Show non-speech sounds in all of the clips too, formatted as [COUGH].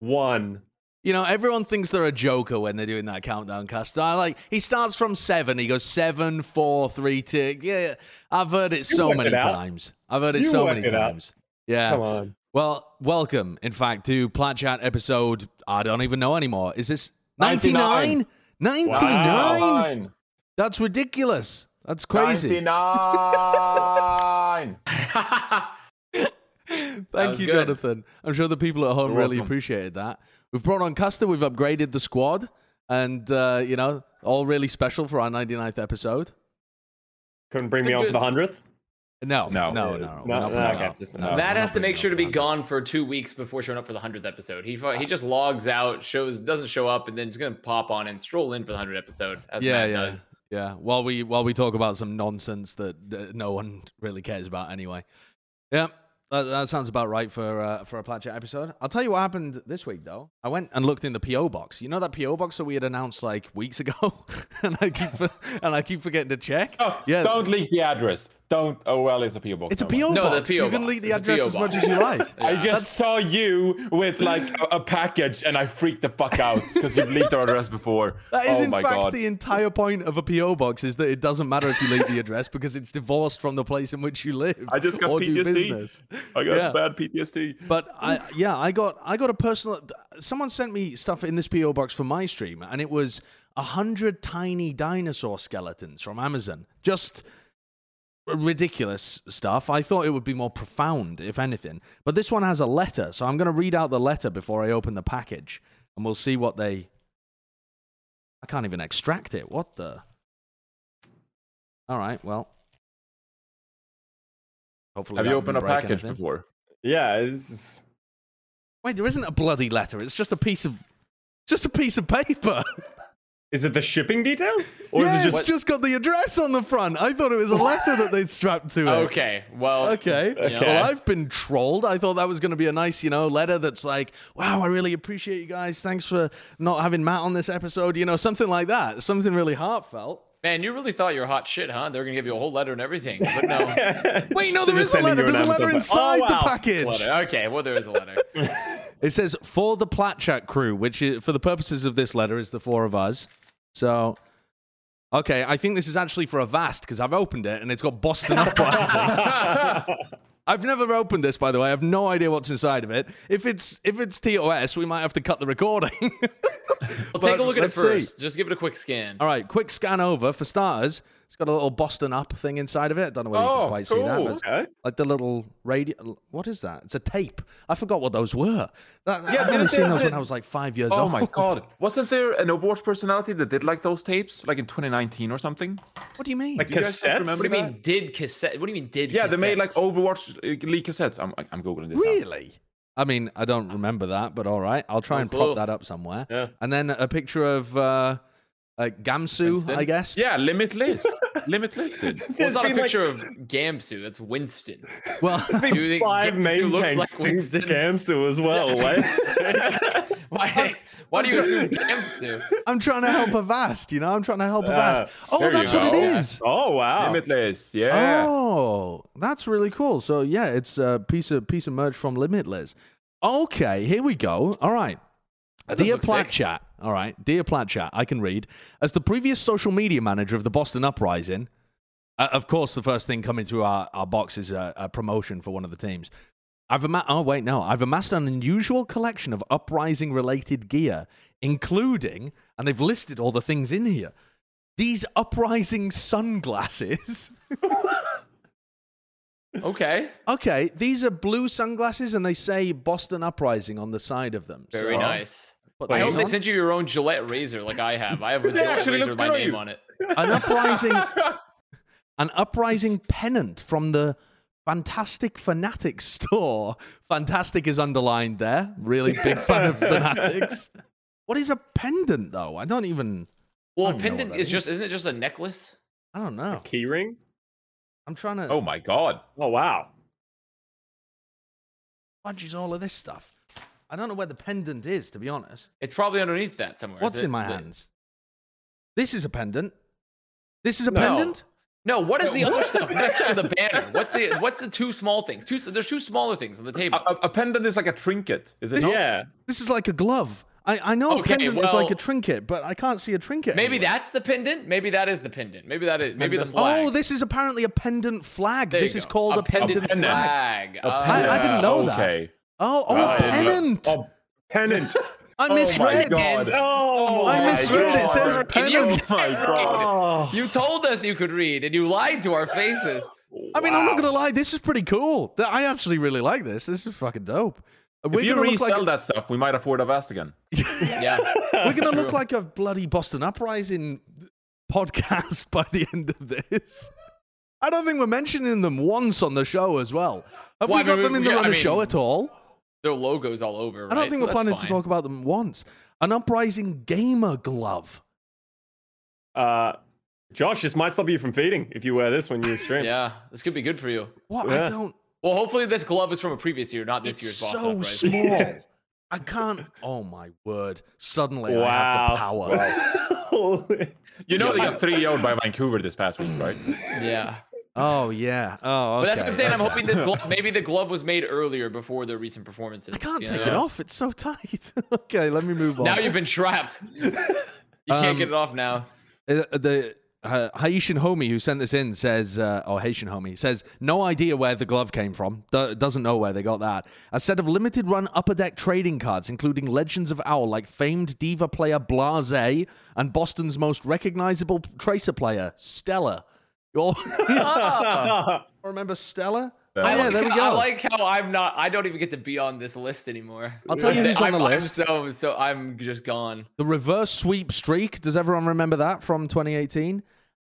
One. You know, everyone thinks they're a joker when they're doing that countdown cast. I like he starts from seven. He goes seven, four, three, two. Yeah, I've heard it so many it times. I've heard it You so many it out. times. Yeah. Come on. Well, welcome, in fact, to Plat Chat episode. I don't even know anymore. Is this 99? 99. 99? That's ridiculous. That's crazy. 99. [LAUGHS] [LAUGHS] [LAUGHS] Thank you, good. Jonathan. I'm sure the people at home You're really welcome. appreciated that. We've brought on Custa. We've upgraded the squad. And, uh, you know, all really special for our 99th episode. Couldn't bring me It's on for the hundredth. No, no, No. no, no. No, we're no, okay, no, no. Matt not has to make sure to be gone for two weeks before showing up for the hundredth episode. He he just logs out, shows doesn't show up, and then he's gonna pop on and stroll in for the hundredth episode as Yeah, Matt yeah. does. Yeah, while we while we talk about some nonsense that uh, no one really cares about anyway. Yeah, that, that sounds about right for uh, for a Plat Chat episode. I'll tell you what happened this week though. I went and looked in the PO box. You know that PO box that we had announced like weeks ago, [LAUGHS] and I keep and I keep forgetting to check. Oh, Yeah. Don't leak the address. Don't. Oh, well, it's a PO box. It's a Never mind. PO No, the box. PO you can box. leak the It's address as much as you like. [LAUGHS] I Yeah. just saw you with like a, a package and I freaked the fuck out because you've leaked our address before. [LAUGHS] That is oh in my fact god. the entire point of a PO box is that it doesn't matter if you leak the address because it's divorced from the place in which you live. I just got or do PTSD. business. I got Yeah. bad PTSD. But I yeah, I got I got a personal. Someone sent me stuff in this PO box for my stream, and it was a hundred tiny dinosaur skeletons from Amazon. Just ridiculous stuff. I thought it would be more profound, if anything. But this one has a letter, so I'm going to read out the letter before I open the package, and we'll see what they. I can't even extract it. What the? All right. Well. Hopefully, Have you opened a package anything. before? Yeah, it's Wait, there isn't a bloody letter. It's just a piece of, just a piece of paper. [LAUGHS] is it the shipping details? Or yeah, is it it's just just got the address on the front. I thought it was a letter that they'd strapped to it. Okay, well, Okay. Okay. Well, I've been trolled. I thought that was going to be a nice, you know, letter that's like, wow, I really appreciate you guys. Thanks for not having Matt on this episode. You know, something like that. Something really heartfelt. man, you really thought you were hot shit, huh? They were gonna give you a whole letter and everything, but no. [LAUGHS] Wait, no, They're there just is a letter. There's a letter inside pa- Oh, the package. letter. Okay, well there is a letter. [LAUGHS] It says for the Plat Chat crew, which is, for the purposes of this letter is the four of us. So, okay, I think this is actually for Avast because I've opened it and it's got Boston [LAUGHS] Uprising. I've never opened this, by the way. I have no idea what's inside of it. If it's if it's TOS, we might have to cut the recording. Well, take a look at it let's see. first. Just give it a quick scan. All right, quick scan over for starters. It's got a little Boston Up thing inside of it. I don't know whether you can Oh, quite see that. But Okay. like the little radio. What is that? It's a tape. I forgot what those were. That, Yeah, I've only didn't seen those when I was like five years Oh old. Oh my god. [LAUGHS] Wasn't there an Overwatch personality that did like those tapes? Like in 2019 or something? What do you mean? like you guys cassettes? remember What do you mean did cassette? What do you mean did? Yeah, they made like? Overwatch uh, leak cassettes. I'm, I'm googling this. now. Really? I mean, I don't remember that, but all right. I'll try Oh, and cool. prop that up somewhere. Yeah. And then a picture of uh, uh, Gamsu, Winston? I guess. Yeah, Limitless. [LAUGHS] Limitless [LAUGHS] did. Well, it's not a been, like, picture of Gamsu. That's Winston. Well, There's been [LAUGHS] you think five Gamsu name looks changes like since the Winston? Gamsu as well. Like, why? Why do you assume Gamsu? I'm trying to help Avast, you know? I'm trying to help a Ah, Vast. Oh, that's what it is. go. oh wow. Limitless. Yeah. Oh, that's really cool. So yeah, it's a piece of piece of merch from Limitless. Okay, here we go. All right. Dear look sick. Chat. All right. Dear Plat Chat, I can read. As the previous social media manager of the Boston Uprising, uh, of course, the first thing coming through our, our box is a, a promotion for one of the teams. I've ama- oh wait no, I've amassed an unusual collection of uprising related gear, including, and they've listed all the things in here. These uprising sunglasses. [LAUGHS] Okay, Okay, these are blue sunglasses, and they say Boston Uprising on the side of them. very So, nice. Put I hope they on. sent you your own Gillette razor, like I have. I have a [LAUGHS] Gillette razor with my name you. on it. an uprising, [LAUGHS] an uprising pennant from the Fantastic Fanatics store. Fantastic is underlined there. Really big fan of [LAUGHS] Fanatics. What is a pendant, though? I don't even. Well, I a don't know pendant that is is. just isn't it just a necklace? I don't know. A Keyring. I'm trying to Oh my god. Oh wow. fudges all of this stuff. I don't know where the pendant is, to be honest. It's probably underneath that somewhere. is What's it? in my The- hands? This is a pendant. This is a No. pendant. No, what is the other [LAUGHS] stuff next to the banner? What's the what's the two small things? Two there's two smaller things on the table. a, a pendant is like a trinket, is it This- not? Yeah. This is like a glove. I, I know Okay, a pendant is like a trinket, but I can't see a trinket. Maybe anywhere. that's the pendant. Maybe that is the pendant. Maybe that is maybe the Pendant. flag. Oh, this is apparently a pendant flag. There this is go. called a, pendant, pendant. flag. flag. A. I- I didn't know that. Okay. Oh, oh, Oh, a I didn't know. pennant. Oh, pennant. I Oh my misread. God. Oh, I my misread. It says God. pennant. Oh my god. Oh. [LAUGHS] You told us you could read, and you lied to our faces. I mean, I'm not gonna lie. This is pretty cool. I actually really like this. This is fucking dope. We're If you gonna look resell like that stuff, we might afford a vest again. [LAUGHS] Yeah. [LAUGHS] we're gonna look like a bloody Boston Uprising podcast by the end of this. I don't think we're mentioning them once on the show as well. Have Well, we I got mean, them in the yeah, I mean, show at all? Their logos all over. I don't think So we're that's planning to talk about them once. An Uprising gamer glove. Uh, Josh, this might stop you from feeding if you wear this when you stream. [LAUGHS] Yeah, this could be good for you. What? I don't. Well, hopefully this glove is from a previous year, not this It's year's Boston so Uprising. small. [LAUGHS] I can't. Oh my word! Suddenly I have the power. Holy- [LAUGHS] You know they got 3 0'd by Vancouver this past week, right? Yeah. Oh yeah. [LAUGHS] Oh, okay. But that's what I'm saying. I'm hoping this glove, [LAUGHS] maybe the glove was made earlier before the recent performances. I can't take know? it off. It's so tight. [LAUGHS] okay, let me move on. Now you've been trapped. You can't Um, get it off now. Uh, the uh, Haitian homie who sent this in says, uh, or Haitian homie says, no idea where the glove came from. Do- doesn't know where they got that. A set of limited run upper deck trading cards, including Legends of Owl, like famed diva player Blase and Boston's most recognizable tracer player Stella. You all Ah. [LAUGHS] remember Stella? I, like, yeah, there we go. I like how I'm not. I don't even get to be on this list anymore. I'll tell you [LAUGHS] who's on I'm, the I'm list. so so I'm just gone. The reverse sweep streak. Does everyone remember that from 2018?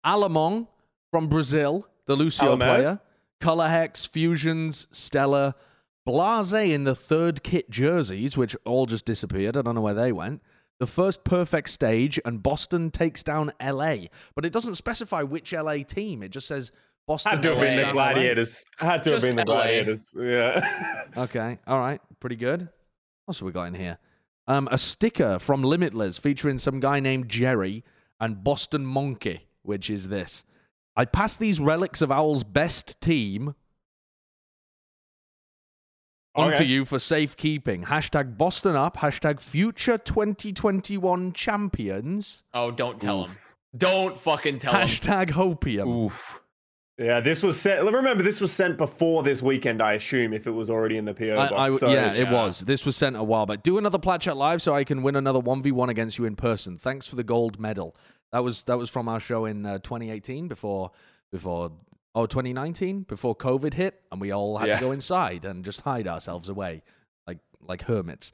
Alamong from Brazil, the Lucio Alamang. player. Colourhex, Fusions, Stella. Blase in the third kit jerseys, which all just disappeared. I don't know where they went. The first perfect stage, and Boston takes down LA. But it doesn't specify which LA team. It just says Boston Had to have been the down LA. gladiators. Had to have been the LA. gladiators. Yeah. [LAUGHS] Okay, all right, pretty good. What else have we got in here? Um, a sticker from Limitless featuring some guy named Jerry and Boston Monkey, which is this. I pass these relics of Owl's best team onto Okay. you for safekeeping. Hashtag Boston up. Hashtag future 2021 champions. Oh, don't tell him. Don't fucking tell him. Hashtag hopium. Oof. Yeah, this was sent. Remember, this was sent before this weekend, I assume, if it was already in the PO box. I- so, yeah, it was. This was sent a while back. Do another Plat Chat live so I can win another one v one against you in person. Thanks for the gold medal. That was that was from our show in uh, 2018 before before oh 2019 before COVID hit and we all had Yeah. to go inside and just hide ourselves away like like hermits.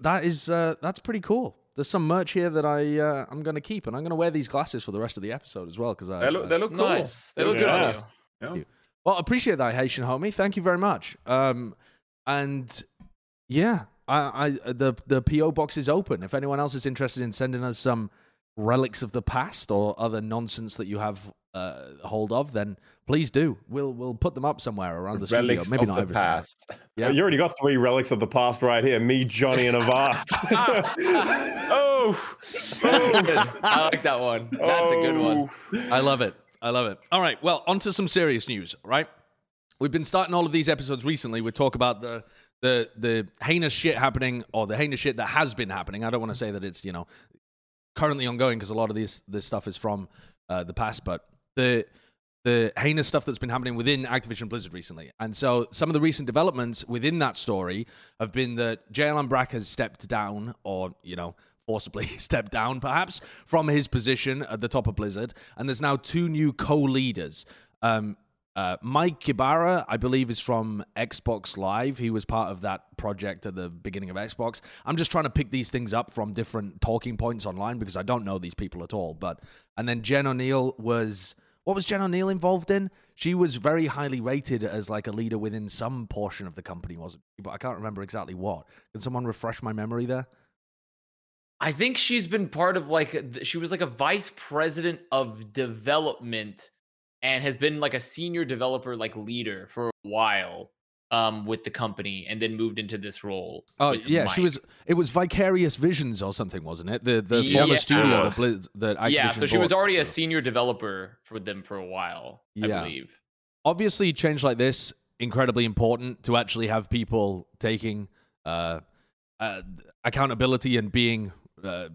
That is uh, that's pretty cool. There's some merch here that I uh, I'm gonna keep and I'm gonna wear these glasses for the rest of the episode as well because I They look, they look cool. Nice. They look good on Yeah. you. Yeah. well, appreciate that, Haitian homie. Thank you very much. Um, and yeah, I, I the the PO box is open. If anyone else is interested in sending us some relics of the past or other nonsense that you have uh, hold of, then please do. We'll we'll put them up somewhere around the Relics studio. Maybe of not the everything. past. Yeah. You already got three relics of the past right here. Me, Johnny, and Avast. [LAUGHS] [LAUGHS] oh, I like that one. That's a good one. I love it. I love it. All right. Well, on to some serious news, right? We've been starting all of these episodes recently. We talk about the the the heinous shit happening or the heinous shit that has been happening. I don't want to say that it's, you know, currently ongoing because a lot of this this stuff is from uh, the past, but the the heinous stuff that's been happening within Activision Blizzard recently. And so some of the recent developments within that story have been that J. Allen Brack has stepped down or, you know, forcibly [LAUGHS] stepped down perhaps from his position at the top of Blizzard. And there's now two new co-leaders. Um, uh, Mike Ybarra, I believe, is from Xbox Live. He was part of that project at the beginning of Xbox. I'm just trying to pick these things up from different talking points online because I don't know these people at all. But and then Jen Oneal was what was Jen Oneal involved in? She was very highly rated as like a leader within some portion of the company, wasn't she? But I can't remember exactly what. Can someone refresh my memory there? I think she's been part of like she was like a vice president of development and has been like a senior developer like leader for a while. um, with the company and then moved into this role. Oh with yeah, she was. It was Vicarious Visions or something, wasn't it? The the Yeah. former It studio that, was. Blizz, that Activision yeah, so she was bought, already a senior developer for them for a while, I Yeah. believe. obviously change like this incredibly important to actually have people taking uh, uh, accountability and being uh,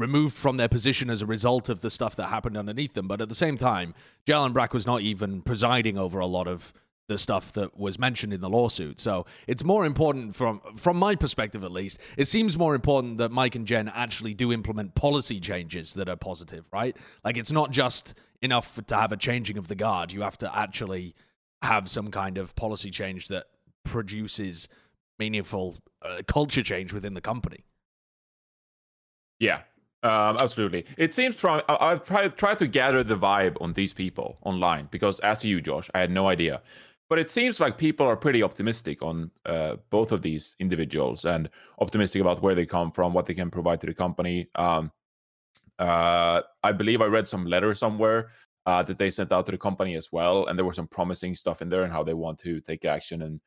removed from their position as a result of the stuff that happened underneath them. But at the same time, J. Allen Brack was not even presiding over a lot of the stuff that was mentioned in the lawsuit. So it's more important from from my perspective at least. It seems more important that Mike and Jen actually do implement policy changes that are positive, right? Like it's not just enough to have a changing of the guard. You have to actually have some kind of policy change that produces meaningful uh, culture change within the company. Yeah, um, absolutely. It seems from I've tried, tried to gather the vibe on these people online because, as to you, Josh, I had no idea. But it seems like people are pretty optimistic on uh, both of these individuals and optimistic about where they come from, what they can provide to the company. Um, uh, I believe I read some letter somewhere uh, that they sent out to the company as well, and there was some promising stuff in there and how they want to take action and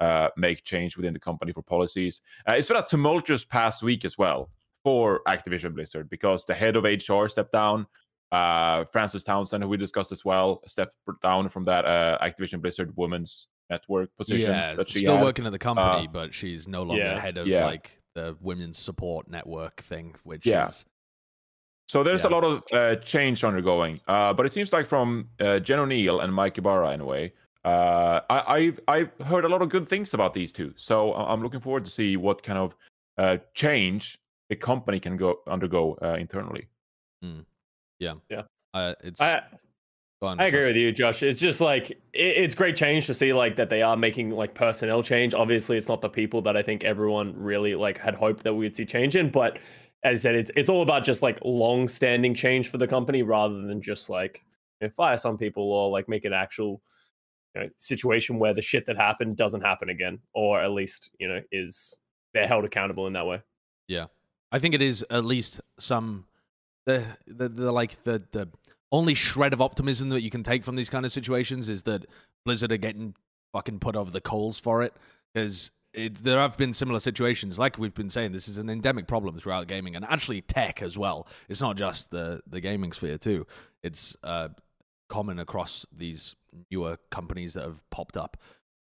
uh, make change within the company for policies. Uh, it's been a tumultuous past week as well for Activision Blizzard because the head of HR stepped down. Uh, Frances Townsend, who we discussed as well, stepped down from that uh, Activision Blizzard Women's Network position Yeah, still had. working at the company, Uh, but she's no longer yeah, head of yeah. like the women's support network thing, which Yeah. is So there's Yeah. a lot of uh, change undergoing, uh, but it seems like from uh, Jen Oneal and Mike Ybarra in a way. Uh, I, I've I've heard a lot of good things about these two, so I- I'm looking forward to see what kind of uh, change the company can go undergo uh, internally. Yeah. Yeah. Uh, it's. I, I agree with you, Josh. It's just like it, it's great change to see like that they are making like personnel change. Obviously, it's not the people that I think everyone really like had hoped that we'd see change in, but as I said, it's it's all about just like long-standing change for the company rather than just like you know, fire some people or like make an actual you know, situation where the shit that happened doesn't happen again, or at least you know is they're held accountable in that way. I think it is at least some the the, the like the the only shred of optimism that you can take from these kind of situations is that Blizzard are getting fucking put over the coals for it because there have been similar situations. Like we've been saying this is an endemic problem throughout gaming and actually tech as well. It's not just the the gaming sphere too. It's uh common across these newer companies that have popped up.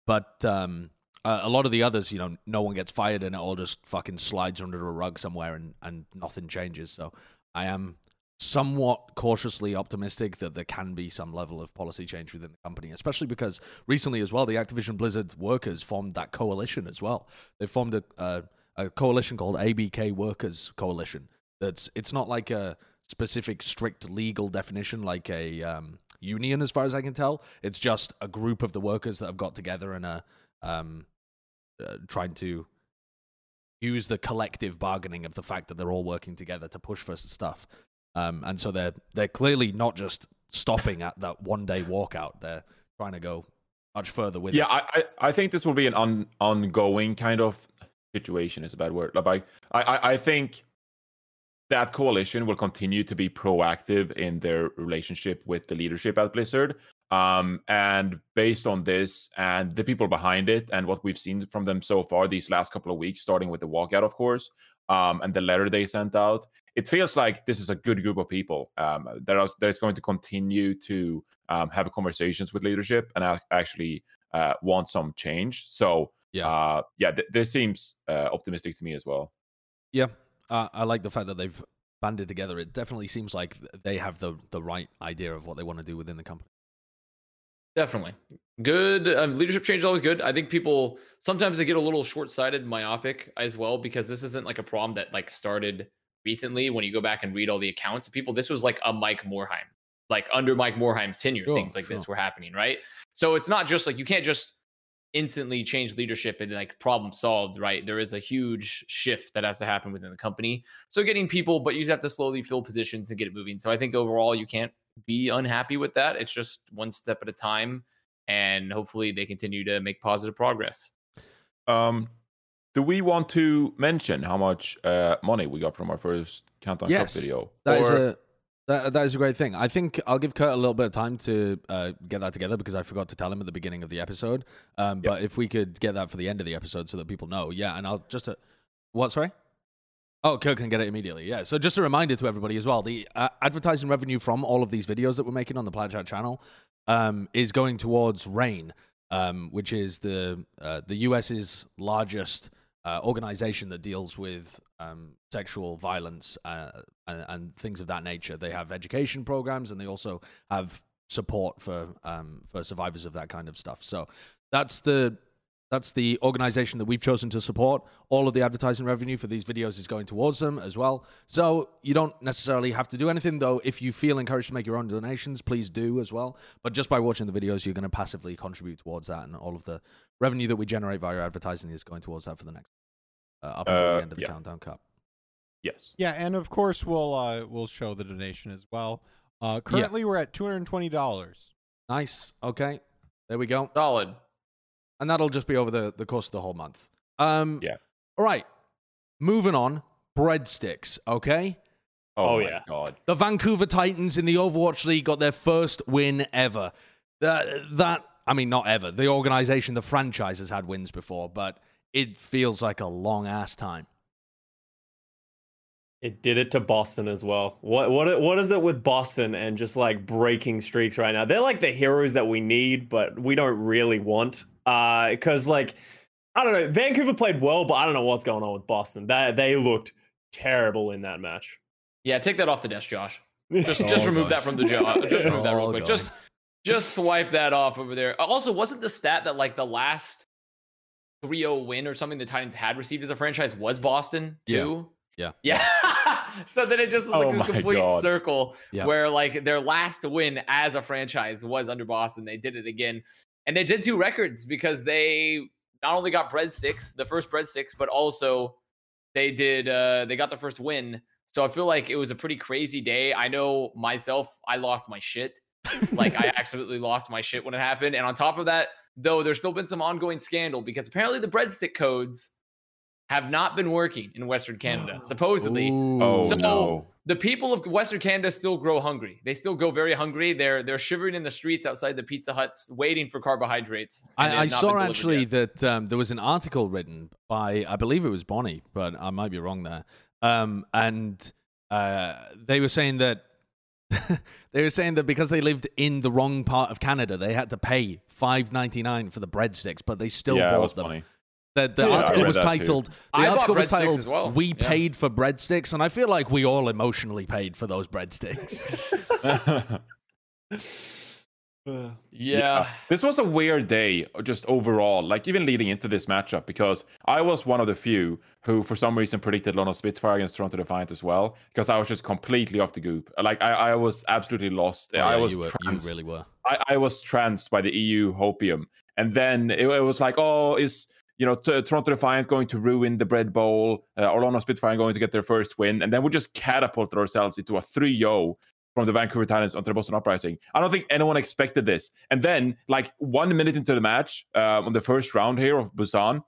But um uh, a lot of the others, you know, no one gets fired and it all just fucking slides under a rug somewhere and, and nothing changes. So I am somewhat cautiously optimistic that there can be some level of policy change within the company, especially because recently as well, the Activision Blizzard workers formed that coalition as well. They formed a, a, coalition called ABK Workers Coalition. That's it's not like a specific strict legal definition like a um, union, as far as I can tell. It's just a group of the workers that have got together and a um, uh, trying to use the collective bargaining of the fact that they're all working together to push for stuff. Um, and so they're they're clearly not just stopping at that one day walkout. They're trying to go much further with Yeah, it. I, I I think this will be an on, ongoing kind of situation. Is a bad word. Like I, I I think that coalition will continue to be proactive in their relationship with the leadership at Blizzard. Um, and based on this and the people behind it and what we've seen from them so far these last couple of weeks, starting with the walkout, of course, um, and the letter they sent out, it feels like this is a good group of people um, that are that is going to continue to um, have conversations with leadership and ac- actually uh, want some change. So Yeah. uh, yeah, th- this seems uh, optimistic to me as well. Yeah, uh, I like the fact that they've banded together. It definitely seems like they have the the right idea of what they want to do within the company. Definitely. Good. Um, leadership change is always good. I think people sometimes they get a little short sighted, myopic as well, because this isn't like a problem that like started recently when you go back and read all the accounts of people. This was like a Mike Morhaime, like under Mike Morhaime's tenure, Sure, things like this were happening, right? So it's not just like you can't just instantly change leadership and like problem solved, right? There is a huge shift that has to happen within the company. So getting people, but you have to slowly fill positions and get it moving. So I think overall you can't be unhappy with that. It's just one step at a time, and hopefully they continue to make positive progress. Um, do we want to mention how much uh, money we got from our first Countdown Yes, Cup video? That is Or- a That, that is a great thing. I think I'll give Kurt a little bit of time to uh, get that together because I forgot to tell him at the beginning of the episode. Um, But if we could get that for the end of the episode so that people know, yeah. And I'll just uh, what? Sorry. Oh, Kirk can get it immediately. Yeah. So just a reminder to everybody as well: the uh, advertising revenue from all of these videos that we're making on the Plat Chat channel um, is going towards RAINN, um, which is the uh, the US's largest uh, organization that deals with um, sexual violence uh, and, and, things of that nature. They have education programs and they also have support for um, for survivors of that kind of stuff. So that's the that's the organization that we've chosen to support. All of the advertising revenue for these videos is going towards them as well. So you don't necessarily have to do anything, though. If you feel encouraged to make your own donations, please do as well. But just by watching the videos, you're going to passively contribute towards that, and all of the revenue that we generate via advertising is going towards that for the next uh, up until Uh, the end of the yeah. Countdown Cup. Yes. Yeah, and of course we'll uh, we'll show the donation as well. Uh, currently, we're at two hundred and twenty dollars. Nice. Okay. There we go. Solid. And that'll just be over the, the course of the whole month. Um, Yeah. All right. Moving on. Breadsticks. Okay. Oh, my yeah. God. The Vancouver Titans in the Overwatch League got their first win ever. That that I mean, not ever. The organization, the franchise, has had wins before, but it feels like a long ass time. It did it to Boston as well. What what what is it with Boston and just like breaking streaks right now? They're like the heroes that we need, but we don't really want. Uh, because like I don't know, Vancouver played well, but I don't know what's going on with Boston. That they looked terrible in that match. Yeah, take that off the desk, Josh. [LAUGHS] Just just Oh, remove gosh. that from the job. [LAUGHS] Just remove that real Oh, quick. God. Just just swipe that off over there. Also, wasn't the stat that like the last 3-0 win or something the Titans had received as a franchise was Boston too? Yeah. [LAUGHS] Yeah. so then it just was Oh like this complete God. circle Yeah. where like their last win as a franchise was under Boston. They did it again. And they did two records because they not only got breadsticks, the first breadsticks, but also they did uh they got the first win. So I feel like it was a pretty crazy day. I know myself, I lost my shit. Like I [LAUGHS] absolutely lost my shit when it happened. And on top of that, though, there's still been some ongoing scandal because apparently the breadstick codes have not been working in Western Canada. [GASPS] Supposedly, Ooh. Oh, So- no. the people of Western Canada still grow hungry. They still go very hungry. They're they're shivering in the streets outside the Pizza Huts, waiting for carbohydrates. I, I saw actually yet. that um, there was an article written by, I believe it was Bonnie, but I might be wrong there. Um, and uh, they were saying that [LAUGHS] they were saying that because they lived in the wrong part of Canada, they had to pay five ninety nine for the breadsticks, but they still yeah, that was bought them. funny. The, the Yeah, article was that too. titled. The I article was titled. as well. We Yeah. paid for breadsticks, and I feel like we all emotionally paid for those breadsticks. [LAUGHS] yeah. This was a weird day, just overall, like even leading into this matchup, because I was one of the few who, for some reason, predicted London Spitfire against Toronto Defiant as well, because I was just completely off the goop. Like, I, I was absolutely lost. Oh, I yeah, was you, were, you really were. I, I was tranced by the EU hopium. And then it, it was like, oh, is you know Toronto Defiant going to ruin the bread bowl? Uh, Orlando Spitfire going to get their first win, and then we just catapulted ourselves into a 3-0 from the Vancouver Titans onto the Boston Uprising. I don't think anyone expected this. And then, like one minute into the match, um, on the first round here of Busan,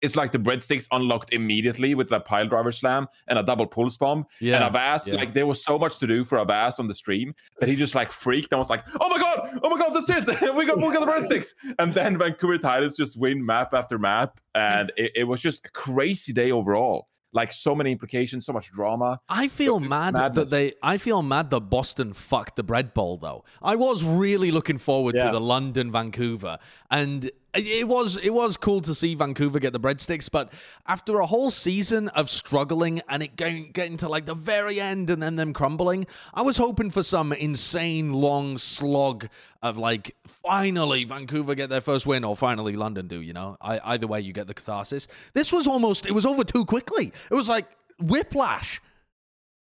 it's like the breadsticks unlocked immediately with that pile driver slam and a double pulse bomb. Yeah. And Avast, yeah. like there was so much to do for a Avast on the stream that he just like freaked and was like, "Oh my god, oh my god, that's it, [LAUGHS] we got we got the breadsticks." And then Vancouver Titans just win map after map, and it, it was just a crazy day overall. Like so many implications, so much drama. I feel mad madness. that they. I feel mad that Boston fucked the bread bowl though. I was really looking forward to the London Vancouver, and it- was it was cool to see Vancouver get the breadsticks. But after a whole season of struggling and it getting to like the very end and then them crumbling, I was hoping for some insane long slog of like finally Vancouver get their first win or finally London do. You know, I, either way you get the catharsis. This was almost it was over too quickly. It was like whiplash.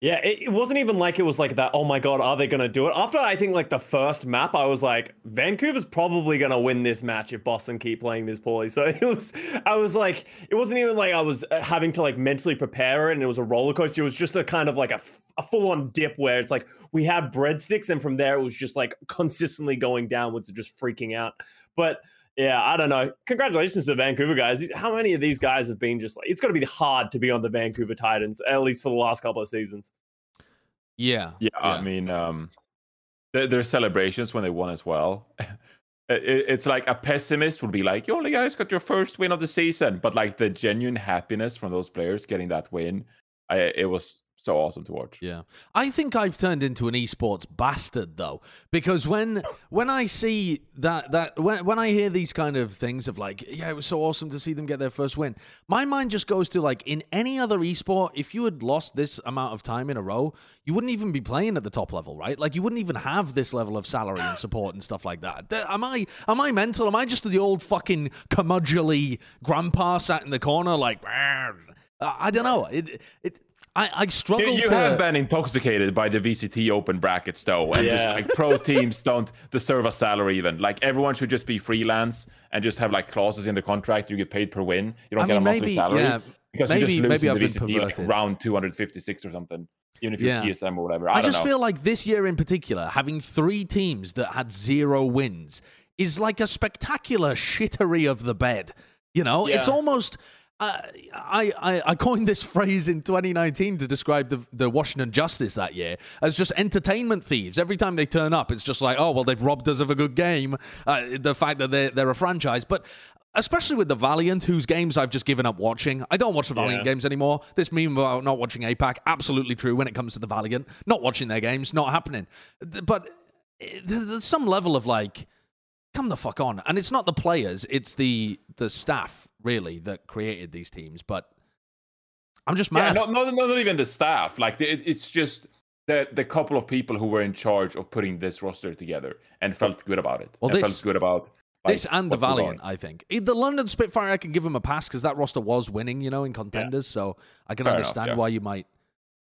Yeah, it, it wasn't even like it was like that. Oh my god, are they gonna do it? After I think like the first map, I was like, Vancouver's probably gonna win this match if Boston keep playing this poorly. So [LAUGHS] it was, I was like, it wasn't even like I was uh, having to like mentally prepare it, and it was a roller coaster. It was just a kind of like a, a full on dip where it's like we had breadsticks, and from there it was just like consistently going downwards and just freaking out. But yeah, I don't know. Congratulations to the Vancouver guys. How many of these guys have been just like? It's got to be hard to be on the Vancouver Titans, at least for the last couple of seasons. Yeah. Yeah, I mean, um, there, there's celebrations when they won as well. [LAUGHS] It- it's like a pessimist would be like, "You only guys got your first win of the season," but like the genuine happiness from those players getting that win, I, it was so awesome to watch. Yeah. I think I've turned into an esports bastard though because when when I see that that when when I hear these kind of things of like yeah it was so awesome to see them get their first win my mind just goes to like in any other esport if you had lost this amount of time in a row you wouldn't even be playing at the top level right? Like you wouldn't even have this level of salary and support and stuff like that. Am I am I mental? Am I just the old fucking curmudgeonly grandpa sat in the corner like I don't know. It it I, I struggle You, you to have been intoxicated by the VCT open brackets though, and Yeah. just like pro [LAUGHS] teams don't deserve a salary even. Like everyone should just be freelance and just have like clauses in the contract. You get paid per win. You don't I get mean, a monthly maybe- salary yeah, because maybe- you just lose maybe the been VCT like round 256 or something. Even if you're Yeah. TSM or whatever. I, I, don't just know. feel like this year in particular, having three teams that had zero wins is like a spectacular shittery of the bed. You know, it's almost. Uh, I, I I coined this [LAUGHS] phrase in 2019 to describe the, the Washington Justice that year as just entertainment thieves. Every time they turn up, it's just like, oh well, they've robbed us of a good game. Uh, the fact that they're they're a franchise, but especially with the Valiant, whose games I've just given up watching. I don't watch the Valiant Yeah. games anymore. This meme about not watching APAC, absolutely true when it comes to the Valiant. Not watching their games, not happening. But eh, there's some level of like, come the fuck on. And it's not the players, it's the the staff really that created these teams. But I'm just Yeah, mad. not, not, not even the staff. Like it, it's just the the couple of people who were in charge of putting this roster together and felt good about it. Well, this- felt good about like, this and the Valiant. I think. The London Spitfire, I can give them a pass because that roster was winning, you know, in contenders. So I can Fair enough, understand yeah. why you might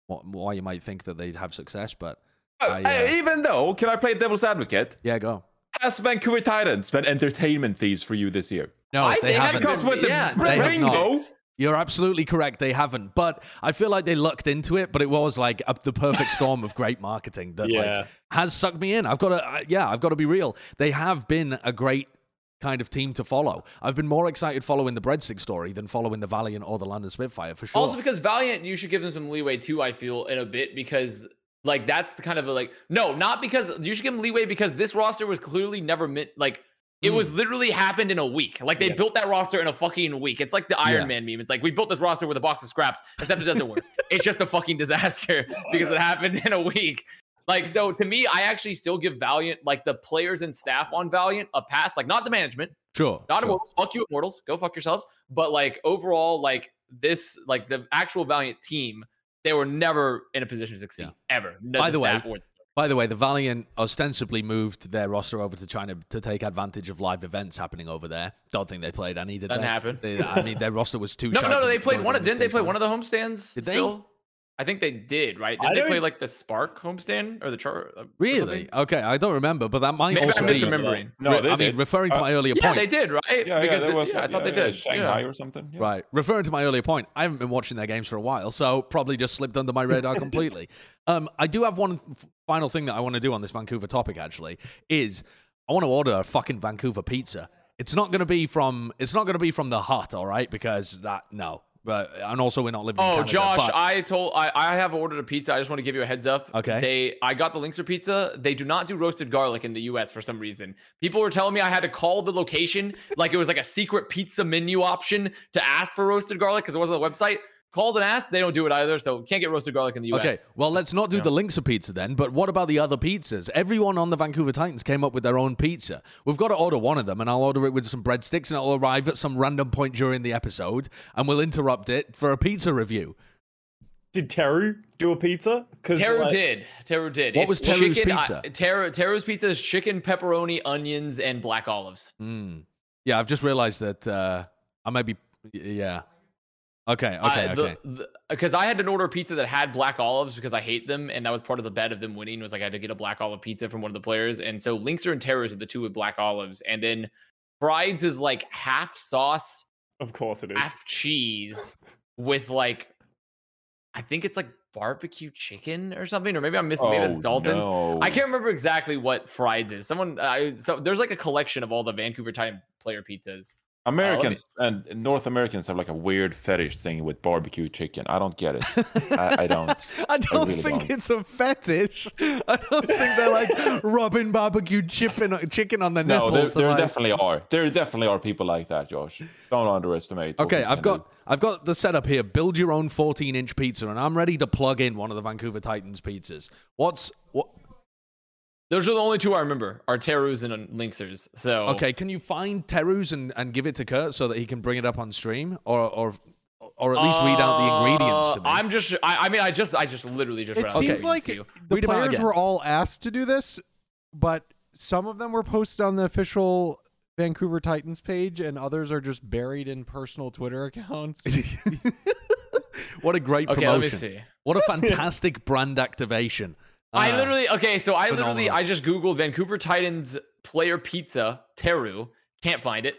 why you might think that they'd have success. But Uh, I, uh, even though, can I play devil's advocate? yeah, go. Has Vancouver Titans been entertainment thieves for you this year? No, I- they, they haven't. haven't Because with the Yeah, they have rainbow, not. You're absolutely correct. They haven't, but I feel like they lucked into it. But it was like a, the perfect storm of great marketing that Yeah. like has sucked me in. I've got to, uh, yeah, I've got to be real. They have been a great kind of team to follow. I've been more excited following the breadstick story than following the Valiant or the London Spitfire for sure. Also, because Valiant, you should give them some leeway too. I feel in a bit because like that's the kind of a, like no, not because you should give them leeway because this roster was clearly never meant like it was mm. literally happened in a week. Like they Yeah. built that roster in a fucking week. It's like the Iron Yeah. Man meme. It's like we built this roster with a box of scraps, except it doesn't work. [LAUGHS] it's just a fucking disaster [LAUGHS] because it happened in a week. Like so, to me, I actually still give Valiant, like the players and staff on Valiant, a pass. Like not the management, sure, not sure. Immortals. Fuck you, Immortals. Go fuck yourselves. But like overall, like this, like the actual Valiant team, they were never in a position to succeed Yeah. ever. No, By the way, or- By the way, the Valiant ostensibly moved their roster over to China to take advantage of live events happening over there. Don't think they played any, did Doesn't they? happen. They- I mean, their roster was too. [LAUGHS] no, no, no. They played one. Of, didn't they play one. of the homestands? Did they? Still? I think they did. Right? Didn't they don't- play like the Spark homestand or the char? uh, Really? Okay, I don't remember, but that might Maybe also I'm be. misremembering. No, Re- they I mean, referring to Uh, my earlier Yeah, point. they did. Right? Yeah, because yeah, there it- was, yeah, I thought yeah, they yeah, did. Shanghai Yeah. or something. yeah. Right. Referring to my earlier point, I haven't been watching their games for a while, so probably just slipped under my radar [LAUGHS] completely. um, I do have one final thing that I want to do on this Vancouver topic. Actually, is I want to order a fucking Vancouver pizza. It's not going to be from. It's not going to be from the hut, all right? Because that no. But and also we're not living. in Oh, Canada, Josh, but- I told I, I have ordered a pizza. I just want to give you a heads up. Okay. They I got the Linkzr pizza. They do not do roasted garlic in the US for some reason. People were telling me I had to call the location like it was like a secret pizza menu option to ask for roasted garlic because it wasn't on the website. Called and asked, they don't do it either, so can't get roasted garlic in the US. Okay, well, let's not do the links of pizza then, but what about the other pizzas? Everyone on the Vancouver Titans came up with their own pizza. We've got to order one of them, and I'll order it with some breadsticks, and it'll arrive at some random point during the episode, and we'll interrupt it for a pizza review. Did Teru do a pizza? Because Teru did. Teru did. What It's was Teru's chicken, pizza? I, Teru, Teru's pizza is chicken, pepperoni, onions, and black olives. Mm. Yeah, I've just realized that uh, I might be. Yeah. Okay, okay, okay. Because I had to order a pizza that had black olives because I hate them, and that was part of the bet of them winning. Was like I had to get a black olive pizza from one of the players, and so Linkzr and Teru's are the two with black olives, and then Frieds is like half sauce, Of course it is. half cheese, with like I think it's like barbecue chicken or something, or maybe I'm missing. Maybe it's Oh, Dalton's. no. I can't remember exactly what Frieds is. Someone, I so there's like a collection of all the Vancouver Titan player pizzas. Americans and North Americans have like a weird fetish thing with barbecue chicken. I don't get it. I, I [LAUGHS] don't. I don't really think don't. it's a fetish. I don't think they're like rubbing barbecue chicken uh, chicken on the No, there, nipples. and there like- definitely are. There definitely are people like that, Josh. Don't underestimate. Okay, I've can do. got I've got the setup here. Build your own 14 inch pizza, and I'm ready to plug in one of the Vancouver Titans pizzas. What's what? Those are the only two I remember are Teru's and Linkzr's. So Okay, can you find Teru's and, and give it to Kurt so that he can bring it up on stream, or or or at least read out the ingredients to me? Uh, I'm just. I, I mean, I just. I just literally just. It read out the seems like ingredients to you. the Read 'em out players were all asked to do this, but some of them were posted on the official Vancouver Titans page, and others are just buried in personal Twitter [LAUGHS] accounts. [LAUGHS] what a great Okay, promotion! let me see. What a [LAUGHS] fantastic brand activation! I Uh, literally okay, so I literally. I just googled Vancouver Titans player pizza Teru. Can't find it.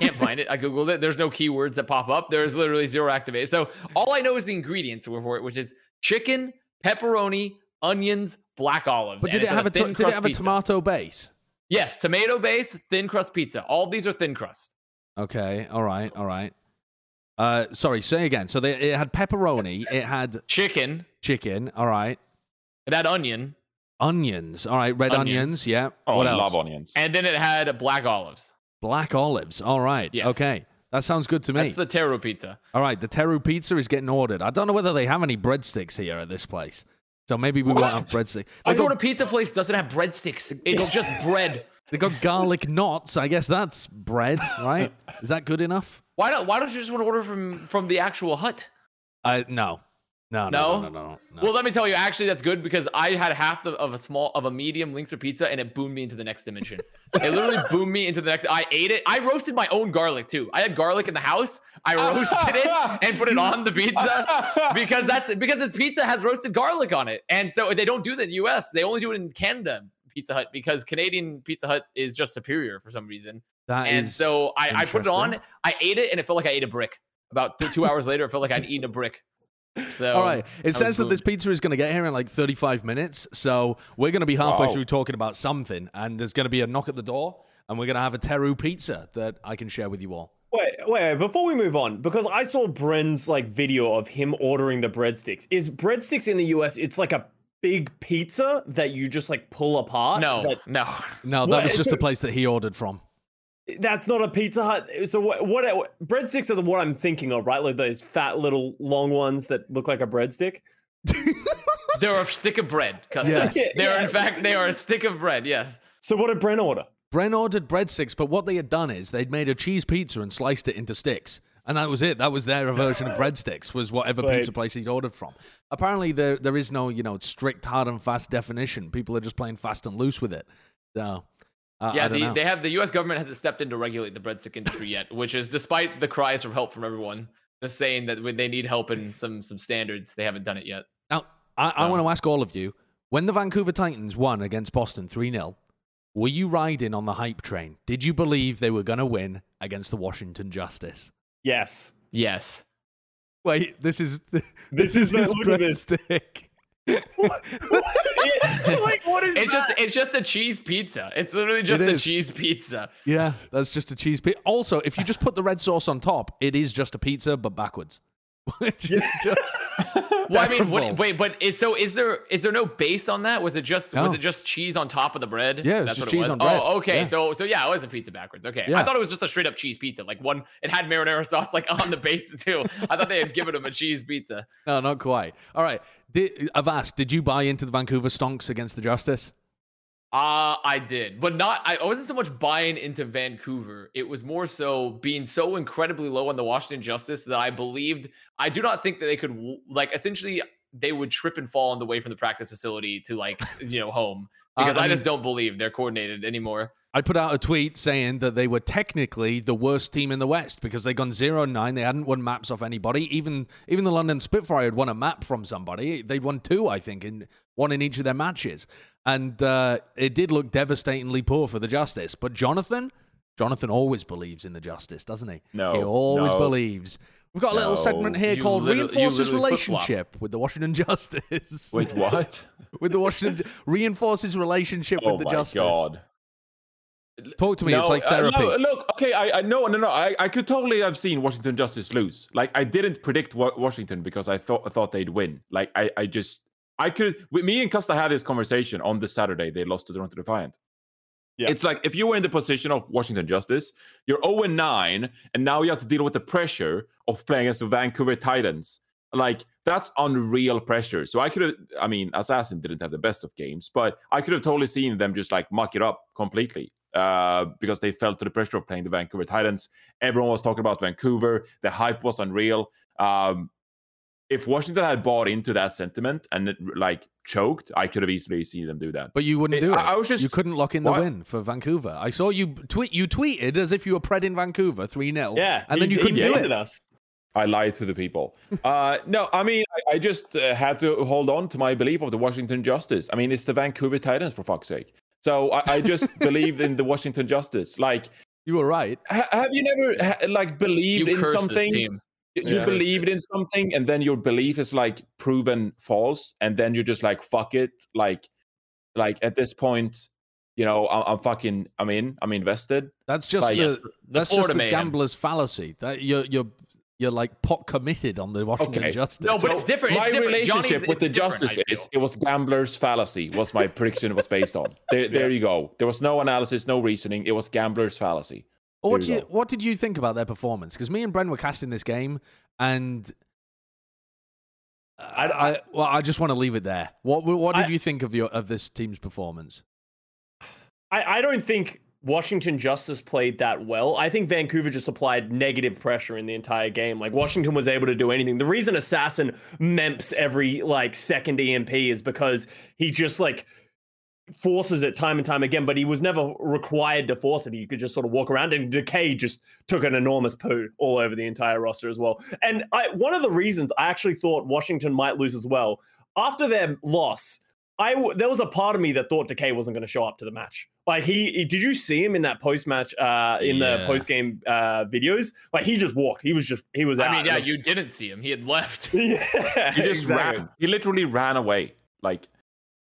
Can't [LAUGHS] find it. I googled it. There's no keywords that pop up. There's literally zero activate. So all I know is the ingredients were for it, which is chicken, pepperoni, onions, black olives. But did it have a, to- thin did it have a tomato base? Yes, tomato base, thin crust pizza. All these are thin crust. Okay, all right, all right. Uh, sorry, say again. So they, it had pepperoni, it had Chicken. chicken, all right. It had onion, Onions, all right. Red onions, Onions. yeah. Oh, what I else? love onions. and then it had black olives. Black olives, all right. Yes. Okay, that sounds good to me. That's the Teru pizza. all right, the Teru pizza is getting ordered. I don't know whether they have any breadsticks here at this place, so maybe we won't have breadsticks. I They go to got, pizza place doesn't have breadsticks. It's [LAUGHS] just bread. they got garlic knots. I guess that's bread, right? Is that good enough? Why don't Why don't you just want to order from from the actual hut? Uh, no. No, no, no, No? no. Well, let me tell you, actually, that's good because I had half the, of a small of a medium Linkzr pizza, and it boomed me into the next dimension. [LAUGHS] it literally boomed me into the next. I ate it. I roasted my own garlic too. I had garlic in the house. I [LAUGHS] roasted it and put it on the pizza [LAUGHS] because that's because this pizza has roasted garlic on it, and so they don't do that in the U.S. They only do it in Canada Pizza Hut because Canadian Pizza Hut is just superior for some reason. That and so I, I put it on. I ate it, and it felt like I ate a brick. About two hours later, it felt like I'd eaten a brick. So All right. It I was says that this pizza is going to get here in like 35 minutes. So we're going to be halfway Wow. through talking about something, and there's going to be a knock at the door, and we're going to have a Teru pizza that I can share with you all. Wait, wait, wait, before we move on, because I saw Bren's like video of him ordering the breadsticks. Is breadsticks in the US, it's like a big pizza that you just like pull apart? No, That, no. No, that What- was just so- the place that he ordered from. That's not a Pizza Hut. So what, what breadsticks are the what I'm thinking of, right? Like those fat little long ones that look like a breadstick. [LAUGHS] They're a stick of bread, Custa. Yes. They are, Yeah. in fact, they are a stick of bread. Yes. So what did Bren order? Bren ordered breadsticks, but what they had done is they'd made a cheese pizza and sliced it into sticks. And that was it. That was their version of [LAUGHS] breadsticks, was whatever Wait. pizza place he'd ordered from. Apparently, there there is no, you know, strict hard and fast definition. People are just playing fast and loose with it. So, uh, Yeah, the, they have the U.S. government hasn't stepped in to regulate the breadstick industry yet, which is despite the cries for help from everyone, just saying that when they need help in some some standards, they haven't done it yet. Now, I, I No. want to ask all of you when the Vancouver Titans won against Boston 3 0, were you riding on the hype train? Did you believe they were going to win against the Washington Justice? Yes. Yes. Wait, this is [LAUGHS] This is the- his look [LAUGHS] like what is It's just it's just a cheese pizza. It's literally just It a is. cheese pizza. yeah, that's just a cheese pizza. Also, if you just put the red sauce on top, it is just a pizza but backwards. [LAUGHS] Which is just [LAUGHS] Well, I mean, what, wait, but is so is there is there no base on that? Was it just was it just cheese on top of the bread? Yeah, it was That's just what cheese it was. on bread. Oh, okay. Yeah. So so yeah, it was a pizza backwards. Okay, Yeah. I thought it was just a straight up cheese pizza. Like one, it had marinara sauce like on the base too. I thought they had given him a cheese pizza. no, not quite. All right, did, asked. did you buy into the Vancouver Stonks against the Justice? Uh, I did, but not. I wasn't so much buying into Vancouver. It was more so being so incredibly low on the Washington Justice that I believed. I do not think that they could like essentially they would trip and fall on the way from the practice facility to like [LAUGHS] you know home Uh, because I I, just don't believe they're coordinated anymore. I put out a tweet saying that they were technically the worst team in the West because they'd gone 0-9. They hadn't won maps off anybody. Even even the London Spitfire had won a map from somebody. They'd won two, I think, in one in each of their matches. And uh, it did look devastatingly poor for the Justice. But Jonathan, Jonathan always believes in the Justice, doesn't he? No, he always no. believes. We've got a little No. segment here You called "Reinforce's. Relationship" with the Washington Justice. [LAUGHS] Wait, what? [LAUGHS] with the Washington reinforces relationship oh with the my Justice. god. Talk to me. it's like uh, therapy. no, look, okay, I, I no, no, no. I, I could totally have seen Washington Justice lose. Like I didn't predict Washington because I thought I thought they'd win. Like I, I just I could. With me and Custa had this conversation on the Saturday. They lost to the Toronto Defiant. Yeah. It's like if you were in the position of Washington Justice, you're 0 9, and now you have to deal with the pressure of playing against the Vancouver Titans. Like that's unreal pressure. So I could have, I mean, Assassin didn't have the best of games, but I could have totally seen them just like muck it up completely uh, because they fell to the pressure of playing the Vancouver Titans. Everyone was talking about Vancouver. The hype was unreal. Um, if Washington had bought into that sentiment and it, like choked, I could have easily seen them do that. But you wouldn't It- do it. I- I was just- you couldn't lock in the win for Vancouver. I saw you tweet. You tweeted as if you were pred in Vancouver three 0 Yeah, and then you he couldn't do it. Us. I lied to the people. Uh, no, I mean, I, I just uh, had to hold on to my belief of the Washington Justice. I mean, it's the Vancouver Titans for fuck's sake. So I, I just [LAUGHS] believed in the Washington Justice. Like, You were right. ha- have you never ha- like believed You in curse this something? Team. You, you Yeah. believed in something, and then your belief is like proven false, and then you're just like, fuck it. Like, like at this point, you know, I'm, I'm fucking, I'm in, I'm invested. That's just Like, the, yes, the that's just Florida the gambler's fallacy. That you're you're you're like pot committed on the Washington Okay. Justice. No, but it's different. My it's different. relationship Johnny's- with the justice is it was gambler's fallacy. Was my prediction was based on. There, there you go. There was no analysis, no reasoning. It was gambler's fallacy. Or what, do you you, what did you think about their performance? Because me and Bren were casting this game, and uh, I, I well, I just want to leave it there. What what did I- you think of your of this team's performance? I, I don't think Washington Justice played that well. I think Vancouver just applied negative pressure in the entire game. Like Washington was able to do anything. The reason Assassin memps every like second EMP is because he just like forces it time and time again, but he was never required to force it. He could just sort of walk around and Decay just took an enormous poo all over the entire roster as well. And I one of the reasons I actually thought Washington might lose as well, after their loss, I w- there was a part of me that thought Decay wasn't going to show up to the match. Like he, he- did you see him in that post match, uh, in the post game uh, videos? Like he just walked. He was just he was out. I mean, yeah, you didn't see him. He had left. [LAUGHS] yeah, He just exactly. ran. He literally ran away. Like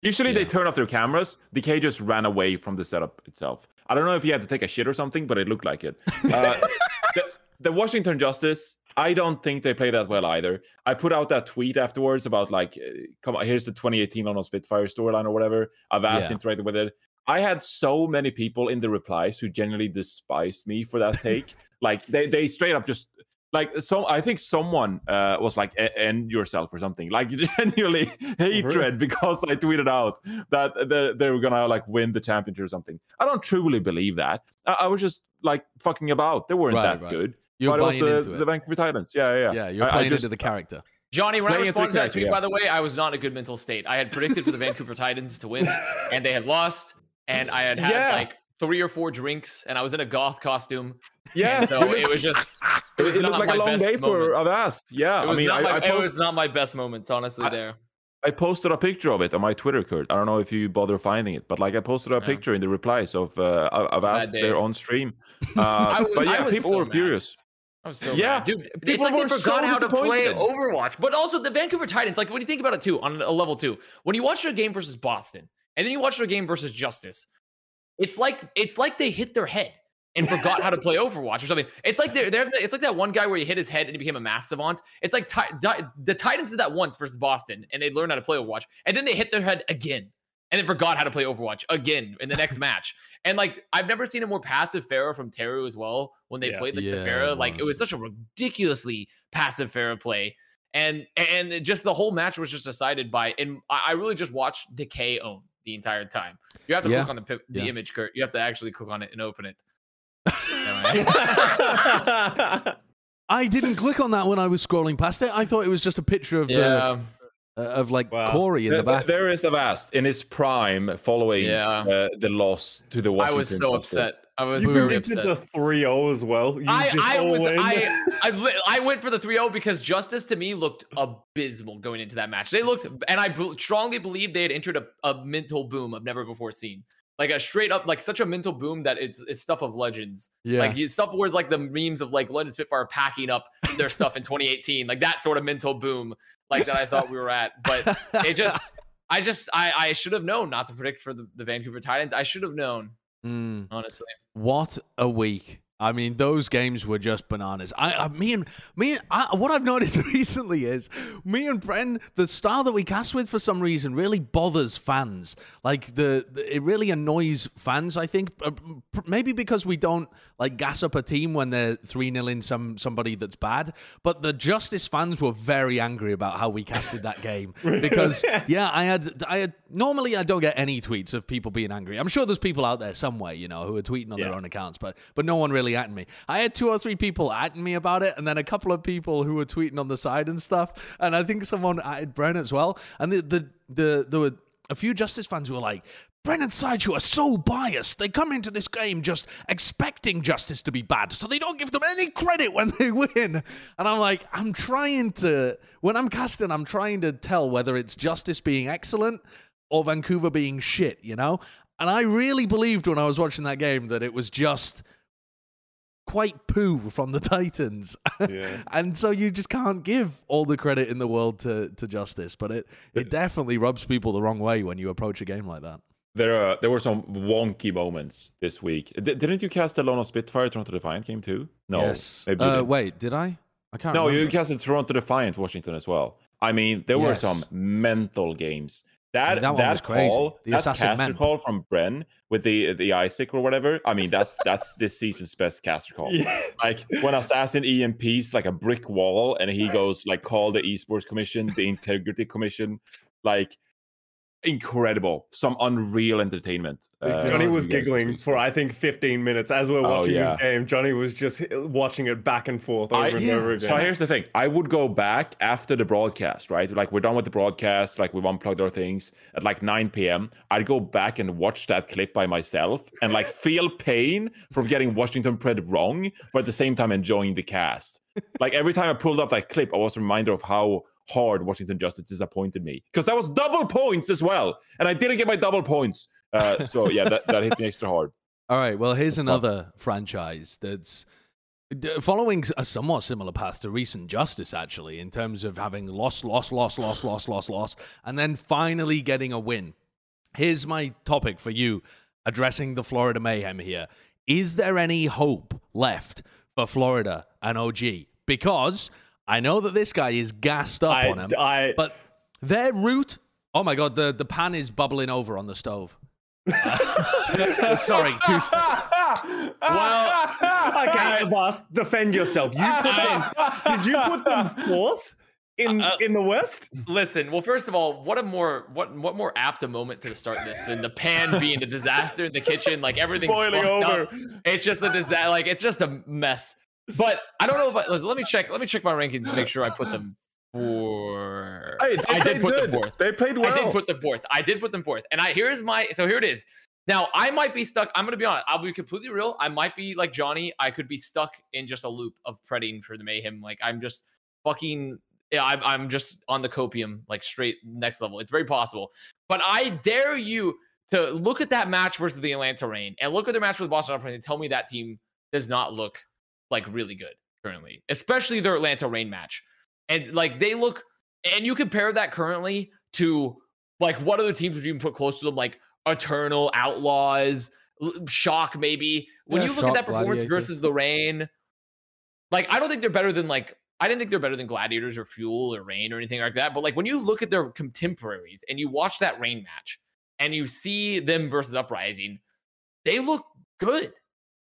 usually they turn off their cameras. Decay just ran away from the setup itself. I don't know if he had to take a shit or something, but it looked like it. Uh, [LAUGHS] the, the Washington Justice. I don't think they play that well either. I put out that tweet afterwards about like, uh, come on, here's the 2018 on a Spitfire storyline or whatever. I've asked Yeah. interacted with it. I had so many people in the replies who genuinely despised me for that take. [LAUGHS] like they, they straight up just like so I think someone uh, was like "E- end yourself or something like [LAUGHS] genuinely hatred because I tweeted out that the, they were gonna like win the championship or something. I don't truly believe that. I, I was just like fucking about. They weren't Right, that right. good. You're but it was the, into the. Vancouver Titans. Yeah, yeah, yeah, you're I- I playing just- into the character. Johnny, when I Playing into responded to that tweet, yeah. by the way, I was not in a good mental state. I had predicted for the Vancouver Titans to win, and they had lost, and I had had [LAUGHS] Yeah. like three or four drinks, and I was in a goth costume. Yeah, and so it was just it [LAUGHS] It, was it not looked like my a long best day for moments. Avast. Yeah, It was I mean, not I, my, I, it was not my best moments, honestly. I- there, I posted a picture of it on my Twitter, Kurt. I don't know if you bother finding it, but like I posted a Yeah. picture in the replies of uh, a bad Avast there on stream. Uh, [LAUGHS] was- but I yeah, people so were mad. furious. I was so Yeah, mad. dude. It's people like they were so forgot how to play disappointed. Overwatch, but also the Vancouver Titans. Like when you think about it too, on a level two, when you watch a game versus Boston, and then you watch a game versus Justice, it's like it's like they hit their head and forgot how to play [LAUGHS] Overwatch or something. It's like they're, they're it's like that one guy where he hit his head and he became a math savant. It's like Ti- Di- the Titans did that once versus Boston, and they learned how to play Overwatch, and then they hit their head again, and then forgot how to play Overwatch again in the next match. And like I've never seen a more passive Pharah from Teru as well when they Yeah. played like Yeah, the Pharah. Like it was. was such a ridiculously passive Pharah play. And and just the whole match was just decided by and I, I really just watched Decay own the entire time. You have to Yeah. click on the the Yeah. image, Kurt. You have to actually click on it and open it. [LAUGHS] I didn't click on that when I was scrolling past it. I thought it was just a picture of the Yeah, uh, of like Wow. Corey in the There- back. there is Avast in his prime following Yeah. uh, the loss to the Washington. I was so Justice. upset. I was you very predicted upset. the 3-0 as well. You I, just I was in. I [LAUGHS] I, I went for the 3-0 because Justice to me looked abysmal going into that match. They looked and I b- strongly believe they had entered a, a mental boom I've never before seen. Like a straight up like such a mental boom that it's it's stuff of legends. yeah. Like you, stuff where it's like the memes of like London Spitfire packing up their stuff in 2018, like that sort of mental boom, like that I thought we were at. But it just, [LAUGHS] I just, I, I should have known not to predict for the, the Vancouver Titans. I should have known. Mm. honestly. What a week. I mean, those games were just bananas. I, I me and me, and- I, what I've noticed [LAUGHS] recently is me and Bren, the style that we cast with for some reason really bothers fans. Like the, the it really annoys fans. I think Uh, maybe because we don't like gas up a team when they're three 0 in some somebody that's bad. But the Justice fans were very angry about how we casted that game [LAUGHS] because [LAUGHS] yeah, I had I had normally I don't get any tweets of people being angry. I'm sure there's people out there somewhere you know who are tweeting on their own accounts, but but no one really atting me. I had two or three people at me about it, and then a couple of people who were tweeting on the side and stuff. And I think someone atted Bren as well. And the the the there were a few Justice fans who were like. Bren and Sideshow are so biased. They come into this game just expecting Justice to be bad, so they don't give them any credit when they win. And I'm like, I'm trying to, when I'm casting, I'm trying to tell whether it's Justice being excellent or Vancouver being shit, you know? And I really believed when I was watching that game that it was just quite poo from the [LAUGHS] Titans. Yeah. [LAUGHS] and so you just can't give all the credit in the world to, to Justice. But it, it definitely rubs people the wrong way when you approach a game like that. There, are, there were some wonky moments this week. D- didn't you cast the Lone Spitfire Toronto Defiant game too? No, yes. maybe. Uh, wait, did I? I can't No, you remember. casted Toronto Defiant Washington as well. I mean, there were some mental games. That that that call, The that caster Men. call from Bren with the the Isaac or whatever. I mean, that's [LAUGHS] that's this season's best caster call. Yeah. Like when Assassin EMPs like a brick wall, and he goes like, call the Esports Commission, the Integrity Commission, like incredible, some unreal entertainment. uh, Johnny was you guys this giggling for I think 15 minutes as we're Oh, watching yeah. this game. Johnny was just watching it back and forth over I- and yeah. over again. So here's the thing. I would go back after the broadcast, right? Like we're done with the broadcast, like we've unplugged our things at like 9 p.m. I'd go back and watch that clip by myself and like feel pain from getting Washington Pred wrong, but at the same time enjoying the cast. Like every time I pulled up that clip, I was reminded of how hard Washington Justice disappointed me. Because that was double points as well. And I didn't get my double points. Uh, so [LAUGHS] yeah, that, that hit me extra hard. All right. Well, here's another franchise that's following a somewhat similar path to recent Justice, actually, in terms of having lost, lost, lost, lost, lost, lost, lost, and then finally getting a win. Here's my topic for you addressing the Florida Mayhem here. Is there any hope left for Florida and OGE? Because I know that this guy is gassed up I, on him, I, but their route. Oh my god, the, the pan is bubbling over on the stove. [LAUGHS] Sorry, too. s- well, okay, boss, defend yourself. You put them, did you put them [LAUGHS] fourth in Uh, in the West? Listen, well, first of all, what a more what what more apt a moment to start this than the pan being a disaster in the kitchen, like everything's Boiling fucked over. up. It's just a disaster, like it's just a mess. But I don't know if I, listen, let me check. Let me check my rankings to make sure I put them for. Hey, they I did put good. them fourth. They played well. I did put them fourth. I did put them fourth. And I here's my so here it is. Now I might be stuck. I'm gonna be honest. I'll be completely real. I might be like Johnny. I could be stuck in just a loop of pretting for the mayhem. Like I'm just fucking. Yeah, I'm, I'm just on the copium, like straight next level. It's very possible. But I dare you to look at that match versus the Atlanta Reign and look at their match with Boston Opera and tell me that team does not look like really good currently, especially their Atlanta Reign match. And like they look, and you compare that currently to like what other teams would you even put close to them, like Eternal, Outlaws, Shock, maybe. When Yeah, you look at that performance versus the Reign, like I don't think they're better than like I didn't think they're better than Gladiators or Fuel or Reign or anything like that. But like when you look at their contemporaries and you watch that Reign match and you see them versus Uprising, they look good.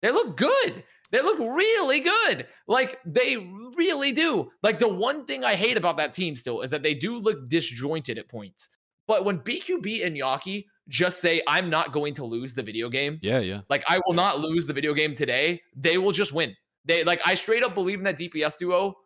They look good. They look really good. Like they really do. Like the one thing I hate about that team still is that they do look disjointed at points. But when BQB and Yaki just say, I'm not going to lose the video game, Yeah, yeah. like I will not lose the video game today, they will just win. They like I straight up believe in that DPS duo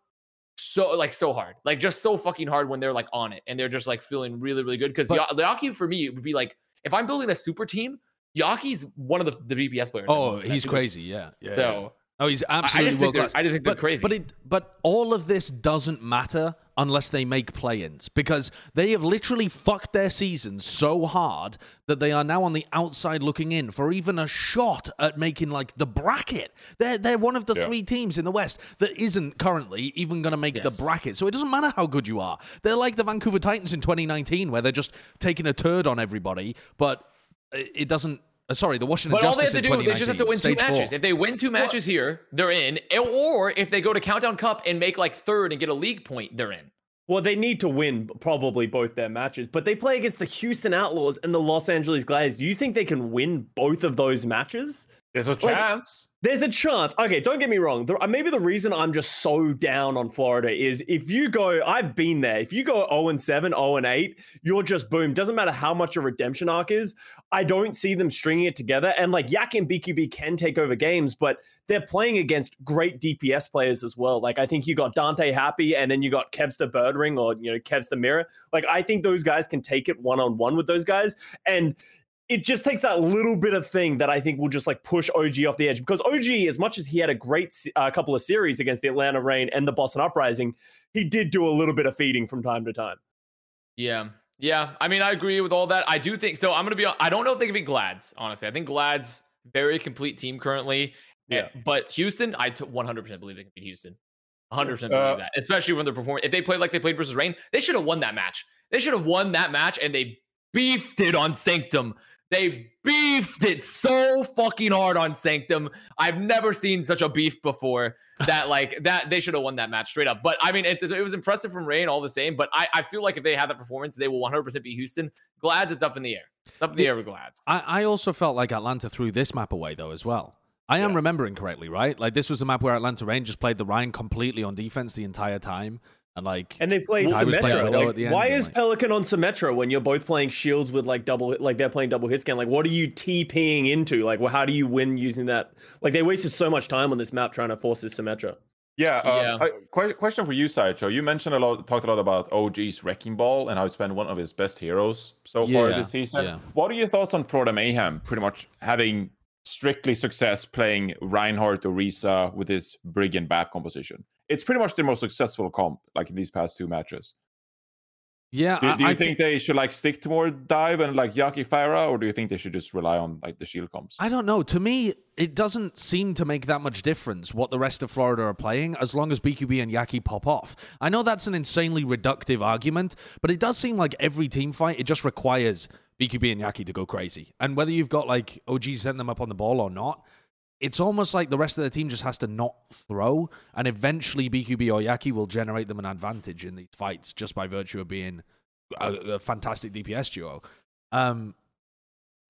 so like so hard. Like just so fucking hard when they're like on it and they're just like feeling really, really good. Because But- Yaki for me would be like if I'm building a super team, Yaki's one of the, the DPS players. Oh, he's crazy. Yeah. yeah So Oh, he's I- I absolutely just world class. I just think they're but, crazy. But it, but all of this doesn't matter unless they make play-ins because they have literally fucked their season so hard that they are now on the outside looking in for even a shot at making like the bracket. They're they're one of the Yeah. three teams in the West that isn't currently even going to make Yes. the bracket. So it doesn't matter how good you are. They're like the Vancouver Titans in 2019 where they're just taking a turd on everybody, but it it doesn't Uh, sorry, the Washington But all they have to in do, they just have to win two stage four. matches. If they win two matches here, they're in. Or if they go to Countdown Cup and make like third and get a league point, they're in. Well, they need to win probably both their matches, but they play against the Houston Outlaws and the Los Angeles Gladiators. Do you think they can win both of those matches? There's a chance. There's a chance. Okay, don't get me wrong. The, uh, maybe the reason I'm just so down on Florida is if you go, I've been there. If you go 0 and 7, 0 and 8, you're just boom. Doesn't matter how much a redemption arc is. I don't see them stringing it together. And like Yak and BQB can take over games, but they're playing against great DPS players as well. Like I think you got Danteh Happy and then you got Kevster Birdring or you know Kevster Mirror. Like I think those guys can take it one on one with those guys. And it just takes that little bit of thing that I think will just like push OGE off the edge because OGE, as much as he had a great uh, couple of series against the Atlanta Reign and the Boston Uprising, he did do a little bit of feeding from time to time. Yeah. Yeah. I mean, I agree with all that. I do think so. I'm going to be, I don't know if they can be Glads, honestly. I think Glads, very complete team currently. Yeah. Eh, But Houston, I t- 100% believe they can beat Houston. 100% believe Uh, that, especially when they're performing. If they played like they played versus Reign, they should have won that match. They should have won that match and they beefed it on Sanctum. They beefed it so fucking hard on Sanctum. I've never seen such a beef before. That [LAUGHS] like that they should have won that match straight up. But I mean, it's, it was impressive from Reign all the same. But I, I feel like if they have that performance, they will 100% be Houston. Glads, it's up in the air. It's up in the air with Glads. I, I also felt like Atlanta threw this map away though as well. I am Yeah. remembering correctly, right? Like this was a map where Atlanta Rangers played the Rein completely on defense the entire time, and like And they played I Symmetra. Like, the end, why is like- Pelican on Symmetra when you're both playing shields with like double, like they're playing double hit scan? Like, what are you TPing into? Like, well, how do you win using that? Like, they wasted so much time on this map trying to force this Symmetra. Yeah. Yeah. Um, I, que- question for you, Sideshow. You mentioned a lot, talked a lot about OGE's Wrecking Ball and how it's been one of his best heroes so far this season. yeah. What are your thoughts on Florida Mayhem pretty much having strictly success playing Reinhardt or Risa with his Brigand back composition? It's pretty much the most successful comp, like in these past two matches. yeah. Do, do you I think they should like stick to more dive and like Yaki Pharah, or do you think they should just rely on like the shield comps? I don't know. To me, it doesn't seem to make that much difference what the rest of Florida are playing as long as BQB and Yaki pop off. I know that's an insanely reductive argument, but it does seem like every team fight, it just requires BQB and Yaki to go crazy. And whether you've got like OGE send them up on the ball or not, it's almost like the rest of the team just has to not throw, and eventually BQB or Yaki will generate them an advantage in these fights just by virtue of being a, a fantastic DPS duo. Um,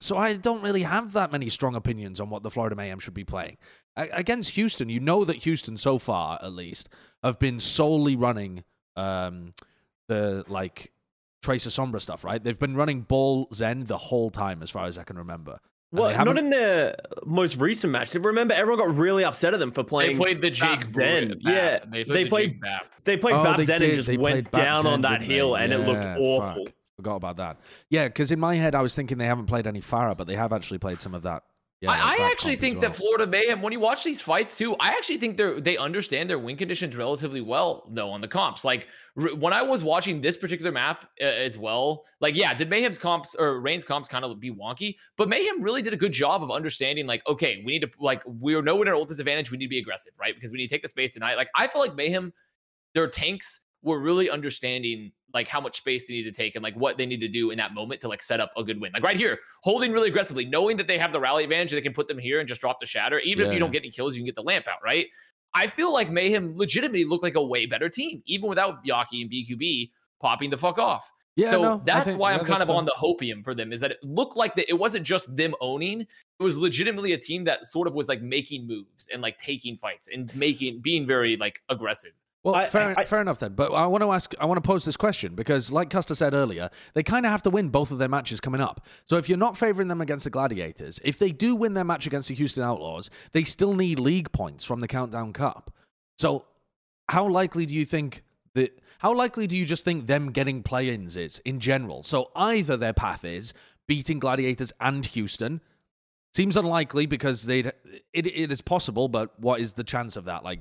so I don't really have that many strong opinions on what the Florida Mayhem should be playing. Against Houston, you know that Houston so far, at least, have been solely running um, the like Tracer Sombra stuff, right? They've been running Ball Zen the whole time, as far as I can remember. And Well, not in their most recent match. Remember, everyone got really upset at them for playing. They playing. played the Jake Bap Zen. Bap. Yeah, they played. they the played- Jake Bap. They played Oh, Bap they Zen did. and just They went down Zen, on that didn't they? hill, and it looked awful. fuck. Forgot about that. Yeah, because in my head, I was thinking they haven't played any Pharah, but they have actually played some of that. Yeah, I, I actually think well. that Florida Mayhem, when you watch these fights too, I actually think they're they understand their win conditions relatively well, though, on the comps. Like r- when I was watching this particular map uh, as well, like yeah, did Mayhem's comps or Reign's comps kind of be wonky? But Mayhem really did a good job of understanding, like, okay, we need to like we're nowhere near ult disadvantage, we need to be aggressive, right? Because we need to take the space tonight. Like I feel like Mayhem, their tanks were really understanding like how much space they need to take and like what they need to do in that moment to like set up a good win. Like right here, holding really aggressively, knowing that they have the rally advantage, they can put them here and just drop the shatter. Even if you don't get any kills, you can get the lamp out, right? I feel like Mayhem legitimately looked like a way better team, even without Yaki and BQB popping the fuck off. Yeah, so no, that's think- why I'm kind of on the hopium for them is that it looked like that it wasn't just them owning, it was legitimately a team that sort of was like making moves and like taking fights and making being very like aggressive. Well, I- fair, I- fair enough then. But I want to ask, I want to pose this question because, like Custa said earlier, they kind of have to win both of their matches coming up. So if you're not favoring them against the Gladiators, if they do win their match against the Houston Outlaws, they still need league points from the Countdown Cup. So how likely do you think that? How likely do you just think them getting play-ins is in general? So either their path is beating Gladiators and Houston. Seems unlikely because they'd it, it is possible, but what is the chance of that? Like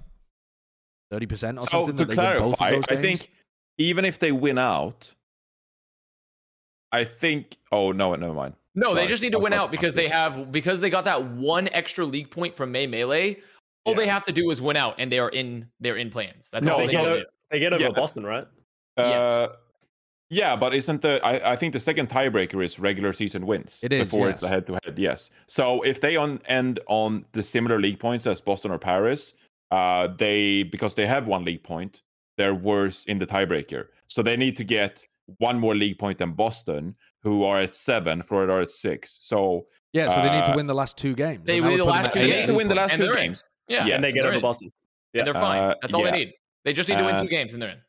thirty percent or So something. to that they both of clarify, those I think even if they win out, I think. Oh no, never mind. No, they just need to win out because they have because they got that one extra league point from May Melee. All Yeah. they have to do is win out, and they are in they're in plans. That's No, all they, they get so- over, do. they get over Yeah. Boston, right? Uh, Yes. Yeah, but isn't the I, I think the second tiebreaker is regular season wins It is, before it's yes. head to head. Yes. So if they on end on the similar league points as Boston or Paris, uh, they because they have one league point, they're worse in the tiebreaker. So they need to get one more league point than Boston, who are at seven, Florida are at six. So Yeah, so they need to Uh, win the last two games. they win the last at two they need to win the last And two they're in. games. Yeah, Yes. and they get over in. Boston. And they're fine. Uh, That's all yeah. they need. They just need to win Uh, two games and they're in.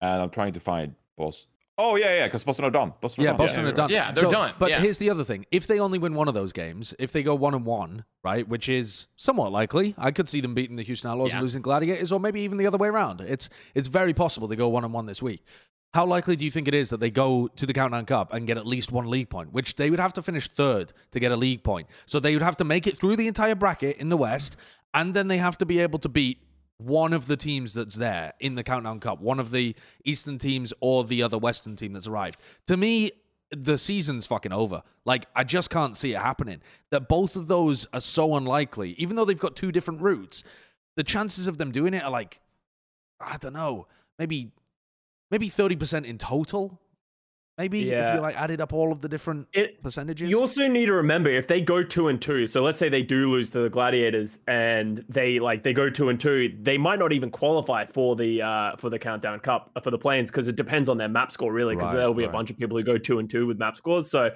And I'm trying to find Boston. Oh yeah, yeah, because Boston are done. Boston are Yeah, done. Boston yeah, are done. Yeah, they're So- done, But yeah. here's the other thing: if they only win one of those games, if they go one and one, right, which is somewhat likely, I could see them beating the Houston Outlaws Yeah. and losing Gladiators, or maybe even the other way around. It's it's very possible they go one and one this week. How likely do you think it is that they go to the Countdown Cup and get at least one league point, which they would have to finish third to get a league point? So they would have to make it through the entire bracket in the West, and then they have to be able to beat one of the teams that's there in the Countdown Cup, one of the Eastern teams or the other Western team that's arrived. To me, the season's fucking over. Like, I just can't see it happening. That both of those are so unlikely, even though they've got two different routes. The chances of them doing it are like, I don't know, maybe, maybe thirty percent in total. Maybe if you like added up all of the different It, percentages. You also need to remember if they go two and two. So let's say they do lose to the Gladiators and they like they go two and two, they might not even qualify for the uh for the countdown cup uh, for the planes because it depends on their map score really because Right, there'll be a bunch of people who go two and two with map scores. So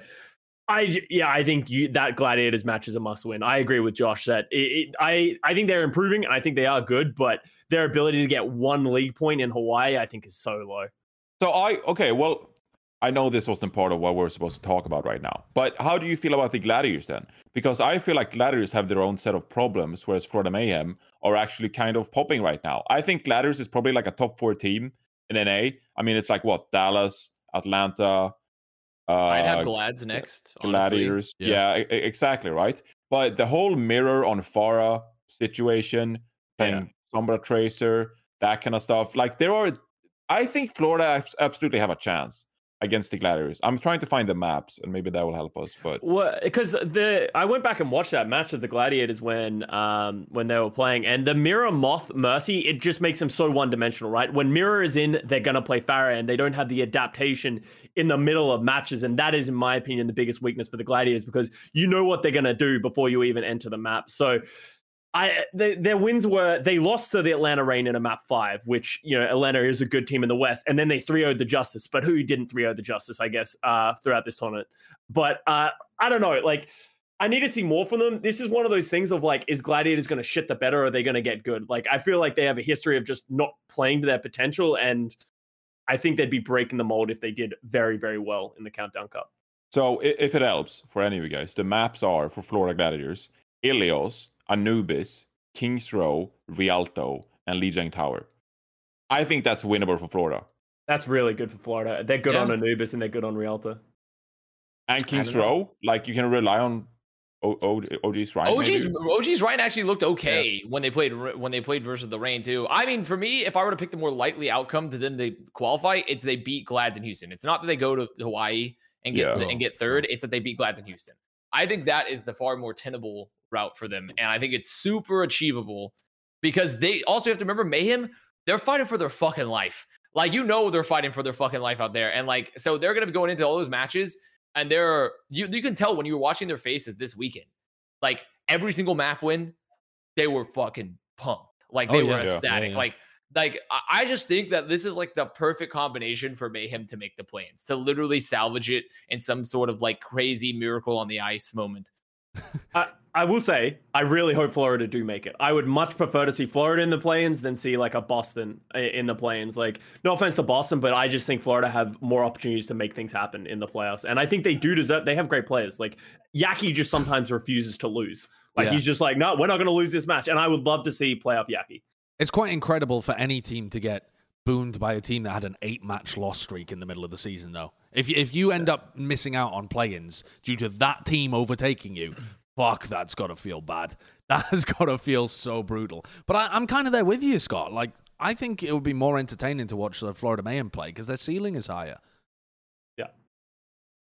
I yeah I think you that Gladiators match is a must win. I agree with Josh that it, it, I I think they're improving and I think they are good, but their ability to get one league point in Hawaii I think is so low. So I okay, well, I know this wasn't part of what we're supposed to talk about right now, but how do you feel about the Gladiators then? Because I feel like Gladiators have their own set of problems, whereas Florida Mayhem are actually kind of popping right now. I think Gladiators is probably like a top four team in NA. I mean, it's like what Dallas, Atlanta, uh, I'd have Glads next. honestly. Gladiators. Yeah. Yeah, exactly right. But the whole mirror on Pharah situation, playing Sombra Tracer, that kind of stuff. Like there are, I think Florida absolutely have a chance against the Gladiators. I'm trying to find the maps, and maybe that will help us. But Well, because the I went back and watched that match of the Gladiators when um when they were playing, and the Mirror Moth Mercy it just makes them so one dimensional, right? When Mirror is in, they're gonna play Pharah, and they don't have the adaptation in the middle of matches, and that is, in my opinion, the biggest weakness for the Gladiators because you know what they're gonna do before you even enter the map. So. I they, their wins were they lost to the Atlanta Reign in a map five, which you know Atlanta is a good team in the West, and then they 3-0'd the Justice. But who didn't 3-0 the Justice? I guess uh, throughout this tournament. But uh, I don't know. Like, I need to see more from them. This is one of those things of like, is Gladiators going to shit the better or are they going to get good? Like, I feel like they have a history of just not playing to their potential. And I think they'd be breaking the mold if they did very, very well in the Countdown Cup. so if it helps for any of you guys, the maps are for Florida Gladiators: Ilios, Anubis, Kings Row, Rialto, and Lijiang Tower. I think that's winnable for Florida. That's really good for Florida. They're good Yeah. on Anubis and they're good on Rialto. And Kings don't know. Row, like you can rely on o- o- OGE's right. OGE's? OGE's Rein actually looked okay when they played when they played versus the Reign too. I mean, for me, if I were to pick the more likely outcome to then they qualify, it's they beat Glads in Houston. It's not that they go to Hawaii and get Yeah. and get third. It's that they beat Glads in Houston. I think that is the far more tenable route for them, and I think it's super achievable because they also have to remember Mayhem. They're fighting for their fucking life. Like you know, they're fighting for their fucking life out there, and like so they're gonna be going into all those matches, and they're you you can tell when you were watching their faces this weekend like every single map win, they were fucking pumped. Like Oh, they yeah. were Yeah, yeah, ecstatic. yeah. Like, like I- I just think that this is like the perfect combination for Mayhem to make the plans, to literally salvage it in some sort of like crazy miracle on the ice moment. I, I will say, I really hope Florida do make it. I would much prefer to see Florida in the play-ins than see like a Boston in the play-ins. Like, no offense to Boston, but I just think Florida have more opportunities to make things happen in the playoffs. And I think they do deserve. They have great players. Like Yaki just sometimes refuses to lose. Like Yeah. he's just like, no, we're not going to lose this match. And I would love to see playoff Yaki. It's quite incredible for any team to get booned by a team that had an eight match loss streak in the middle of the season, though. If you, if you end up missing out on play ins due to that team overtaking you, [CLEARS THROAT] fuck, that's got to feel bad. [LAUGHS] That has got to feel so brutal. But I, I'm kind of there with you, Scott. Like, I think it would be more entertaining to watch the Florida Mayhem play because their ceiling is higher. Yeah.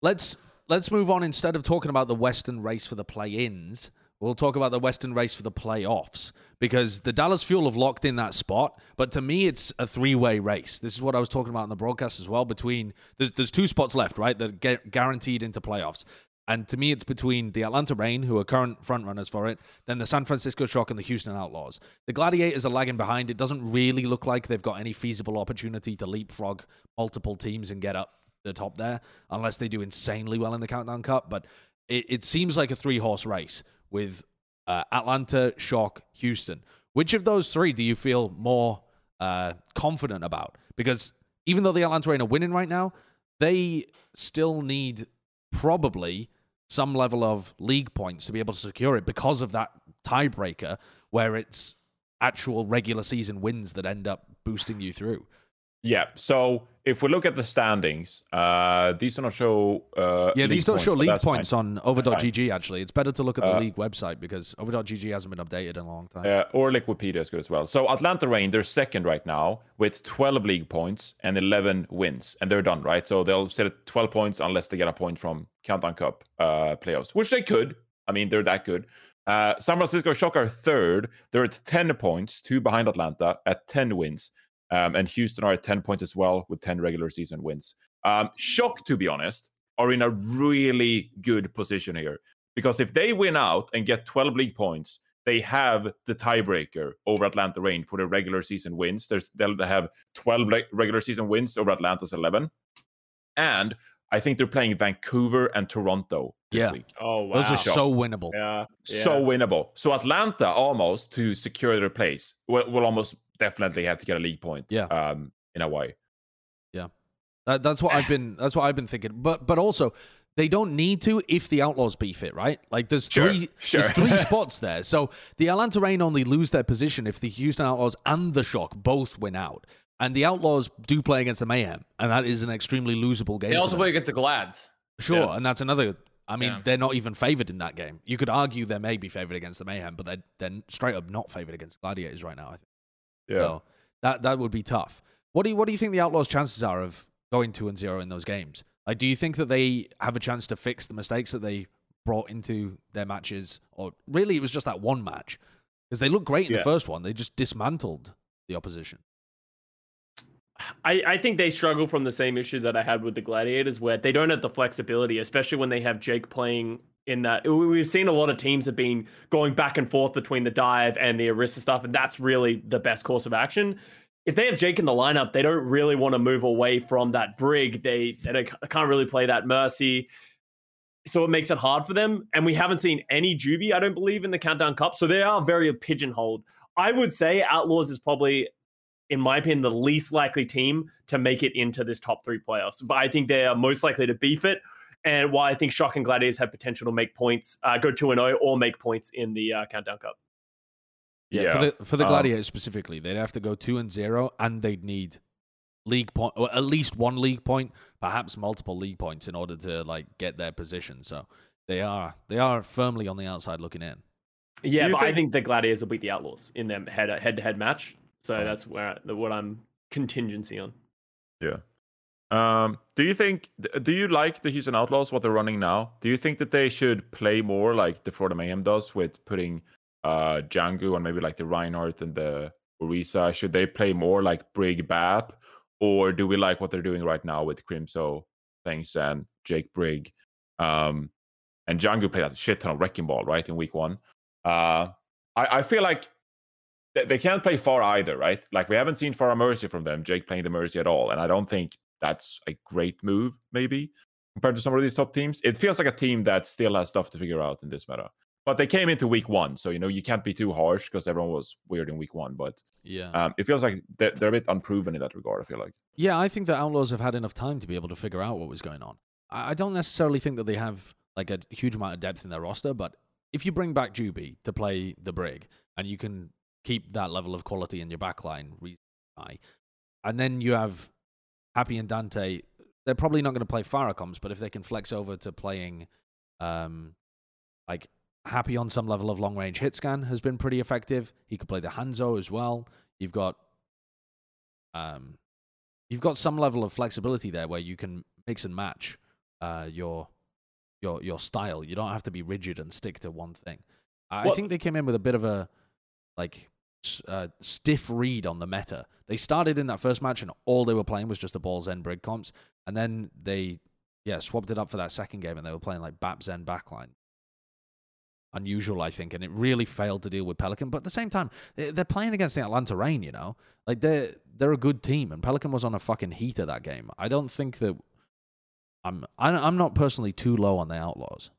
Let's let's move on. Instead of talking about the Western race for the play-ins, we'll talk about the Western race for the playoffs because the Dallas Fuel have locked in that spot. But to me, it's a three-way race. This is what I was talking about in the broadcast as well. Between there's there's two spots left, right? That get guaranteed into playoffs. And to me, it's between the Atlanta Reign, who are current frontrunners for it, then the San Francisco Shock and the Houston Outlaws. The Gladiators are lagging behind. It doesn't really look like they've got any feasible opportunity to leapfrog multiple teams and get up the top there, unless they do insanely well in the Countdown Cup. But it, it seems like a three horse race with uh, Atlanta, Shock, Houston. Which of those three do you feel more uh, confident about? Because even though the Atlanta Reign are winning right now, they still need probably some level of league points to be able to secure it because of that tiebreaker where it's actual regular season wins that end up boosting you through. Yeah. So if we look at the standings, uh, these do not show. Uh, yeah, these don't points, show league points fine. on over.gg, actually. It's better to look at the Uh, league website because over.gg hasn't been updated in a long time. Uh, or Liquipedia is good as well. So Atlanta Reign, they're second right now with 12 league points and 11 wins, and they're done, right? So they'll sit at 12 points unless they get a point from Countdown Cup uh, playoffs, which they could. I mean, they're that good. Uh, San Francisco Shock are third. They're at 10 points, two behind Atlanta at 10 wins. Um, and Houston are at 10 points as well with 10 regular season wins. Um, Shock, to be honest, are in a really good position here because if they win out and get 12 league points, they have the tiebreaker over Atlanta Reign for the regular season wins. There's they'll have 12 le- regular season wins over Atlanta's 11, and I think they're playing Vancouver and Toronto this Yeah. week. Oh wow. Those are so winnable. yeah. So winnable. So Atlanta almost to secure their place will, will almost definitely have to get a league point. Yeah. Um, in a way. That, that's what I've [LAUGHS] been. That's what I've been thinking. But but also, they don't need to if the Outlaws beef it, right? Like there's Sure, three sure. there's three [LAUGHS] spots there. So the Atlanta Reign only lose their position if the Houston Outlaws and the Shock both win out. And the Outlaws do play against the Mayhem, and that is an extremely losable game. They also play against the Glads. Sure, Yeah. and that's another. I mean, Yeah. they're not even favored in that game. You could argue they may be favored against the Mayhem, but they're they're straight up not favored against Gladiators right now. I think. Yeah. So that that would be tough. What do you what do you think the Outlaws' chances are of going two and zero in those games? Like, do you think that they have a chance to fix the mistakes that they brought into their matches, or really it was just that one match? Because they looked great in Yeah. the first one, they just dismantled the opposition. I, I think they struggle from the same issue that I had with the Gladiators, where they don't have the flexibility, especially when they have Jake playing in that. we- We've seen a lot of teams have been going back and forth between the dive and the Arista stuff, and that's really the best course of action. If they have Jake in the lineup, they don't really want to move away from that brig. They they can't really play that mercy, so it makes it hard for them. And we haven't seen any Juby, I don't believe, in the Countdown Cup, so they are very pigeonholed. I would say Outlaws is probably in my opinion, the least likely team to make it into this top three playoffs. But I think they are most likely to beef it. And why I think Shock and Gladiators have potential to make points, uh, go 2 and 0 or make points in the uh, Countdown Cup. Yeah, for the for the Um, Gladiators specifically, they'd have to go two and zero, and they'd need league point, or at least one league point, perhaps multiple league points in order to like get their position. So they are they are firmly on the outside looking in. Yeah, you but I think- think the Gladiators will beat the Outlaws in their head head to head match. So that's where what I'm contingency on. Yeah. Um, do you think? Do you like the Houston Outlaws? What they're running now? Do you think that they should play more like the Florida Mayhem does with putting uh Django and maybe like the Reinhardt and the Orisa? Should they play more like Brig Bap, or do we like what they're doing right now with Crimzo, Thanks and Jake Brig? Um, and Django played a shit ton of wrecking ball right in week one. Uh, I, I feel like they, can't play far either, right? Like we haven't seen Pharah Mercy from them, Jake playing the Mercy at all, and I don't think that's a great move, maybe compared to some of these top teams. It feels like a team that still has stuff to figure out in this meta. But they came into week one, so you know you can't be too harsh because everyone was weird in week one. But Yeah, um, it feels like they're, they're a bit unproven in that regard. I feel like. yeah. I think the Outlaws have had enough time to be able to figure out what was going on. I, don't necessarily think that they have like a huge amount of depth in their roster, but if you bring back Juby to play the Brig, and you can keep that level of quality in your backline and then you have Happy and Danteh, they're probably not going to play Faracoms, but if they can flex over to playing, um, like Happy on some level of long range hit scan has been pretty effective. He could play the Hanzo as well. You've got, um, you've got some level of flexibility there where you can mix and match uh, your your your style. You don't have to be rigid and stick to one thing. I Well- think they came in with a bit of a like uh, stiff read on the meta. They started in that first match and all they were playing was just the ball Zen Brig comps, and then they yeah swapped it up for that second game and they were playing like Bap Zen backline. Unusual, I think, and it really failed to deal with Pelican. But at the same time, they- they're playing against the Atlanta Reign. You know, like they're they're a good team, and Pelican was on a fucking heater that game. I don't think that I'm I'm not personally too low on the Outlaws.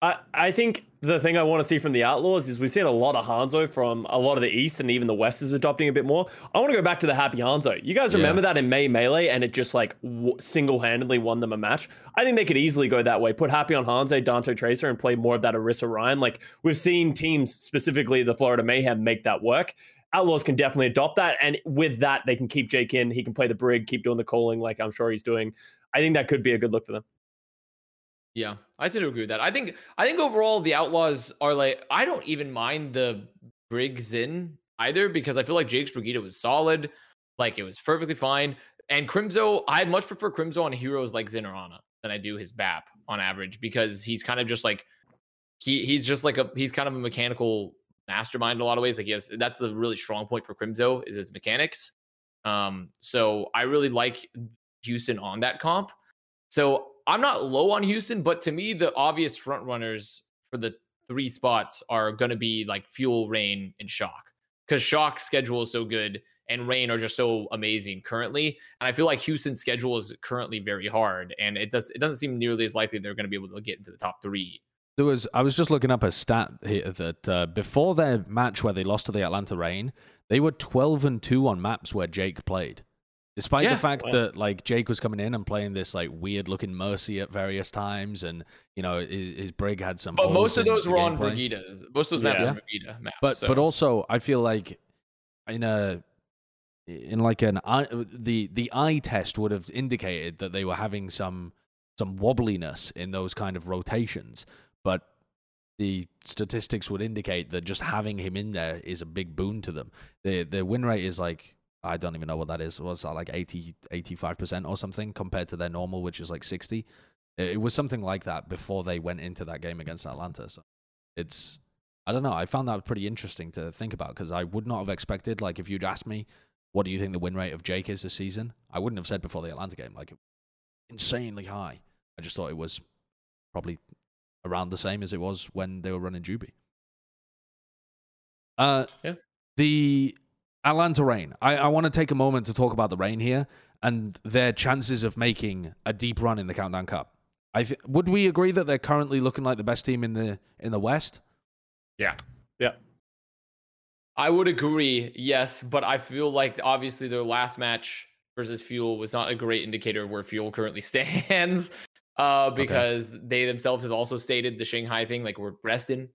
I, I think the thing I want to see from the Outlaws is we've seen a lot of Hanzo from a lot of the East and even the West is adopting a bit more. I want to go back to the Happy Hanzo. You guys Yeah. remember that in May Melee and it just like w- single handedly won them a match? I think they could easily go that way. Put Happy on Hanzo, Danteh Tracer, and play more of that Orisa Rein. Like we've seen teams, specifically the Florida Mayhem, make that work. Outlaws can definitely adopt that. And with that, they can keep Jake in. He can play the Brig, keep doing the calling like I'm sure he's doing. I think that could be a good look for them. Yeah, I tend to agree with that. I think I think overall the Outlaws are like I don't even mind the Briggs in either because I feel like Jake's Brigitte was solid, like it was perfectly fine. And Crimzo, I'd much prefer Crimzo on heroes like Zen or Ana than I do his BAP on average because he's kind of just like he he's just like a he's kind of a mechanical mastermind in a lot of ways. Like he has that's the really strong point for Crimzo is his mechanics. Um, so I really like Houston on that comp. So I'm not low on Houston, but to me, the obvious front runners for the three spots are going to be like Fuel, Reign, and Shock. Because Shock's schedule is so good and Reign are just so amazing currently. And I feel like Houston's schedule is currently very hard, and it does it doesn't seem nearly as likely they're going to be able to get into the top three. There was I was just looking up a stat here that uh, before their match where they lost to the Atlanta Reign, they were 12 and 2 on maps where Jake played. Despite Yeah, the fact wow. that like Jake was coming in and playing this like weird looking Mercy at various times and you know his, his brig had some But most of those were on gameplay. Brigittes. Most of those maps Yeah. are Brigitte maps. But so- but also I feel like in a in like an eye, the the eye test would have indicated that they were having some some wobbliness in those kind of rotations, but the statistics would indicate that just having him in there is a big boon to them. The the win rate is like I don't even know what that is. What's that like 80 85% or something compared to their normal which is like 60. It it was something like that before they went into that game against Atlanta. So it's I don't know. I found that pretty interesting to think about because I would not have expected, like, if you'd asked me, what do you think the win rate of Jake is this season? I wouldn't have said before the Atlanta game, like, insanely high. I just thought it was probably around the same as it was when they were running Juby. Uh, Yeah. The Atlanta Reign. I, I want to take a moment to talk about the Reign here and their chances of making a deep run in the Countdown Cup. I th- would we agree that they're currently looking like the best team in the in the West? Yeah. Yeah. I would agree, yes, but I feel like obviously their last match versus Fuel was not a great indicator of where Fuel currently [LAUGHS] stands. Uh, because they themselves have also stated the Shanghai thing, like we're resting,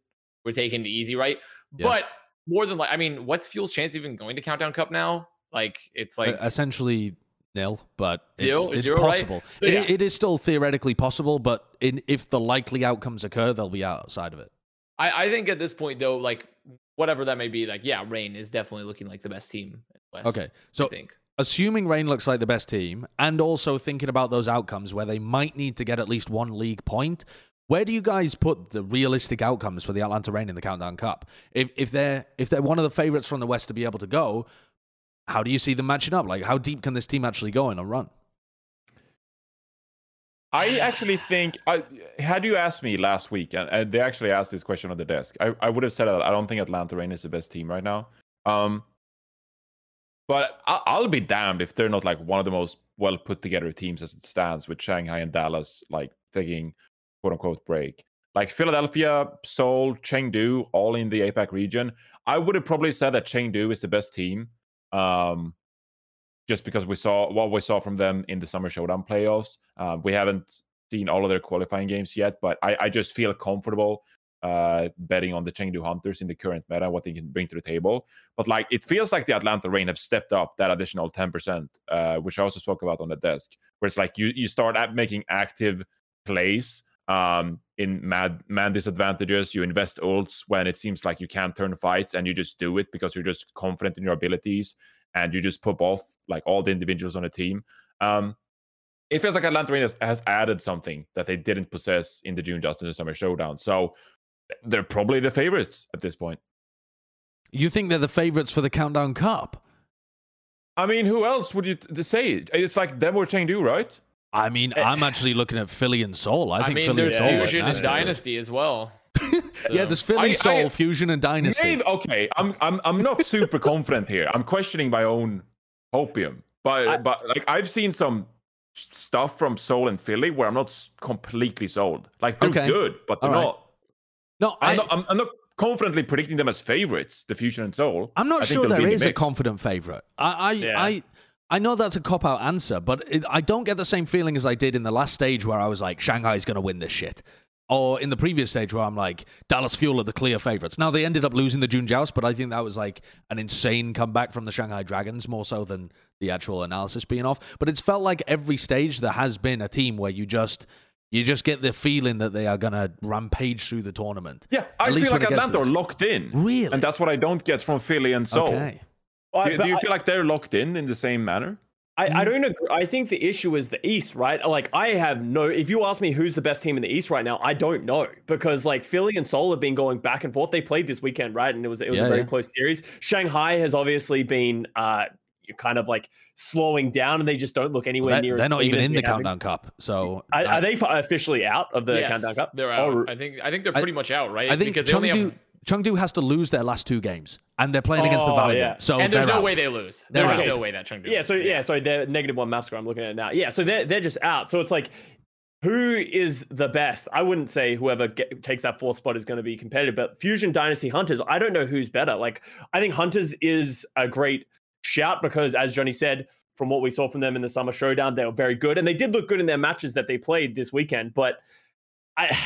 we're taking it easy, right? Yeah. But more than like, I mean, what's Fuel's chance even going to Countdown Cup now? Like, it's like essentially nil, but Zero- it's, it's zero, right? possible. It- yeah. it is still theoretically possible, but in, if the likely outcomes occur, they'll be outside of it. I, I think at this point though, like whatever that may be, like yeah, Reign is definitely looking like the best team. In West, Okay, so I think. assuming Reign looks like the best team, and also thinking about those outcomes where they might need to get at least one league point, where do you guys put the realistic outcomes for the Atlanta Reign in the Countdown Cup? If if they're if they're one of the favorites from the West to be able to go, how do you see them matching up? Like, how deep can this team actually go in a run? I actually think, I, had you asked me last week, and, and they actually asked this question on the desk, I, I would have said that I don't think Atlanta Reign is the best team right now. Um, but I, I'll be damned if they're not like one of the most well put together teams as it stands, with Shanghai and Dallas like taking quote unquote break. Like Philadelphia, Seoul, Chengdu, all in the APAC region. I would have probably said that Chengdu is the best team. Um, just because we saw what we saw from them in the summer showdown playoffs. Um, we haven't seen all of their qualifying games yet, but I, I just feel comfortable uh, betting on the Chengdu Hunters in the current meta, what they can bring to the table. But like, it feels like the Atlanta Reign have stepped up that additional 10%, uh, which I also spoke about on the desk, where it's like you you start at making active plays um, in mad man disadvantages. You invest ults when it seems like you can't turn fights, and you just do it because you're just confident in your abilities and you just pop off like all the individuals on the team. Um, it feels like Atlanta has, has added something that they didn't possess in the June Just in the Summer Showdown. So they're probably the favorites at this point. You think they're the favorites for the Countdown Cup? I mean, who else would you t- say? It's like them or Chengdu, right? I mean, eh. I'm actually looking at Philly and Seoul. I I, think mean, Philly and there's Seoul are Fusion and. Dynasty as well. [LAUGHS] Yeah, there's Philly, I- Seoul, I- Fusion, and Dynasty. Maybe, okay, I'm I'm I'm not super confident here. I'm questioning my own opium, but I- but like I've seen some stuff from Seoul and Philly where I'm not completely sold. Like they're Okay. good, but they're All right. not. No, I'm I, not. I'm, I'm not confidently predicting them as favorites. The Fusion and Seoul. I'm not I sure they'll there be in the is a confident favorite. I, I, Yeah. I, I know that's a cop out answer, but it, I don't get the same feeling as I did in the last stage where I was like, Shanghai's going to win this shit. Or in the previous stage where I'm like, Dallas Fuel are the clear favorites. Now they ended up losing the June Joust, but I think that was like an insane comeback from the Shanghai Dragons more so than the actual analysis being off. But it's felt like every stage there has been a team where you just you just get the feeling that they are gonna rampage through the tournament. Yeah, I At feel like Atlanta are locked in. Really? And that's what I don't get from Philly and Seoul. Okay. I- Do, you- do you I- feel like they're locked in in the same manner? I, I don't agree. I think the issue is the East, right? Like, I have no. If you ask me who's the best team in the East right now, I don't know because like Philly and Seoul have been going back and forth. They played this weekend, right? And it was it was Yeah, a very yeah. close series. Shanghai has obviously been uh kind of like slowing down, and they just don't look anywhere They're, near. they're as not even as in the have Countdown Cup. So Are, are they officially out of the yes, Countdown Cup? they're out. Oh, I think I think they're I- pretty much out, right? I think because they only have, Chengdu has to lose their last two games, and they're playing against the Oh, Valiant. yeah. So and there's no out. way they lose. There's out. no way that Chengdu. Yeah, so yeah, so they're negative one map score. I'm looking at it now. Yeah, so they're they're just out. So it's like, who is the best? I wouldn't say whoever get, takes that fourth spot is going to be competitive, but Fusion Dynasty Hunters, I don't know who's better. Like, I think Hunters is a great shout because, as Johnny said, from what we saw from them in the summer showdown, they were very good, and they did look good in their matches that they played this weekend. But I.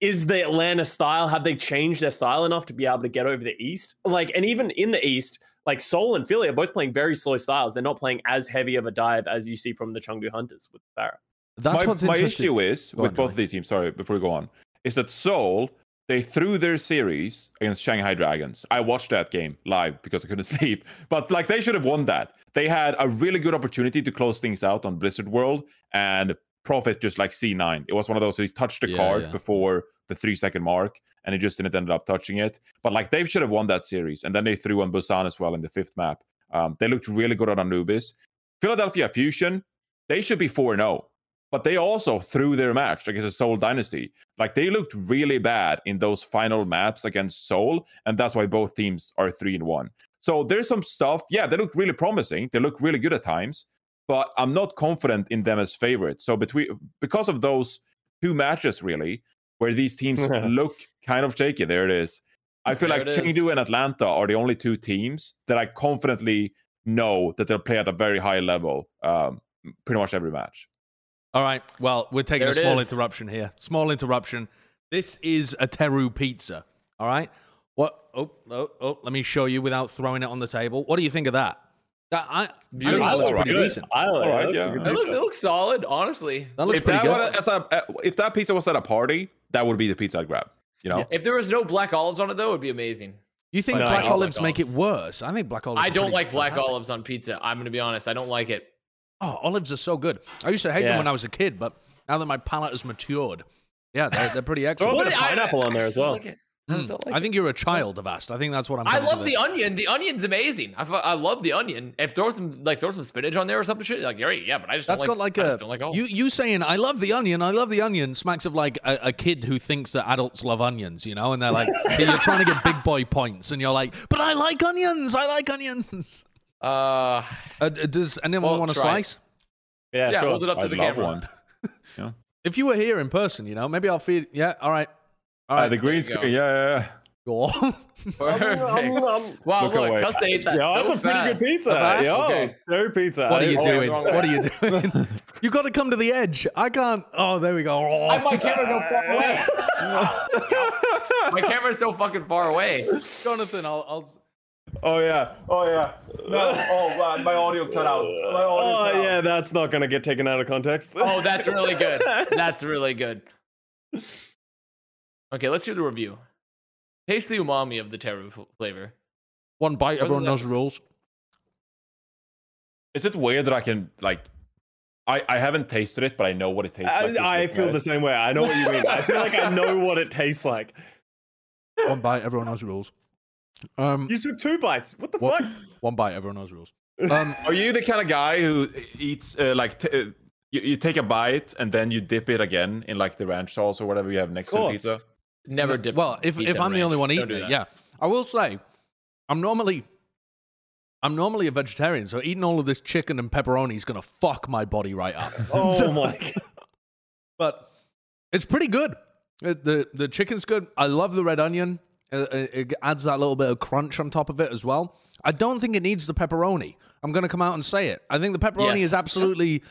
Is the Atlanta style? Have they changed their style enough to be able to get over the East? Like, and even in the East, like Seoul and Philly are both playing very slow styles. They're not playing as heavy of a dive as you see from the Chengdu Hunters with Barra. That's my, what's my issue is Go with on, both Johnny. of these teams. Sorry, before we go on, is that Seoul they threw their series against Shanghai Dragons. I watched that game live because I couldn't [LAUGHS] sleep, but like they should have won that. They had a really good opportunity to close things out on Blizzard World, and Profit just like C9. It was one of those. So he touched the Yeah, card yeah. before the three second mark, and he just didn't end up touching it. But like they should have won that series, and then they threw on Busan as well in the fifth map. Um, they looked really good on Anubis. Philadelphia Fusion, they should be 4 0 but they also threw their match against the Seoul Dynasty. Like they looked really bad in those final maps against Seoul, and that's why both teams are three and one. So there's some stuff. Yeah, they look really promising. They look really good at times, but I'm not confident in them as favorites. So between because of those two matches, really, where these teams [LAUGHS] look kind of shaky. There it is. I feel There like it is. Chengdu and Atlanta are the only two teams that I confidently know that they'll play at a very high level, um, pretty much every match. All right. Well, we're taking There a small is. interruption here. Small interruption. This is a Teru pizza. All right. What? Oh, oh, oh. Let me show you without throwing it on the table. What do you think of that? That I, I think Beautiful. that looks Alright. pretty decent. I like All right, it. yeah. That's a good It looks, it looks solid, honestly. That looks if pretty that good. was as a, uh, if that pizza was at a party, that would be the pizza I'd grab. You know, If there was no black olives on it, though, it would be amazing. You think No, black olives black make it worse? I think black olives. I don't pretty like black fantastic. olives on pizza. I'm going to be honest. I don't like it. Oh, olives are so good. I used to hate them when I was a kid, but now that my palate has matured, yeah, they're, they're pretty Throw a excellent. bit of I- pineapple on I there as well. like. I Mm. like I think you're a child of Ast. I think that's what I'm. I coming to love the onion. The onion's amazing. I, I love the onion. If throw some like throw some spinach on there or something shit, like great, yeah. But I just That's don't got like I a just don't like olives. you you saying I love the onion, I love the onion smacks of like a, a kid who thinks that adults love onions, you know, and they're like [LAUGHS] you're trying to get big boy points, and you're like, but I like onions, I like onions. Uh, Uh, does anyone Well, want a try it. slice? Yeah, yeah, sure. hold it up to I'd the love camera. one. [LAUGHS] If you were here in person, you know, maybe I'll feed. Yeah, all right, all Uh, the green there you screen, yeah, yeah, yeah. [LAUGHS] Go on. Perfect. wow, Look look, away. Ate that Yeah, so that's a pretty good pizza. Fast? Yo, Okay. Teru pizza. What are you Oh, doing? wrong What are you [LAUGHS] doing? you got to come to the edge. I can't. Oh, there we go. I my camera go far away. my camera's so fucking far away. Jonathan, I'll. I'll Oh yeah, oh yeah. No, oh man, my audio cut out. My audio Oh cut out. yeah, that's not gonna get taken out of context. Oh, that's really good. [LAUGHS] That's really good. Okay, let's hear the review. Taste the umami of the teru f- flavor. one bite. What Everyone does knows that the rules. Is it weird that I can like? I I haven't tasted it, but I know what it tastes like. I, I feel at the same way. I know what you mean. I feel like I know what it tastes like. [LAUGHS] One bite, everyone knows rules. Um, You took two bites. What the What? fuck? [LAUGHS] one bite, everyone knows rules. [LAUGHS] Um, Are you the kind of guy who eats uh, like t- uh, you, you take a bite and then you dip it again in like the ranch sauce or whatever you have next to the course. pizza? Never dip. well, if pizza if I'm the only one eating it, yeah, I will say, I'm normally, I'm normally a vegetarian, so eating all of this chicken and pepperoni is gonna fuck my body right up. [LAUGHS] Oh So- my [LAUGHS] but it's pretty good. Uh, the The chicken's good. I love the red onion. Uh, uh, It adds that little bit of crunch on top of it as well. I don't think it needs the pepperoni. I'm going to come out and say it. I think the pepperoni Yes. is absolutely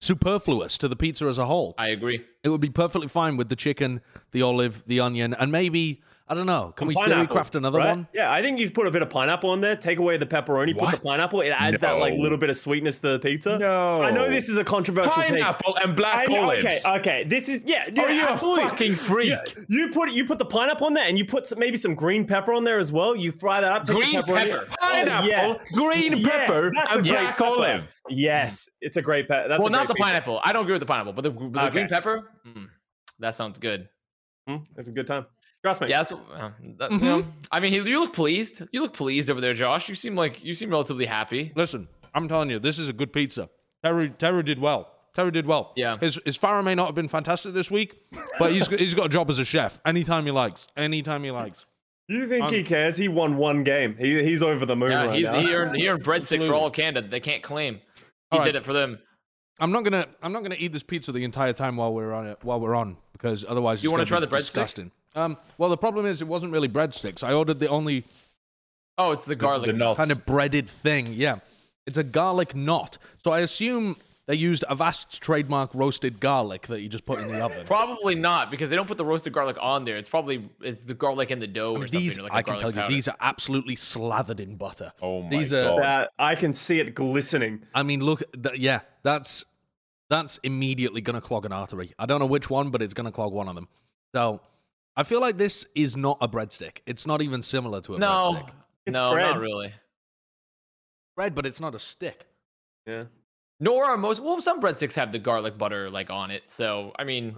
superfluous to the pizza as a whole. I agree. It would be perfectly fine with the chicken, the olive, the onion, and maybe I don't know. Can we theory Pineapple, craft another right? one? Yeah, I think you put a bit of pineapple on there. Take away the pepperoni, put the pineapple. It adds that like little bit of sweetness to the pizza. No. I know this is a controversial take. Pineapple and black know- olives. okay, okay. This is yeah. yeah Are you a fucking freak? Yeah, you put you put the pineapple on there, and you put some, maybe some green pepper on there as well. You fry that up. take the Green pepperoni- pepper. Oh, Pineapple, yeah. green Yes, pepper, that's a and great black pepper. olive. Yes, it's a great pepper. That's well, a not the pizza. pineapple. I don't agree with the pineapple, but the, the Okay. green pepper. mm, that sounds good. Mm, It's a good time. Trust me. Yeah, that's. what- Uh, that, you know, I mean, you look pleased. You look pleased over there, Josh. You seem like you seem relatively happy. Listen, I'm telling you, this is a good pizza. Teru, Teru did well. Teru did well. Yeah. His, his Pharah may not have been fantastic this week, but he's, he's got a job as a chef anytime he likes. Anytime he likes. You think Um, he cares? He won one game. He, he's over the moon Yeah, right he's now. he earned, he earned breadsticks for all of Canada. They can't claim he All right. did it for them. I'm not gonna I'm not gonna eat this pizza the entire time while we're on it while we're on because otherwise You wanna try be the breadsticks. disgusting. Um, well, the problem is it wasn't really breadsticks. I ordered the only Oh, it's the garlic. the nuts. kind of breaded thing. Yeah, it's a garlic knot. So I assume they used Avast's trademark roasted garlic that you just put in the oven. Probably not because they don't put the roasted garlic on there. It's probably it's the garlic in the dough or these something. or Like a I can tell garlic you these are absolutely slathered in butter. Oh my These are- god. That I can see it glistening. I mean, look, th- yeah, that's that's immediately gonna clog an artery. I don't know which one, but it's gonna clog one of them. So I feel like this is not a breadstick. It's not even similar to a no, breadstick. It's no, bread. not really. Bread, but it's not a stick. Yeah. Nor are most. Well, some breadsticks have the garlic butter like on it. So I mean,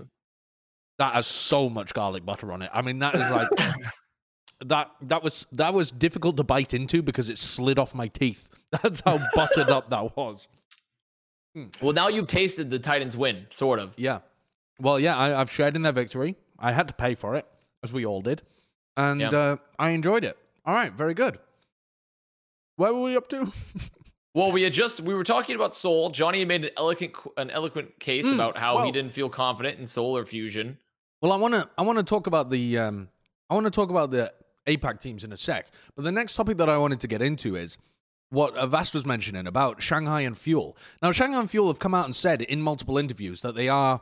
That has so much garlic butter on it. I mean, that is like [LAUGHS] that. That was that was difficult to bite into because it slid off my teeth. [LAUGHS] That's how buttered up that was. Hmm. well, now you've tasted the Titans win, sort of. Yeah. Well, yeah, I, I've shared in their victory. I had to pay for it, as we all did, and Yeah. uh, I enjoyed it. All right, very good. Where were we up to? [LAUGHS] Well, we had just we were talking about Seoul. Johnny had made an eloquent an eloquent case Mm, about how well- he didn't feel confident in Seoul or Fusion. Well, I want to I want to talk about the um I want to talk about the APAC teams in a sec. But the next topic that I wanted to get into is what Avast was mentioning about Shanghai and Fuel. Now, Shanghai and Fuel have come out and said in multiple interviews that they are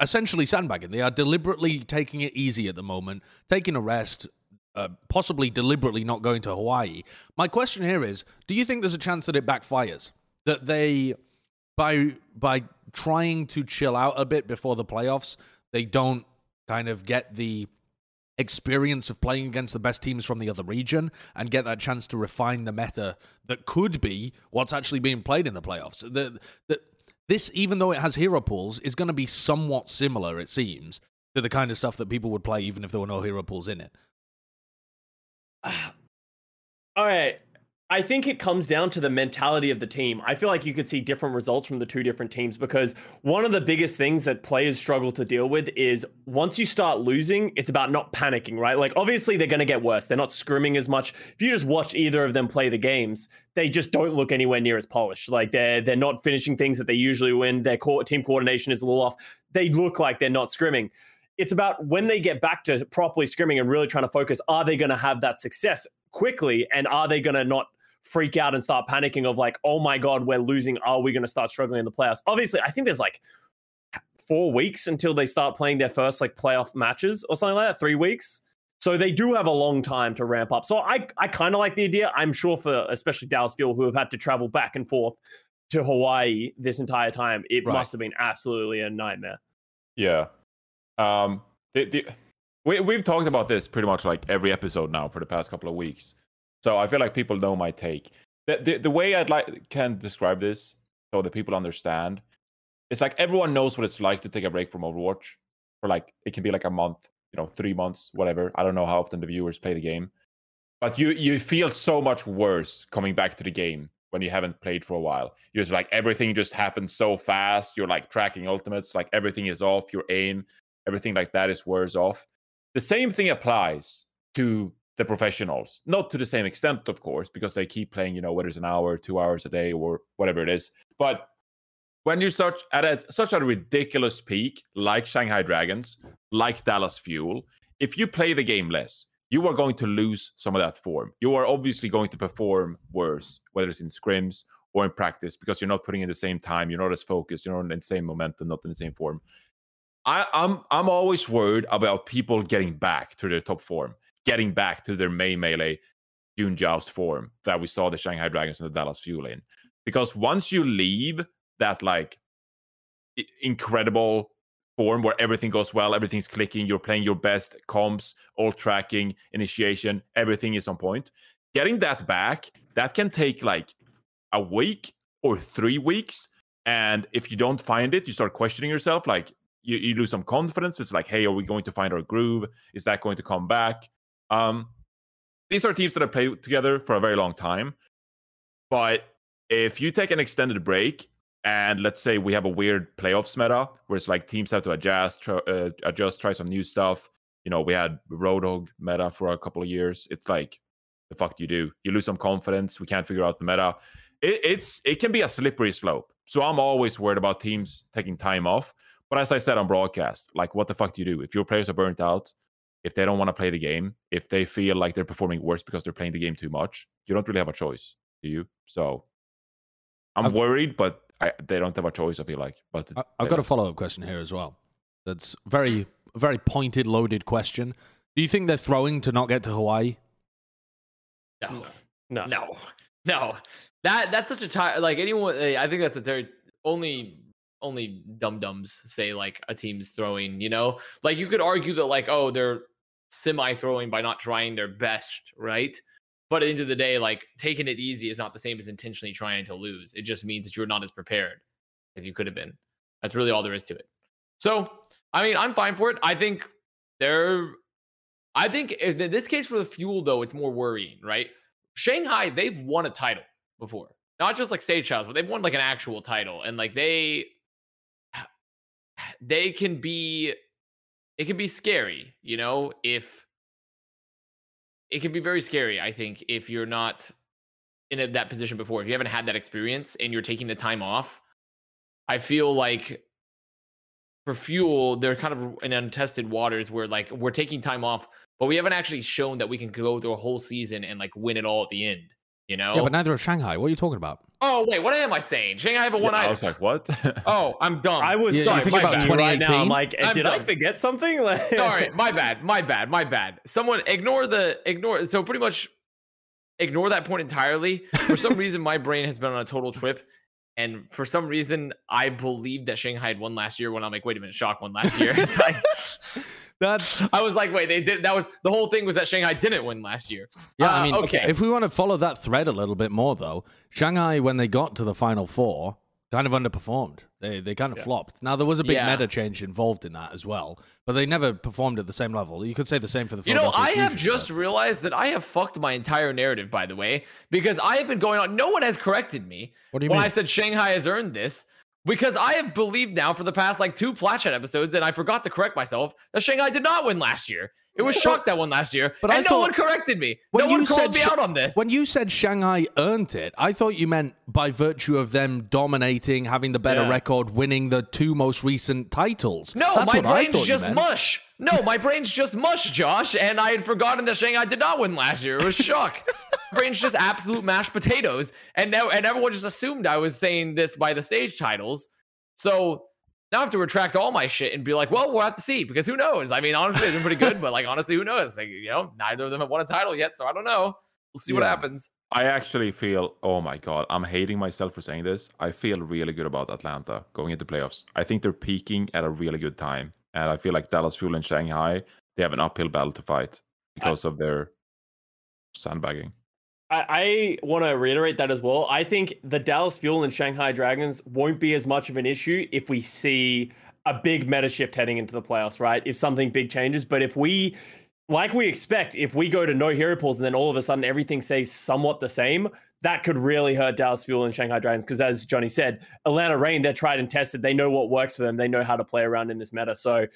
essentially sandbagging. They are deliberately taking it easy at the moment, taking a rest, uh, possibly deliberately not going to Hawaii. My question here is: Do you think there's a chance that it backfires? That they, by by trying to chill out a bit before the playoffs, they don't kind of get the experience of playing against the best teams from the other region and get that chance to refine the meta that could be what's actually being played in the playoffs. The, the, this, even though it has hero pools, is going to be somewhat similar, it seems, to the kind of stuff that people would play even if there were no hero pools in it. [SIGHS] All right. I think it comes down to the mentality of the team. I feel like you could see different results from the two different teams because one of the biggest things that players struggle to deal with is once you start losing, it's about not panicking, right? Like obviously they're going to get worse. They're not scrimming as much. If you just watch either of them play the games, they just don't look anywhere near as polished. Like they're they're not finishing things that they usually win. Their co- team coordination is a little off. They look like they're not scrimming. It's about when they get back to properly scrimming and really trying to focus, are they going to have that success quickly and are they going to not freak out and start panicking of like, oh my God, we're losing. Are we going to start struggling in the playoffs? Obviously, I think there's like four weeks until they start playing their first like playoff matches or something like that, three weeks. So they do have a long time to ramp up. So I, I kind of like the idea. I'm sure for especially Dallas Fuel, who have had to travel back and forth to Hawaii this entire time, it Right. must have been absolutely a nightmare. Yeah. Um. The, the, we we've talked about this pretty much like every episode now for the past couple of weeks. So I feel like people know my take. The the, the way I'd like can describe this so that people understand. It's like everyone knows what it's like to take a break from Overwatch for like it can be like a month you know three months, whatever. I don't know how often the viewers play the game, but you you feel so much worse coming back to the game when you haven't played for a while. You're just like everything just happens so fast. You're like tracking ultimates, like everything is off. Your aim, everything like that is worse off. The same thing applies to the professionals, not to the same extent, of course, because they keep playing. You know, whether it's an hour, two hours a day, or whatever it is, but when you're such at a, such a ridiculous peak, like Shanghai Dragons, like Dallas Fuel, if you play the game less, you are going to lose some of that form. You are obviously going to perform worse, whether it's in scrims or in practice, because you're not putting in the same time, you're not as focused, you're not in the same momentum, not in the same form. I, I'm I'm always worried about people getting back to their top form, getting back to their May melee June joust form that we saw the Shanghai Dragons and the Dallas Fuel in. Because once you leave that like incredible form where everything goes well, everything's clicking, you're playing your best comps, all tracking, initiation, everything is on point. Getting that back, that can take like a week or three weeks. And if you don't find it, you start questioning yourself, like you, you lose some confidence. It's like, hey, are we going to find our groove? Is that going to come back? Um, these are teams that have played together for a very long time. But if you take an extended break and let's say we have a weird playoffs meta where it's like teams have to adjust, try, uh, adjust, try some new stuff. You know, we had Roadhog meta for a couple of years. It's like, the fuck do you do? You lose some confidence. We can't figure out the meta. It, it's it can be a slippery slope. So I'm always worried about teams taking time off. But as I said on broadcast, like what the fuck do you do if your players are burnt out? If they don't want to play the game, if they feel like they're performing worse because they're playing the game too much, you don't really have a choice, do you? So I'm I've- worried, but I, they don't have a choice. I feel like. But I, I've got a follow up question here as well. That's very, very pointed, loaded question. Do you think they're throwing to not get to Hawaii? No, No. no, no. That that's such a tie. Like anyone, eh, I think that's a very only only dum dums say like a team's throwing. You know, like you could argue that like oh they're semi throwing by not trying their best, right? But at the end of the day, like taking it easy is not the same as intentionally trying to lose. It just means that you're not as prepared as you could have been. That's really all there is to it. So, I mean, I'm fine for it. I think they're. I think in this case for the fuel though, it's more worrying, right? Shanghai, they've won a title before, not just like stage trials, but they've won like an actual title, and like they, [SIGHS] they can be, it can be scary, you know, if it can be very scary. I think if you're not in a, that position before, if you haven't had that experience and you're taking the time off, I feel like for fuel, they're kind of in untested waters where like we're taking time off, but we haven't actually shown that we can go through a whole season and like win it all at the end. You know? Yeah, but neither is Shanghai. What are you talking about? oh wait, what am I saying? Shanghai have a Yeah, one I was like, what? [LAUGHS] oh, I'm dumb. I was Yeah, you sorry, think about bad. right now. 2018? I'm like, I'm did I forget something? [LAUGHS] Like, Sorry, my bad, my bad, my bad. Someone ignore the ignore. So pretty much ignore that point entirely. For some [LAUGHS] reason, my brain has been on a total trip, and for some reason, I believe that Shanghai had won last year. When I'm like, wait a minute, Shock won last year. That's I was like, wait, they did. That was the whole thing was that Shanghai didn't win last year. yeah. Uh, I mean, okay. If we want to follow that thread a little bit more, though, Shanghai when they got to the final four kind of underperformed. They they kind of Yeah. flopped. Now there was a big Yeah. meta change involved in that as well, but they never performed at the same level. You could say the same for the. You know, I have just realized that I have fucked my entire narrative, by the way, because I have been going on. No one has corrected me What do you when mean? I said Shanghai has earned this. Because I have believed now for the past like two Plat Chat episodes, and I forgot to correct myself that Shanghai did not win last year. It was shocked that one last year, but I and no thought- one corrected me. when No one you called said me out on this. When you said Shanghai earned it, I thought you meant by virtue of them dominating, having the better Yeah. record, winning the two most recent titles. No, That's my what I brain's just mush. No, my brain's just mush, Josh. And I had forgotten that Shanghai did not win last year. It was shock. [LAUGHS] brain's just absolute mashed potatoes. And now and everyone just assumed I was saying this by the stage titles. So now I have to retract all my shit and be like, well, we'll have to see because who knows? I mean, honestly, they've been pretty good, but like honestly, who knows? Like, you know, neither of them have won a title yet, so I don't know. We'll see what happens. I actually feel, oh my god, I'm hating myself for saying this. I feel really good about Atlanta going into playoffs. I think they're peaking at a really good time, and I feel like Dallas Fuel and Shanghai they have an uphill battle to fight because of their sandbagging. I, I want to reiterate that as well. I think the Dallas Fuel and Shanghai Dragons won't be as much of an issue if we see a big meta shift heading into the playoffs, right? If something big changes. But if we, like we expect, if we go to no hero pools and then all of a sudden everything stays somewhat the same, that could really hurt Dallas Fuel and Shanghai Dragons. Because as Johnny said, Atlanta Reign, they're tried and tested. They know what works for them. They know how to play around in this meta. So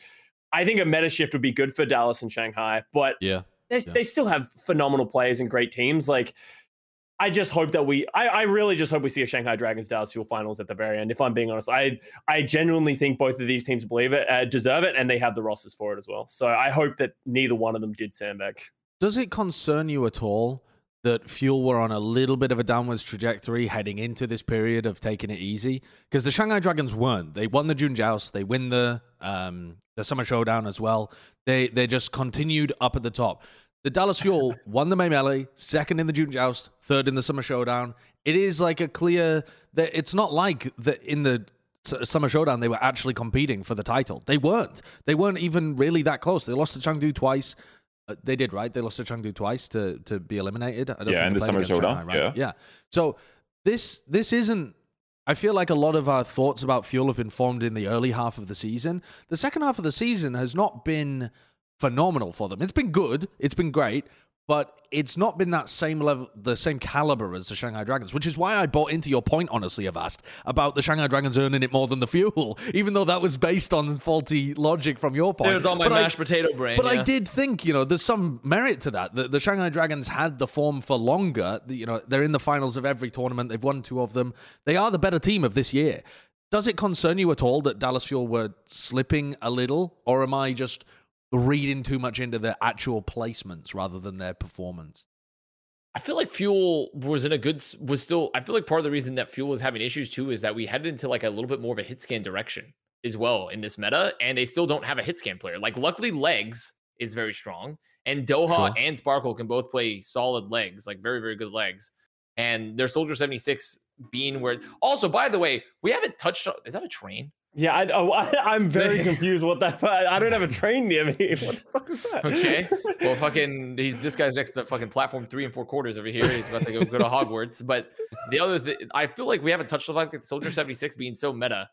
I think a meta shift would be good for Dallas and Shanghai. But Yeah. they, Yeah. they still have phenomenal players and great teams. Like, I just hope that we, I, I really just hope we see a Shanghai Dragons Dallas Fuel finals at the very end. If I'm being honest, I, I genuinely think both of these teams believe it, uh, deserve it, and they have the rosters for it as well. So I hope that neither one of them did sandbag. Does it concern you at all that Fuel were on a little bit of a downwards trajectory heading into this period of taking it easy? Because the Shanghai Dragons weren't. They won the June Joust. They win the um, the Summer Showdown as well. They they just continued up at the top. The Dallas Fuel [LAUGHS] won the May Melee, second in the June Joust, third in the Summer Showdown. It is like a clear that it's not like that in the Summer Showdown they were actually competing for the title. They weren't. They weren't even really that close. They lost to Chengdu twice. Uh, they did, right? They lost to Chengdu twice to to be eliminated. I don't Yeah, think in the Summer Showdown, right? yeah. yeah. So this this isn't. I feel like a lot of our thoughts about Fuel have been formed in the early half of the season. The second half of the season has not been phenomenal for them. It's been good. It's been great. But it's not been that same level, the same caliber as the Shanghai Dragons, which is why I bought into your point, honestly, Avast, about the Shanghai Dragons earning it more than the Fuel, [LAUGHS] even though that was based on faulty logic from your point. It was all my But I- mashed potato brain. but I did think, you know, there's some merit to that. The, the Shanghai Dragons had the form for longer. You know, they're in the finals of every tournament. They've won two of them. They are the better team of this year. Does it concern you at all that Dallas Fuel were slipping a little, or am I just reading too much into their actual placements rather than their performance? I feel like Fuel was in a good was still. I feel like part of the reason that Fuel was having issues too is that we headed into like a little bit more of a hit scan direction as well in this meta, and they still don't have a hit scan player. Like luckily, Legs is very strong, and Doha Sure. and Sparkle can both play solid legs, like very very good legs. And their Soldier seventy six being where. Also, by the way, we haven't touched. on Is that a train? Yeah, I, oh, I, [LAUGHS] I'm very [LAUGHS] confused. What that? I don't have a train near me. [LAUGHS] What the fuck is that? Okay. Well, fucking, he's this guy's next to fucking platform three and four quarters over here. He's about to go, go to Hogwarts. But the other thing, I feel like we haven't touched on the fact that Soldier 76 being so meta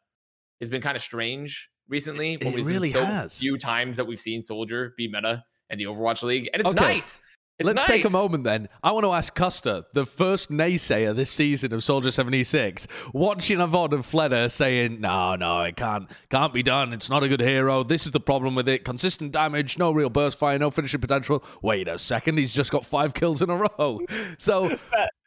has been kind of strange recently. It we've seen really so has. few times that we've seen Soldier be meta in the Overwatch League, and it's Okay. nice. It's Let's take a moment then. I want to ask Custa, the first naysayer this season of Soldier 76, watching Avon and Fleta saying, no, no, it can't can't be done. It's not a good hero. This is the problem with it. Consistent damage, no real burst fire, no finishing potential. Wait a second, he's just got five kills in a row. [LAUGHS] So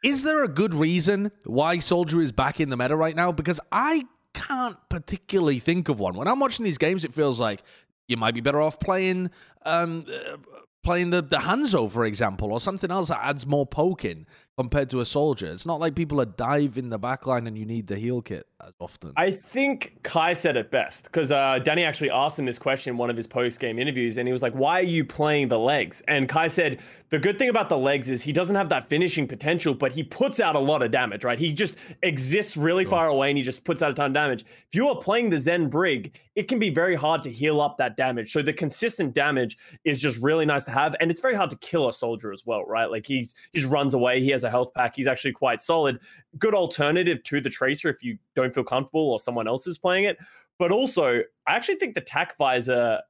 is there a good reason why Soldier is back in the meta right now? Because I can't particularly think of one. When I'm watching these games, it feels like you might be better off playing um, uh, playing the, the Hanzo, for example, or something else that adds more poking compared to a soldier. It's not like people are diving the backline and you need the heal kit as often. I think Kai said it best because uh, Danny actually asked him this question in one of his post game interviews, and he was like, "Why are you playing the legs?" And Kai said, "The good thing about the legs is he doesn't have that finishing potential, but he puts out a lot of damage. Right? He just exists really far away, and he just puts out a ton of damage. If you are playing the Zen Brig, it can be very hard to heal up that damage. So the consistent damage is just really nice to have, and it's very hard to kill a soldier as well. Right? Like he's he just runs away. He has a health pack. He's actually quite solid. Good alternative to the tracer if you don't feel comfortable or someone else is playing it. But also, I actually think the tac visor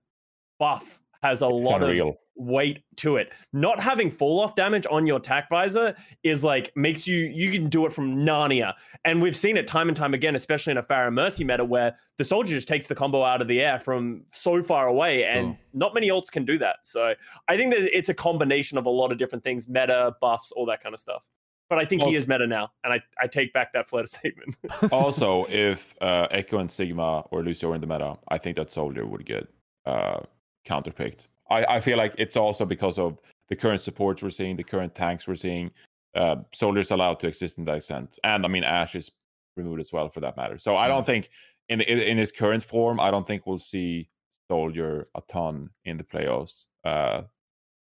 buff has a lot of weight to it. Not having fall off damage on your tac visor is like makes you you can do it from Narnia. And we've seen it time and time again, especially in a Pharah Mercy meta where the soldier just takes the combo out of the air from so far away, and Oh. not many ults can do that. So I think that it's a combination of a lot of different things, meta, buffs, all that kind of stuff. But I think he is meta now, and I, I take back that Fleta [LAUGHS] statement. also, if uh, Echo and Sigma or Lucio were in the meta, I think that Soldier would get uh, counterpicked. I, I feel like it's also because of the current supports we're seeing, the current tanks we're seeing. Uh, Soldier's allowed to exist in that extent, and I mean Ash is removed as well for that matter. So I don't think in in, in his current form, I don't think we'll see Soldier a ton in the playoffs. Uh,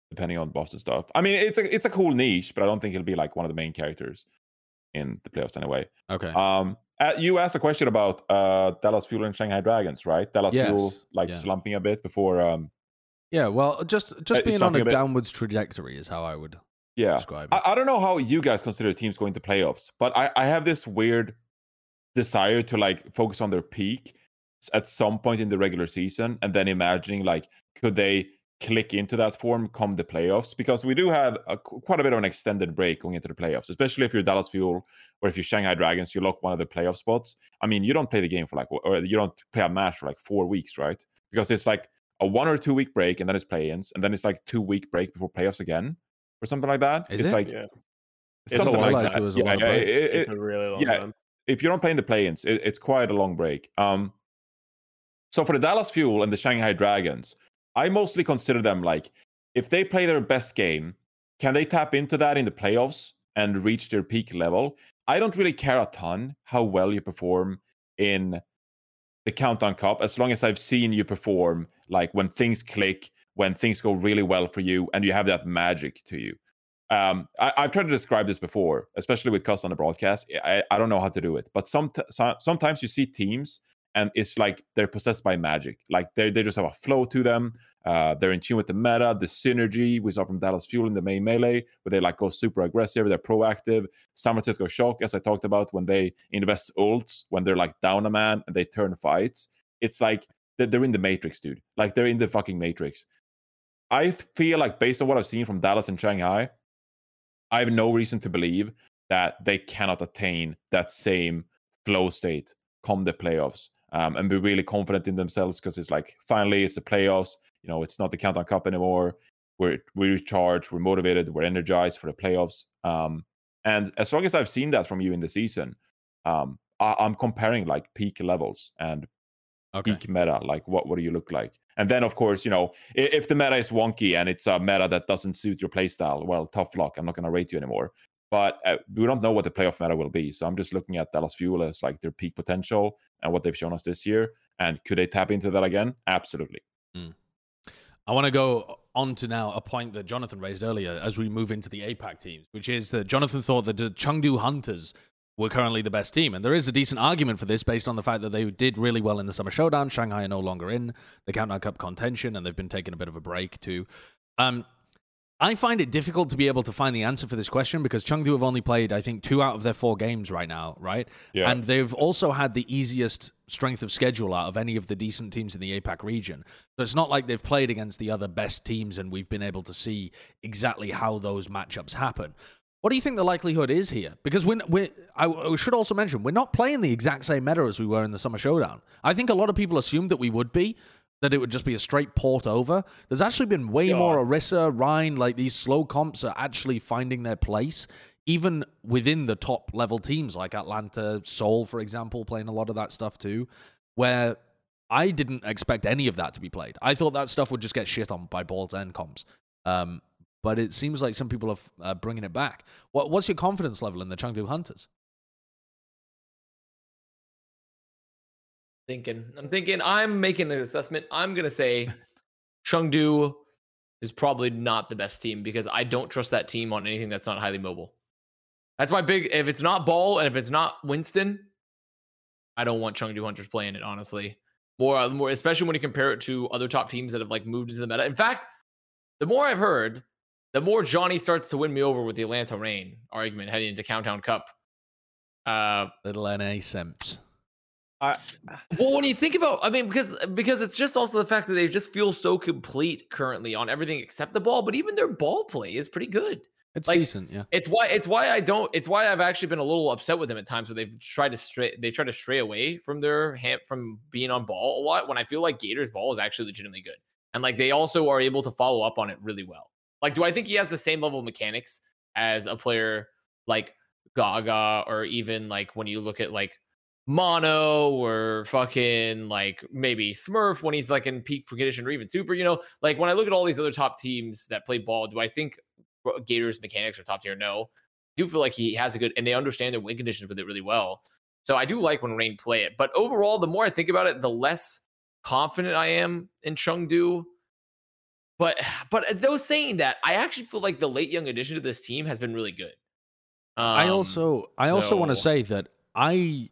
depending on boss and stuff. I mean, it's a it's a cool niche, but I don't think he'll be like one of the main characters in the playoffs anyway. okay. Um, uh, you asked a question about uh, Dallas Fuel and Shanghai Dragons, right? Dallas Fuel like yeah. slumping a bit before. Um, yeah, well, just just uh, being on a a downwards trajectory is how I would Yeah. describe it. I, I don't know how you guys consider teams going to playoffs, but I, I have this weird desire to like focus on their peak at some point in the regular season and then imagining like could they click into that form come the playoffs because we do have a, quite a bit of an extended break going into the playoffs especially if you're Dallas Fuel or if you're Shanghai Dragons you lock one of the playoff spots I mean you don't play the game for like or you don't play a match for like 4 weeks right because it's like a one or two week break and then it's play-ins and then it's like two week break before playoffs again or something like that Is it's it? like Yeah. it's It's a something lot. like that. was a yeah, yeah, breaks. it- It's a really long yeah. time. if you don't play in the play-ins, it, it's quite a long break. Um, so for the Dallas Fuel and the Shanghai Dragons, I mostly consider them like if they play their best game, can they tap into that in the playoffs and reach their peak level? I don't really care a ton how well you perform in the Countdown Cup, as long as I've seen you perform like when things click, when things go really well for you, and you have that magic to you. Um, I, I've tried to describe this before, especially with Cuss on the broadcast. I, I don't know how to do it, but some, so, sometimes you see teams and it's like they're possessed by magic. Like they they just have a flow to them. Uh, they're in tune with the meta, the synergy we saw from Dallas Fuel in the May Melee, where they like go super aggressive, they're proactive. San Francisco Shock, as I talked about, when they invest ults, when they're like down a man and they turn fights, it's like they're, they're in the matrix, dude. Like they're in the fucking matrix. I feel like based on what I've seen from Dallas and Shanghai, I have no reason to believe that they cannot attain that same flow state come the playoffs um, and be really confident in themselves because it's like finally it's the playoffs. You know, it's not the countdown cup anymore. We're we recharged, we're motivated, we're energized for the playoffs. Um, and as long as I've seen that from you in the season, um, I, I'm comparing like peak levels and okay. peak meta. Like what what do you look like? And then of course, you know, if, if the meta is wonky and it's a meta that doesn't suit your playstyle, well, tough luck. I'm not going to rate you anymore. But uh, we don't know what the playoff meta will be. So I'm just looking at Dallas Fuel as like their peak potential and what they've shown us this year. And could they tap into that again? Absolutely. I want to go on to now a point that Jonathan raised earlier as we move into the APAC teams, which is that Jonathan thought that the Chengdu Hunters were currently the best team. And there is a decent argument for this based on the fact that they did really well in the Summer Showdown. Shanghai are no longer in the Countdown Cup contention, and they've been taking a bit of a break too. Um, I find it difficult to be able to find the answer for this question because Chengdu have only played, I think, two out of their four games right now, right? Yeah. And they've also had the easiest strength of schedule out of any of the decent teams in the APAC region. So it's not like they've played against the other best teams and we've been able to see exactly how those matchups happen. What do you think the likelihood is here? Because when we, I, I should also mention, we're not playing the exact same meta as we were in the Summer Showdown. I think a lot of people assumed that we would be, that it would just be a straight port over. There's actually been way Yeah. more Orisa, Rein, like these slow comps are actually finding their place, even within the top level teams like Atlanta, Seoul, for example, playing a lot of that stuff too, where I didn't expect any of that to be played. I thought that stuff would just get shit on by balls and comps. Um, but it seems like some people are uh, bringing it back. What, what's your confidence level in the Chengdu Hunters? Thinking. I'm thinking. I'm making an assessment. I'm gonna say Chengdu is probably not the best team because I don't trust that team on anything that's not highly mobile. That's my big. If it's not Ball and if it's not Winston, I don't want Chengdu Hunters playing it. Honestly, more, more, especially when you compare it to other top teams that have like moved into the meta. In fact, the more I've heard, the more Johnny starts to win me over with the Atlanta Reign argument heading into Countdown Cup. Uh, Little NA Simps. I, well, when you think about, I mean, because because it's just also the fact that they just feel so complete currently on everything except the ball, but even their ball play is pretty good. It's Like, decent, yeah. It's why it's why I don't. It's why I've actually been a little upset with them at times where they've tried to stray. They try to stray away from their hand from being on ball a lot. When I feel like Gator's ball is actually legitimately good, and like they also are able to follow up on it really well. Like, do I think he has the same level of mechanics as a player like Gaga, or even like when you look at like Mano or fucking like maybe Smurf when he's like in peak condition or even super, you know, like when I look at all these other top teams that play ball, do I think Gators mechanics are top tier? No. I do feel like he has a good and they understand their win conditions with it really well. So I do like when Reign play it. But overall, the more I think about it, the less confident I am in Chengdu. But but though saying that, I actually feel like the Lateyoung addition to this team has been really good. I Um, also I also want to say that I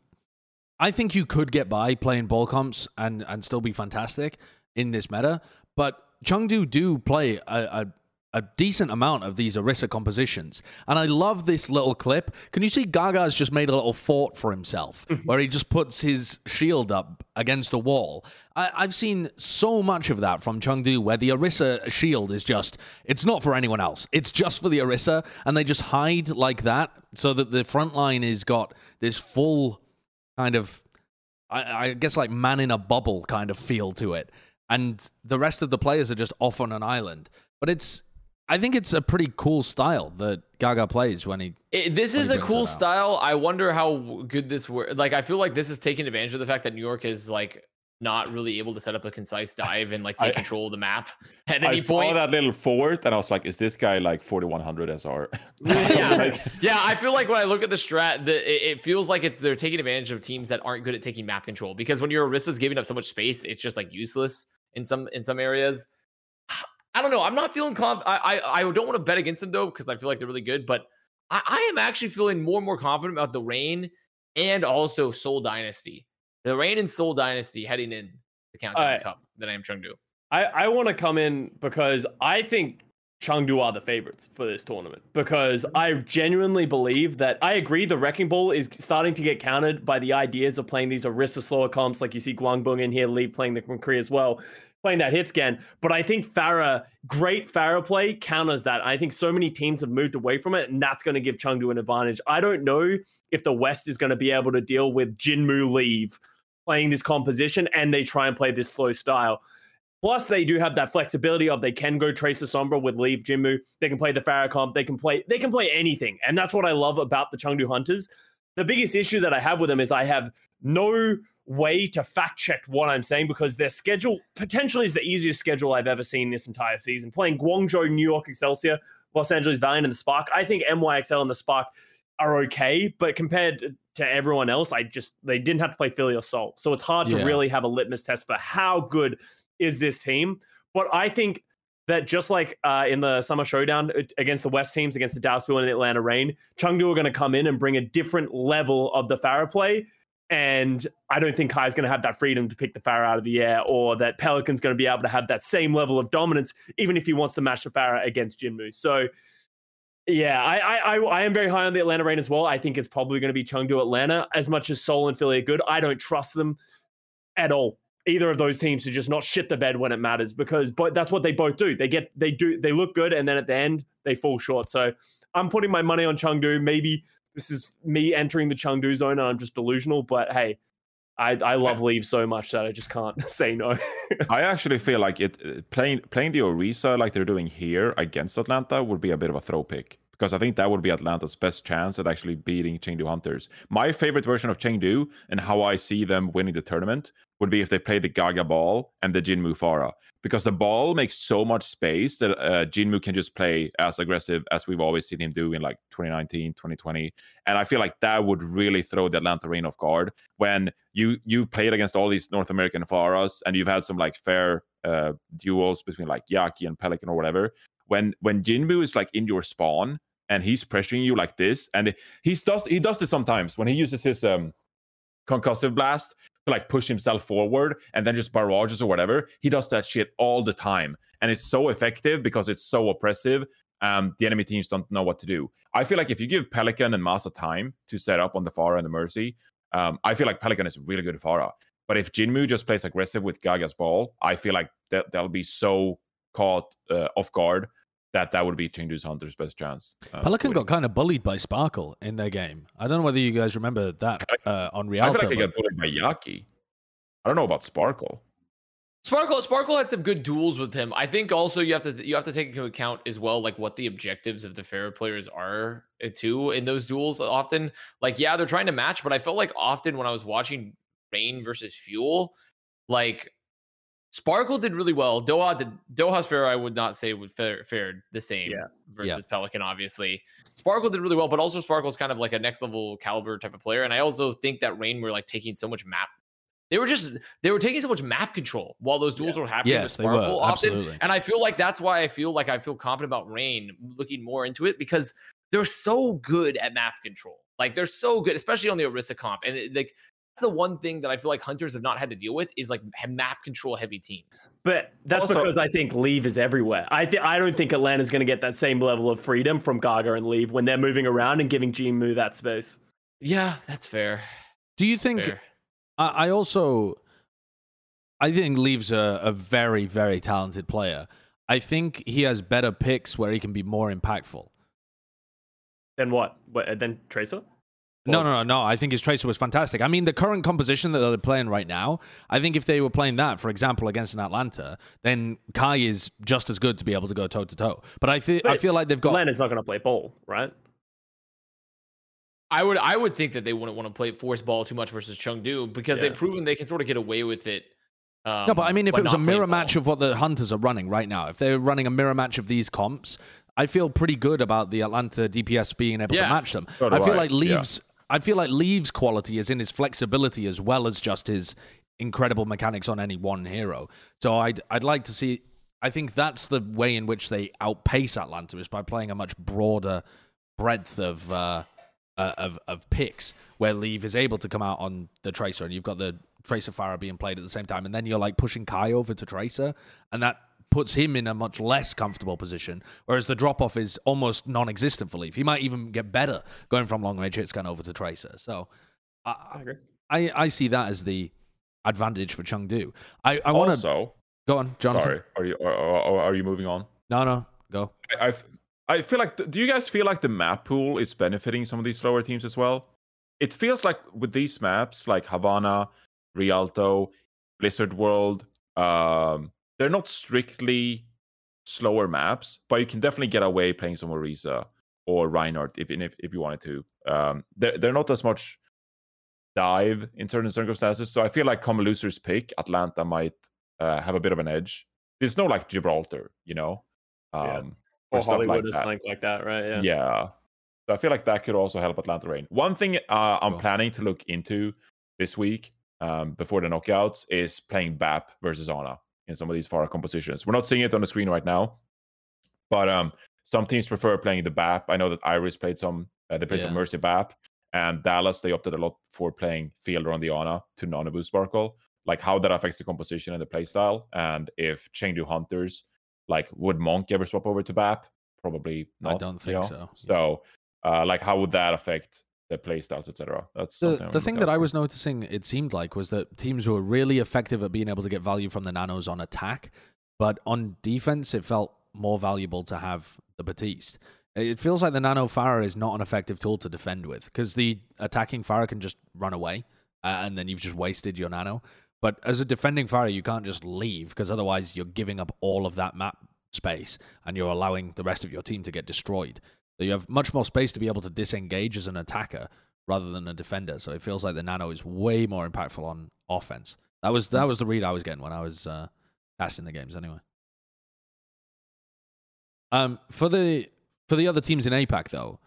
I think you could get by playing ball comps and and still be fantastic in this meta, but Chengdu do play a, a a decent amount of these Orisa compositions. And I love this little clip. Can you see Gaga's just made a little fort for himself [LAUGHS] where he just puts his shield up against the wall? I, I've seen so much of that from Chengdu where the Orisa shield is just, it's not for anyone else. It's just for the Orisa. And they just hide like that so that the front line is got this full kind of, I, I guess, like man in a bubble kind of feel to it. And the rest of the players are just off on an island. But it's I think it's a pretty cool style that Gaga plays when he. It, this when is he a cool style. I wonder how good this works. Like, I feel like this is taking advantage of the fact that New York is like not really able to set up a concise dive and like take I- control of the map [LAUGHS] at I any saw point. that little fort and I was like, is this guy like 4100 SR? [LAUGHS] yeah, Like, yeah. I feel like when I look at the strat, the, it, it feels like it's they're taking advantage of teams that aren't good at taking map control. Because when your Orisa's giving up so much space, it's just like useless in some in some areas. [SIGHS] I don't know. I'm not feeling conf- I, I I don't want to bet against them though because I feel like they're really good. But I, I am actually feeling more and more confident about the Reign and also Seoul Dynasty. The Reign and Seoul Dynasty heading in the Countdown Alright. Cup than I am Chengdu. I, I want to come in because I think Chengdu are the favorites for this tournament because I genuinely believe that I agree the Wrecking Ball is starting to get countered by the ideas of playing these Orisa slower comps like you see Guangbong in here, Lee playing the McCree as well, playing that hit scan. But I think Pharah, great Pharah play counters that. I think so many teams have moved away from it and that's going to give Chengdu an advantage. I don't know if the West is going to be able to deal with Jinmu Leave playing this composition and they try and play this slow style. Plus, they do have that flexibility of they can go Tracer Sombra with Leave Jinmu. They can play the comp. They can play they can play anything, and that's what I love about the Chengdu Hunters. The biggest issue that I have with them is I have no way to fact check what I'm saying because their schedule potentially is the easiest schedule I've ever seen this entire season. Playing Guangzhou, New York Excelsior, Los Angeles Valiant, and the Spark. I think MYXL and the Spark are okay, but compared to everyone else, I just they didn't have to play Philly or Seoul, so it's hard to really have a litmus test for how good is this team. But I think that just like uh, in the summer showdown uh, against the West teams, against the Dallas Dallasville and the Atlanta Reign, Chengdu are going to come in and bring a different level of the Pharah play. And I don't think Kai's going to have that freedom to pick the Pharah out of the air, or that Pelican's going to be able to have that same level of dominance, even if he wants to match the Pharah against Jinmu. So, yeah, I, I I am very high on the Atlanta Reign as well. I think it's probably going to be Chengdu Atlanta. As much as Seoul and Philly are good, I don't trust them at all. Either of those teams to just not shit the bed when it matters because but that's what they both do. They get they do they look good and then at the end they fall short. So I'm putting my money on Chengdu. Maybe this is me entering the Chengdu zone and I'm just delusional, but hey, I I love Leave so much that I just can't [LAUGHS] say no. [LAUGHS] I actually feel like it uh, playing playing the Orisa like they're doing here against Atlanta would be a bit of a throw pick because I think that would be Atlanta's best chance at actually beating Chengdu Hunters. My favorite version of Chengdu and how I see them winning the tournament would be if they play the Gaga ball and the Jinmu Pharah because the ball makes so much space that uh, Jinmu can just play as aggressive as we've always seen him do in like 2019, 2020. And I feel like that would really throw the Atlanta Reign off guard when you you played against all these North American Pharahs and you've had some like fair uh, duels between like Yaki and Pelican or whatever. When when Jinmu is like in your spawn and he's pressuring you like this, and he's does he does this sometimes when he uses his um concussive blast to like push himself forward and then just barrages or whatever. He does that shit all the time. And it's so effective because it's so oppressive. Um, the enemy teams don't know what to do. I feel like if you give Pelican and Masa time to set up on the Pharah and the Mercy, um, I feel like Pelican is really good Pharah. But if Jinmu just plays aggressive with Gaga's ball, I feel like that they'll be so caught uh, off guard that that would be Chengdu's Hunter's best chance. uh, Pelican got kind of bullied by Sparkle in their game. I don't know whether you guys remember that uh, on reality. I Rialto. feel like they got bullied by Yaki. I don't know about Sparkle. Sparkle Sparkle had some good duels with him. I think also you have to you have to take into account as well like what the objectives of the fair players are uh, too in those duels. Often, like yeah, they're trying to match, but I felt like often when I was watching Reign versus Fuel, like Sparkle did really well. Doha did Doha's fair. I would not say would fare, fared the same Yeah. versus Pelican. Obviously, Sparkle did really well, but also Sparkle's kind of like a next level caliber type of player. And I also think that Reign were like taking so much map they were just they were taking so much map control while those duels were happening Yes, with Sparkle often. absolutely. And I feel like that's why I feel like I feel confident about Reign looking more into it because they're so good at map control. Like they're so good, especially on the Orisa comp. And it- like the one thing that I feel like hunters have not had to deal with is like map control heavy teams. But that's Also- because I think Leave is everywhere. I think I don't think Atlanta's going to get that same level of freedom from Gaga and Leave when they're moving around and giving Jinmu that space. Yeah, that's fair. Do you think? I, I also, I think Leaves a, a very very talented player. I think he has better picks where he can be more impactful. Then what? what then Tracer? No, no, no, no. I think his tracer was fantastic. I mean, the current composition that they're playing right now, I think if they were playing that, for example, against an Atlanta, then Kai is just as good to be able to go toe to toe. But I feel, I feel like they've got. Atlanta's not going to play ball, right? I would I would think that they wouldn't want to play force ball too much versus Chengdu because Yeah. they've proven they can sort of get away with it. Um, no, but I mean, if it was a not playing mirror ball. match of what the Hunters are running right now, if they're running a mirror match of these comps, I feel pretty good about the Atlanta DPS being able Yeah. to match them. So I feel I, like yeah. Leaves. I feel like Leaves' quality is in his flexibility as well as just his incredible mechanics on any one hero. So I'd I'd like to see. I think that's the way in which they outpace Atlanta is by playing a much broader breadth of. Uh, uh, of of picks where Leave is able to come out on the Tracer, and you've got the Tracer Pharah being played at the same time, and then you're like pushing Kai over to Tracer, and that puts him in a much less comfortable position. Whereas the drop off is almost non-existent for Leaf. He might even get better going from long range hit scan over to Tracer. So I I agree. I, I see that as the advantage for Chengdu. I I want to go on, Jonathan. sorry, are you or, or, or are you moving on? No, no, go. I, I I feel like do you guys feel like the map pool is benefiting some of these slower teams as well? It feels like with these maps like Havana, Rialto, Blizzard World, um, they're not strictly slower maps, but you can definitely get away playing some Orisa or Reinhardt if if, if you wanted to. Um, they're they're not as much dive in certain circumstances, so I feel like come loser's pick, Atlanta might uh, have a bit of an edge. There's no like Gibraltar, you know. Um, Yeah. or Or Hollywood like or something like that, right? Yeah. Yeah. So I feel like that could also help Atlanta Reign. One thing uh, I'm Cool. planning to look into this week um, before the knockouts is playing BAP versus Ana in some of these Pharah compositions. We're not seeing it on the screen right now, but um, some teams prefer playing the BAP. I know that Iris played some, uh, they played some Yeah. Mercy BAP, and Dallas, they opted a lot for playing Fielder on the Ana to Nanabu Sparkle. Like how that affects the composition and the playstyle, and if Chengdu Hunters, like would Monk ever swap over to BAP? Probably not. I don't you think know? so. So, uh, like, how would that affect the playstyles, etc.? That's the, the thing that I was noticing, it seemed like, was that teams were really effective at being able to get value from the nanos on attack, but on defense, it felt more valuable to have the Baptiste. It feels like the Nano Pharah is not an effective tool to defend with because the attacking Pharah can just run away uh, and then you've just wasted your Nano. But as a defending Pharah, you can't just leave because otherwise you're giving up all of that map space and you're allowing the rest of your team to get destroyed. So you have much more space to be able to disengage as an attacker rather than a defender. So it feels like the Nano is way more impactful on offense. That was that was the read I was getting when I was uh, casting the games anyway. Um, for the for the other teams in APAC though,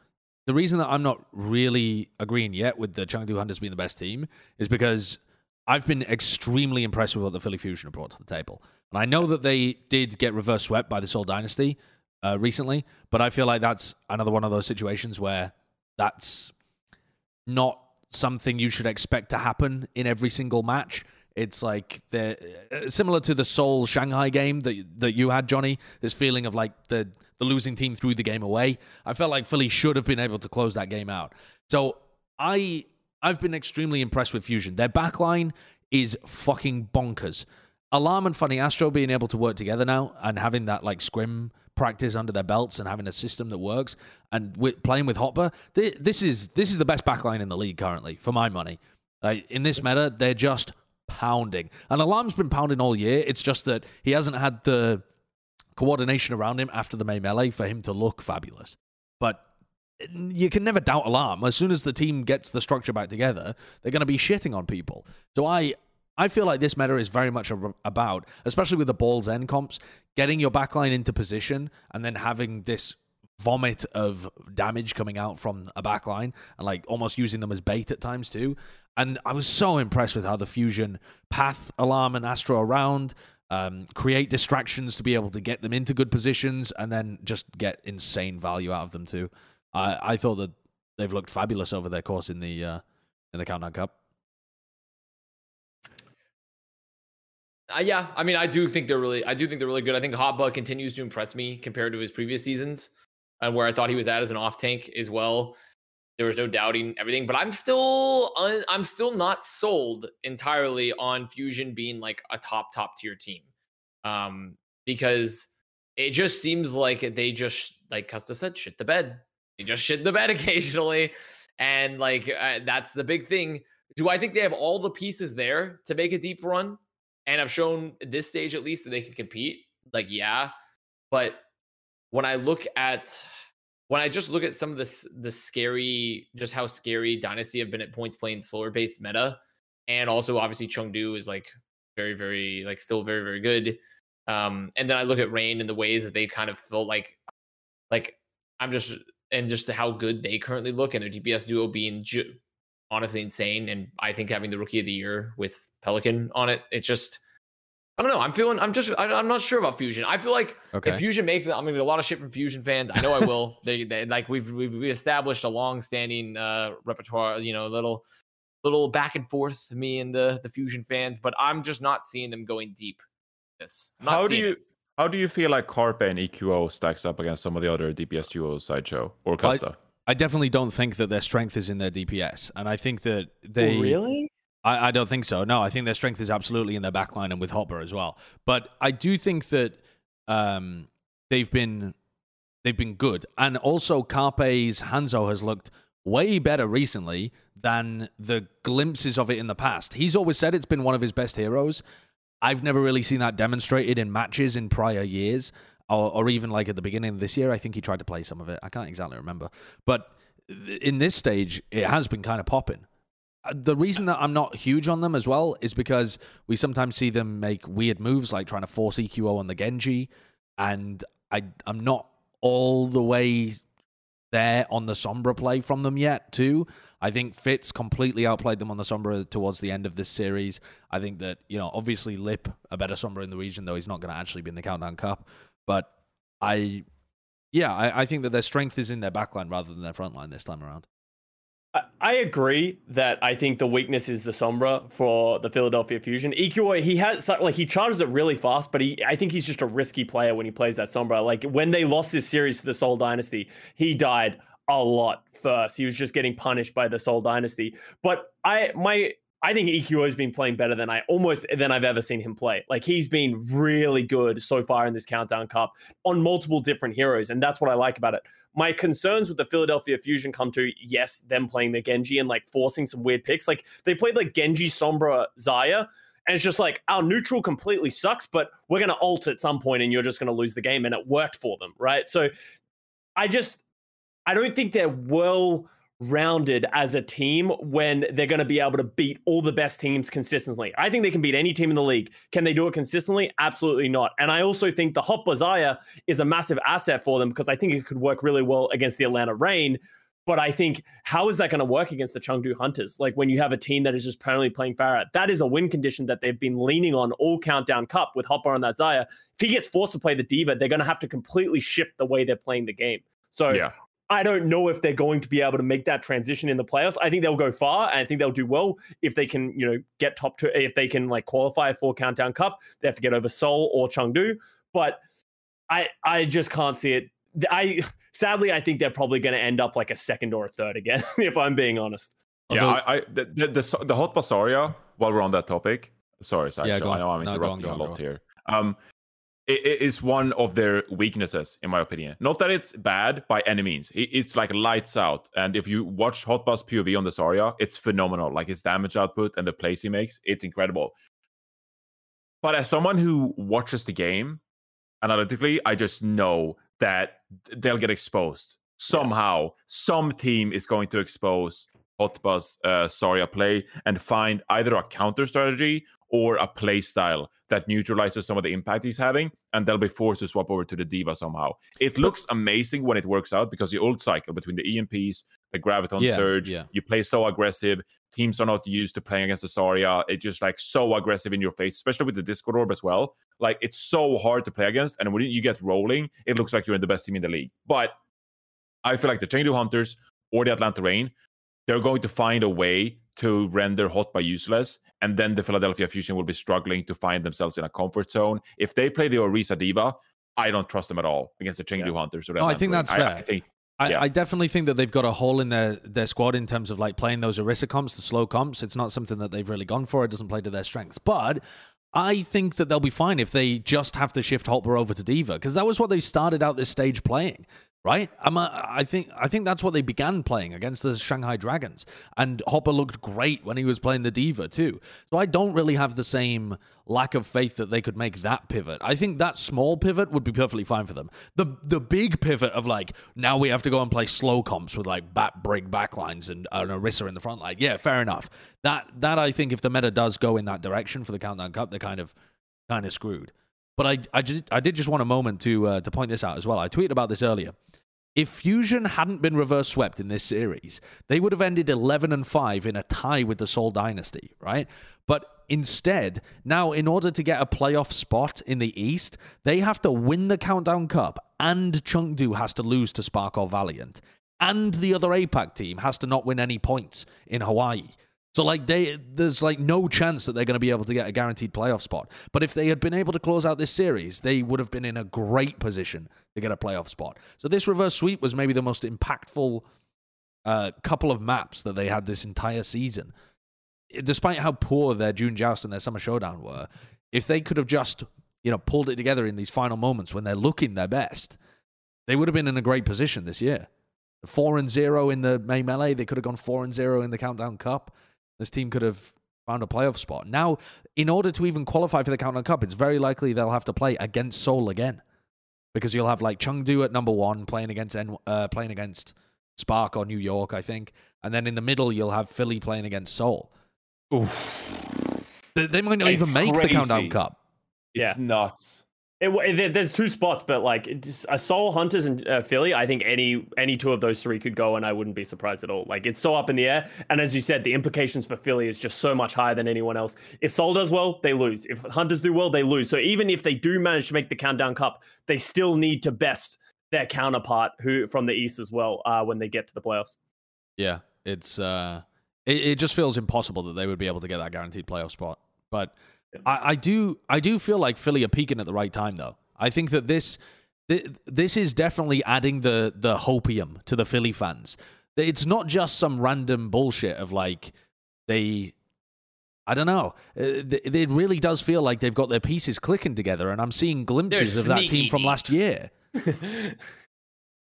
the reason that I'm not really agreeing yet with the Chengdu Hunters being the best team is because I've been extremely impressed with what the Philly Fusion have brought to the table, and I know that they did get reverse swept by the Seoul Dynasty uh, recently, but I feel like that's another one of those situations where that's not something you should expect to happen in every single match. It's like the uh, similar to the Seoul Shanghai game that that you had, Johnny. This feeling of like the the losing team threw the game away. I felt like Philly should have been able to close that game out. So I I've been extremely impressed with Fusion. Their backline is fucking bonkers. Alarm and Funny Astro being able to work together now and having that like scrim practice under their belts and having a system that works and with, playing with Hotba, thi- this is this is the best backline in the league currently for my money. Like in this meta, they're just pounding. And Alarm's been pounding all year. It's just that he hasn't had the coordination around him after the May melee for him to look fabulous. But you can never doubt Alarm. As soon as the team gets the structure back together, they're going to be shitting on people. So I I feel like this meta is very much about, especially with the Ball Zen comps, getting your backline into position and then having this vomit of damage coming out from a backline and like almost using them as bait at times too. And I was so impressed with how the fusion path alarm and Astro around, um, create distractions to be able to get them into good positions and then just get insane value out of them too. I I thought that they've looked fabulous over their course in the uh, in the Countdown Cup. Uh, yeah, I mean, I do think they're really, I do think they're really good. I think Hotba continues to impress me compared to his previous seasons, and where I thought he was at as an off tank as well. There was no doubting everything, but I'm still, un, I'm still not sold entirely on Fusion being like a top top tier team, um, because it just seems like they just, like Custa said, shit the bed. They just shit the bed [LAUGHS] occasionally, and like uh, that's the big thing. Do I think they have all the pieces there to make a deep run? And have shown this stage at least that they can compete. Like, yeah, but when I look at when I just look at some of this the scary, just how scary Dynasty have been at points playing slower based meta, and also obviously Chengdu is like very, very like still very, very good. Um, and then I look at Reign and the ways that they kind of felt like like I'm just and just how good they currently look and their DPS duo being ju- honestly insane. And I think having the rookie of the year with Pelican on it, it's just I don't know. I'm feeling. I'm just. I, am not sure about Fusion. I feel like okay. if Fusion makes it, I'm gonna get a lot of shit from Fusion fans. I know I will. [LAUGHS] they, they like we've we've we established a long-standing uh, repertoire. You know, little little back and forth me and the the Fusion fans, but I'm just not seeing them going deep. This. How do you? It. How do you feel like Carpe and EQO stacks up against some of the other DPS duos, Sideshow or Custa? I, I definitely don't think that their strength is in their DPS, and I think that they oh, really I, I, don't think so. No, I think their strength is absolutely in their backline and with Hotba as well. But I do think that um, they've been they've been good, and also Carpe's Hanzo has looked way better recently than the glimpses of it in the past. He's always said it's been one of his best heroes. I've never really seen that demonstrated in matches in prior years, or, or even like at the beginning of this year. I think he tried to play some of it. I can't exactly remember, but in this stage, it has been kind of popping. Uh, the reason that I'm not huge on them as well is because we sometimes see them make weird moves like trying to force EQO on the Genji, and I I'm not all the way there on the Sombra play from them yet too. I think Fits completely outplayed them on the Sombra towards the end of this series. I think that, you know, obviously Lip a better Sombra in the region, though he's not going to actually be in the Countdown Cup. But I, yeah, I, I think that their strength is in their backline rather than their frontline this time around. I agree that I think the weakness is the Sombra for the Philadelphia Fusion. EQO, he has like he charges it really fast, but he I think he's just a risky player when he plays that Sombra. Like when they lost this series to the Seoul Dynasty, he died a lot first. He was just getting punished by the Seoul Dynasty. But I my I think EQO has been playing better than I almost than I've ever seen him play. Like he's been really good so far in this Countdown Cup on multiple different heroes, and that's what I like about it. My concerns with the Philadelphia Fusion come to yes, them playing the Genji and like forcing some weird picks. Like they played like Genji, Sombra, Zarya, and it's just like our neutral completely sucks, but we're gonna ult at some point, and you're just gonna lose the game, and it worked for them, right? So I just I don't think they're well rounded as a team when they're going to be able to beat all the best teams consistently. I think they can beat any team in the league. Can they do it consistently? Absolutely not. And I also think the Hotba Zarya is a massive asset for them because I think it could work really well against the Atlanta Reign. But I think how is that going to work against the Chengdu Hunters? Like when you have a team that is just permanently playing Pharah, that is a win condition that they've been leaning on all Countdown Cup with Hotba on that Zarya. If he gets forced to play the D.Va, they're going to have to completely shift the way they're playing the game. So yeah. I don't know if they're going to be able to make that transition in the playoffs. I think they'll go far, and I think they'll do well if they can, you know, get top two. If they can like qualify for Countdown Cup, they have to get over Seoul or Chengdu. But I, I just can't see it. I sadly, I think they're probably going to end up like a second or a third again, [LAUGHS] if I'm being honest. Yeah, I, I the, the the, the Hotba Zarya. While we're on that topic, sorry, Sideshow, yeah, I know I'm interrupting no, on, a lot here. Um, it is one of their weaknesses, in my opinion. Not that it's bad by any means. It's like lights out. And if you watch Hot Hotba's POV on the Zarya, it's phenomenal. Like his damage output and the plays he makes, it's incredible. But as someone who watches the game analytically, I just know that they'll get exposed somehow. Yeah. Some team is going to expose Hotba's uh, Zarya play and find either a counter strategy or a play style that neutralizes some of the impact he's having, and they'll be forced to swap over to the D.Va somehow. It looks amazing when it works out because the old cycle between the EMPs, the Graviton yeah, Surge, yeah. you play so aggressive. Teams are not used to playing against the Zarya. It's just like so aggressive in your face, especially with the Discord Orb as well. Like it's so hard to play against, and when you get rolling, it looks like you're in the best team in the league. But I feel like the Chengdu Hunters or the Atlanta Reign, they're going to find a way to render Hotba useless, and then the Philadelphia Fusion will be struggling to find themselves in a comfort zone. If they play the Orisa D.Va, I don't trust them at all against the Chengdu Hunters. Or No, I think that's. I- fair. I think I, Yeah. I definitely think that they've got a hole in their, their squad in terms of like playing those Orisa comps, the slow comps. It's not something that they've really gone for. It doesn't play to their strengths. But I think that they'll be fine if they just have to shift Hotba over to D.Va because that was what they started out this stage playing. Right, I'm a, I think I think that's what they began playing against the Shanghai Dragons, and Hotba looked great when he was playing the D.Va too. So I don't really have the same lack of faith that they could make that pivot. I think that small pivot would be perfectly fine for them. The the big pivot of like now we have to go and play slow comps with like back break backlines and an Orisa in the front line. Yeah, fair enough. That that I think if the meta does go in that direction for the Countdown Cup, they're kind of kind of screwed. But I I, just, I did just want a moment to uh, to point this out as well. I tweeted about this earlier. If Fusion hadn't been reverse swept in this series, they would have ended 11 and 5 in a tie with the Seoul Dynasty, right? But instead, now in order to get a playoff spot in the East, they have to win the Countdown Cup and Chengdu has to lose to Spark or Valiant. And the other APAC team has to not win any points in Hawaii. So like they there's like no chance that they're going to be able to get a guaranteed playoff spot. But if they had been able to close out this series, they would have been in a great position to get a playoff spot. So this reverse sweep was maybe the most impactful uh, couple of maps that they had this entire season. Despite how poor their June Joust and their Summer Showdown were, if they could have just you know pulled it together in these final moments when they're looking their best, they would have been in a great position this year. Four and zero in the May Melee, they could have gone four and zero in the Countdown Cup. This team could have found a playoff spot. Now, in order to even qualify for the Countdown Cup, it's very likely they'll have to play against Seoul again, because you'll have like Chengdu at number one playing against N- uh, playing against Spark or New York, I think, and then in the middle you'll have Philly playing against Seoul. They, they might not It's even make the. Countdown Cup. it's Yeah. nuts. It, there- there's two spots, but like a Seoul Hunters and uh, Philly, I think any any two of those three could go, and I wouldn't be surprised at all. Like it's so up in the air, and as you said, the implications for Philly is just so much higher than anyone else. If Seoul does well, they lose. If Hunters do well, they lose. So even if they do manage to make the Countdown Cup, they still need to best their counterpart who from the East as well uh, when they get to the playoffs. Yeah, it's uh, it, it just feels impossible that they would be able to get that guaranteed playoff spot. But I, I do I do feel like Philly are peaking at the right time though. I think that this this is definitely adding the the hopium to the Philly fans. It's not just some random bullshit of like they. I don't know. Uh, It really does feel like they've got their pieces clicking together, and I'm seeing glimpses of that team from last year. [LAUGHS]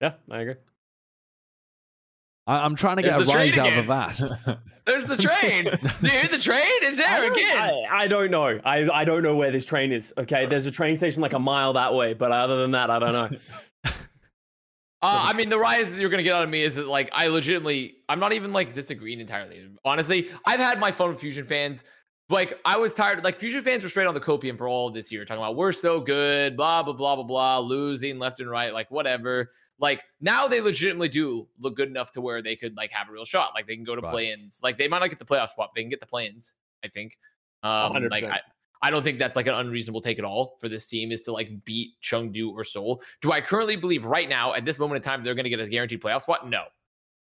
yeah, I agree. I- I'm trying to There's get a rise out of a again. vast. [LAUGHS] There's the train. [LAUGHS] Dude, the train is there don't- again. I, I don't know. I, I don't know where this train is. Okay, there's a train station like a mile that way, but other than that, I don't know. [LAUGHS] Uh, I mean, the rise that you're gonna get out of me is that like I legitimately, I'm not even like disagreeing entirely. Honestly, I've had my fun with Fusion fans. Like I was tired. Like Fusion fans were straight on the copium for all this year, talking about we're so good, blah blah blah blah blah, losing left and right, like whatever. Like now they legitimately do look good enough to where they could like have a real shot. Like they can go to Right. play-ins. Like they might not get the playoff spot, but they can get the play-ins. I think. Um, like 100%. I, I don't think that's like an unreasonable take at all for this team is to like beat Chengdu or Seoul. Do I currently believe right now at this moment in time they're going to get a guaranteed playoff spot? No,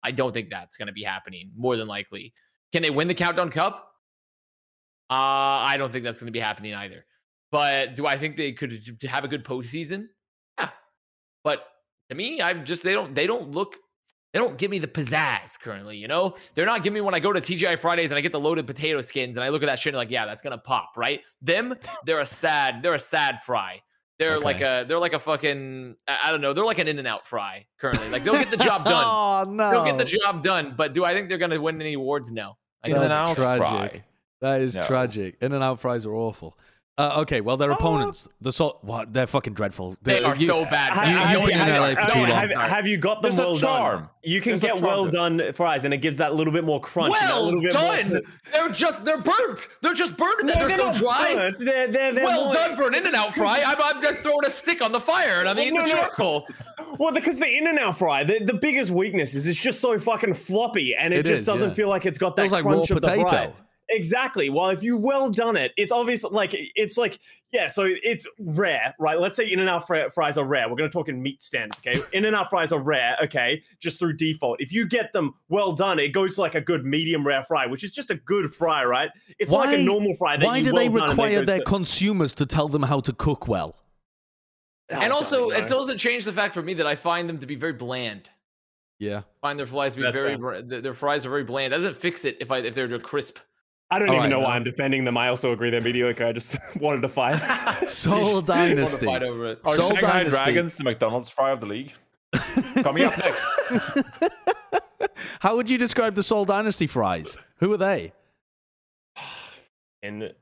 I don't think that's going to be happening. More than likely, can they win the Countdown Cup? Uh, I don't think that's going to be happening either. But do I think they could have a good postseason? Yeah, but to me, I'm just they don't they don't look they don't give me the pizzazz currently. You know, they're not giving me when I go to TGI Fridays and I get the loaded potato skins and I look at that shit and like, yeah, that's gonna pop, right? Them, [LAUGHS] they're a sad, they're a sad fry. They're Okay. like a they're like a fucking I I don't know, they're like an in and out fry currently. Like they'll get the job done. oh no! They'll get the job done. But do I think they're gonna win any awards? No. I. That's In-N-Out tragic. fry. That is No. tragic. In and out fries are awful. Uh, okay, well, their opponents, the salt, what? They're fucking dreadful. They They're- you- so bad. Have, you- That's you the been only in. LA for No, too long. have, not. have you got them There's a well charm. done? You can There's get charm well done fries, and it gives that little bit more crunch. Well little bit done. More... They're just they're burnt. They're just burnt. No, they're, they're so dry. burnt. They're, they're, they're well more- done for an In-N-Out fry. [LAUGHS] I'm, I'm just throwing a stick on the fire, and I'm Well, eating no, the no. charcoal. Well, because the In-N-Out fry, the, the biggest weakness is it's just so fucking floppy, and it, It just is, doesn't yeah. feel like it's got that Feels like crunch of the fry. Exactly. Well, if you well done it, it's obvious. Like it's like yeah. So it's rare, right? Let's say In and Out fri- fries are rare. We're going to talk in meat standards, okay? In and Out fries are rare, okay? Just through default. If you get them well done, it goes to like a good medium rare fry, which is just a good fry, right? It's not like a normal fry. That why you do well they done and then require their to- consumers to tell them how to cook well? I and don't also, know. it doesn't change the fact for me that I find them to be very bland. Yeah. find their fries to be That's very fair. br- their their fries are very bland. That doesn't fix it if I if they're crisp. I don't All even right, know why well. I'm defending them. I also agree they're mediocre. I just [LAUGHS] wanted to fight. [LAUGHS] Seoul Wanna Dynasty. fight over it. Are Seoul Shanghai Dynasty. Dragons the McDonald's fry of the league? Coming up [LAUGHS] next. How would you describe the Seoul Dynasty fries? Who are they? and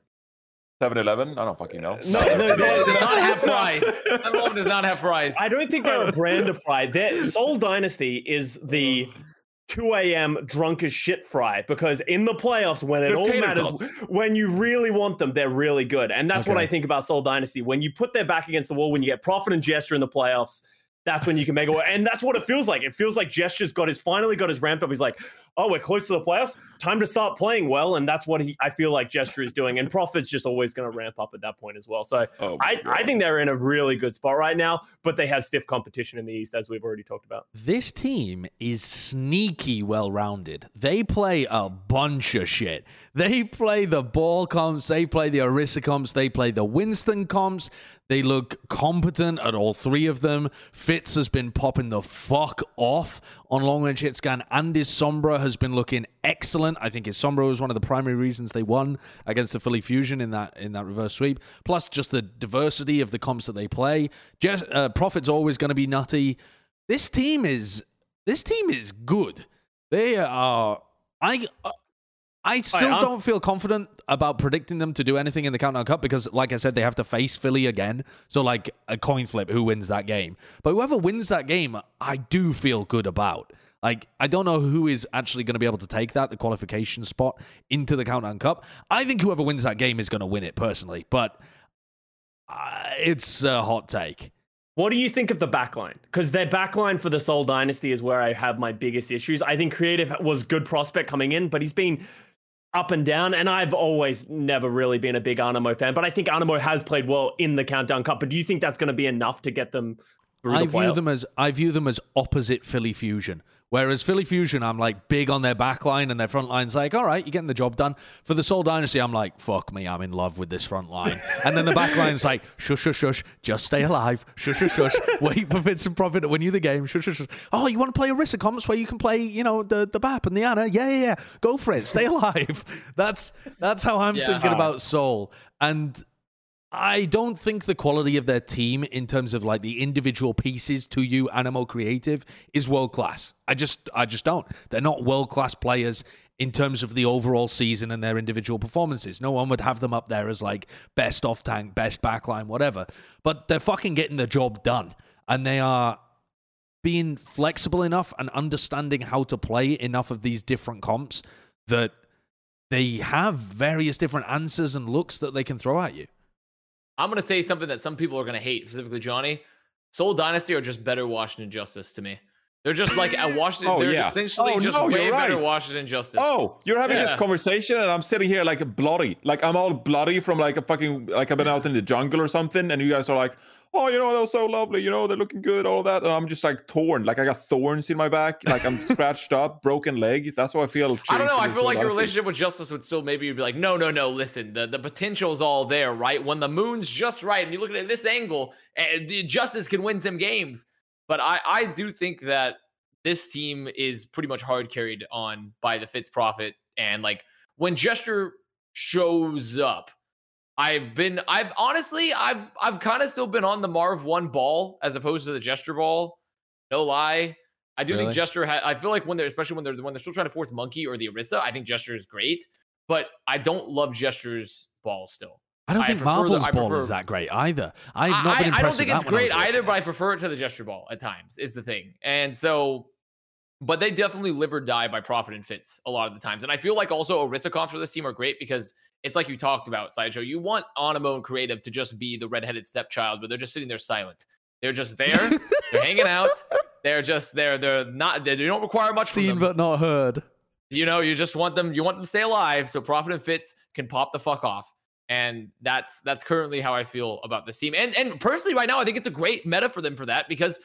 7-Eleven? I don't fucking know. No, no, It no, does not have fries. 7-Eleven does not have fries. I don't think they're a brand of fry. Their Seoul Dynasty is the oh. 2 a.m. drunk as shit fry because in the playoffs, when it They're all matters, when you really want them, they're really good. And that's what I think about Seoul Dynasty. When you put their back against the wall, when you get Profit and Gesture in the playoffs, that's when you can make a work. And that's what it feels like. It feels like Gesture's got his finally got his ramped up. He's like, oh, we're close to the playoffs. Time to start playing well. And that's what he I feel like Gesture is doing. And Profit's just always going to ramp up at that point as well. So Oh, I, I think they're in a really good spot right now, but they have stiff competition in the East, as we've already talked about. This team is sneaky well rounded. They play a bunch of shit. They play the ball comps, they play the Orisa comps, they play the Winston comps. They look competent at all three of them. Fits has been popping the fuck off on long range hit scan, and his Sombra has been looking excellent. I think his Sombra was one of the primary reasons they won against the Philly Fusion in that in that reverse sweep. Plus, just the diversity of the comps that they play. Just, uh, Profit's always going to be nutty. This team is this team is good. They are. I. I still I'm- don't feel confident about predicting them to do anything in the Countdown Cup because, like I said, they have to face Philly again. So, like a coin flip, who wins that game? But whoever wins that game, I do feel good about. Like, I don't know who is actually going to be able to take that, the qualification spot, into the Countdown Cup. I think whoever wins that game is going to win it personally, but uh, it's a hot take. What do you think of the backline? Because their backline for the Seoul Dynasty is where I have my biggest issues. I think Creative was good prospect coming in, but he's been up and down. And I've always never really been a big Anamo fan, but I think Anamo has played well in the Countdown Cup. But do you think that's going to be enough to get them through I the view playoffs? them as I view them as opposite Philly Fusion. Whereas Philly Fusion, I'm like big on their back line and their front line's like, all right, you're getting the job done. For the Seoul Dynasty, I'm like, fuck me, I'm in love with this front line. And then the back line's like, shush, shush, shush, just stay alive. Shush, shush, shush. Wait for Vincent Profit to win you the game. Shush, shush, shush. Oh, you want to play Orisa comps where you can play, you know, the, the BAP and the Ana? Yeah, yeah, yeah. Go for it. Stay [LAUGHS] alive. That's that's how I'm Yeah. thinking uh-huh. about Seoul. And I don't think the quality of their team in terms of like the individual pieces to you Animal Creative is world class. I just I just don't. They're not world class players in terms of the overall season and their individual performances. No one would have them up there as like best off tank, best backline, whatever. But they're fucking getting the job done. And they are being flexible enough and understanding how to play enough of these different comps that they have various different answers and looks that they can throw at you. I'm gonna say something that some people are gonna hate, specifically Johnny. Seoul Dynasty are just better Washington Justice to me. They're just like at [LAUGHS] Washington. Oh, they're yeah. essentially Oh, just no, way you're better. Washington Justice. Oh, you're having Yeah. this conversation, and I'm sitting here like bloody, like I'm all bloody from like a fucking, like I've been out in the jungle or something, and you guys are like, oh, you know, that was so lovely, you know, they're looking good, all that, and I'm just like torn, like I got thorns in my back, like I'm [LAUGHS] scratched up, broken leg. That's how I feel. I don't know. I feel like your relationship with Justice would still maybe you'd be like, no, no, no. Listen, the, the potential's all there, right? When the moon's just right, and you look at it at this angle, eh, and Justice can win some games. But I, I do think that this team is pretty much hard carried on by the Fits Profit, and like when Gesture shows up, I've been, I've honestly, I've, I've kind of still been on the Marv one ball as opposed to the Gesture ball. No lie. I do Really? think Gesture. Ha- I feel like when they're, especially when they're when they're still trying to force Monkey or the Orisa, I think Gesture is great, but I don't love Gesture's ball still. I don't I think prefer the- Marvel's ball prefer- is that great either. I've I, not been I- impressed I don't think it's that when I was great either, but. I prefer it to the gesture ball at times. Is the thing, and so, but they definitely live or die by profit and fits a lot of the times. And I feel like also Orisa comps for this team are great because it's like you talked about sideshow. You want Anamo and Creative to just be the redheaded stepchild, but they're just sitting there silent. They're just there. they're hanging out. [LAUGHS] They're just there. They're not. They don't require much. Seen but not heard. You know, you just want them, you want them to stay alive so Profit and Fits can pop the fuck off. And that's that's currently how I feel about this team. And and personally, right now, I think it's a great meta for them for that because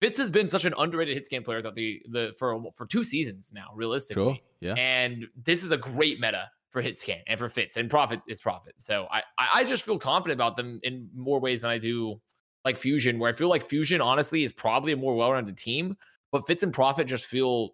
Fits has been such an underrated hit scan player that the the for for two seasons now, realistically. Sure. Yeah. And this is a great meta for hit scan and for Fits and profit is profit. So I I just feel confident about them in more ways than I do like Fusion, where I feel like Fusion honestly is probably a more well-rounded team, but Fits and Profit just feel